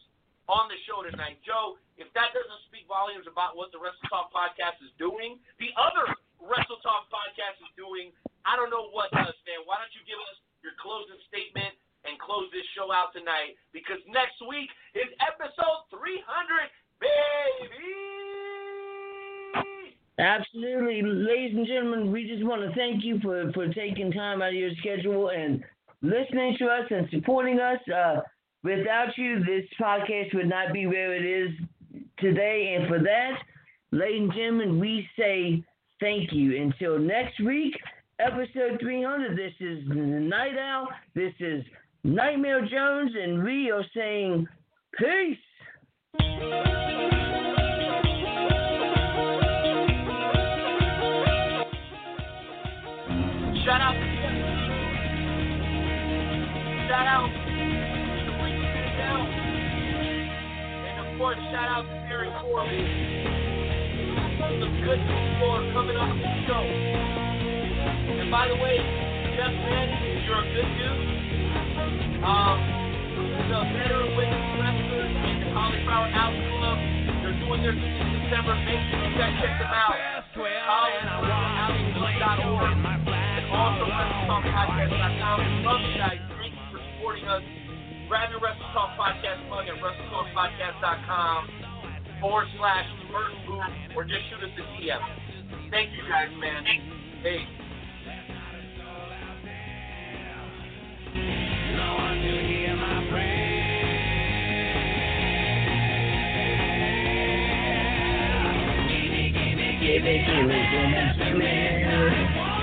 on the show tonight. Joe, if that doesn't speak volumes about what the Wrestle Talk podcast is doing, the other Wrestle Talk podcast is doing, I don't know what does, man. Why don't you give us your closing statement and close this show out tonight? Because next week is episode 300, baby! Absolutely. Ladies and gentlemen, we just want to thank you for, for taking time out of your schedule and listening to us and supporting us. Uh, without you, this podcast would not be where it is today. And for that, ladies and gentlemen, we say thank you. Until next week, episode 300, this is Night Owl. This is Nightmare Jones, and we are saying peace. Shout out to Shout out. And of course, shout out to Darin Corbin. Some good people are coming up the show. And by the way, Jeff Manning, you're a good dude. Um, the veteran women's wrestlers in the Cauliflower Alley Club, they're doing their thing in September. Make sure you guys check them out. Caulifloweralleyclub.org. And WrestleTalkPodcast.com. Guys. Thank you for supporting us. Grab your Talk Podcast mug at WrestleTalkPodcast.com forward slash Bert Boo or just shoot us a DM. Thank you guys, man. Hey. Give it, give it, give it, give it.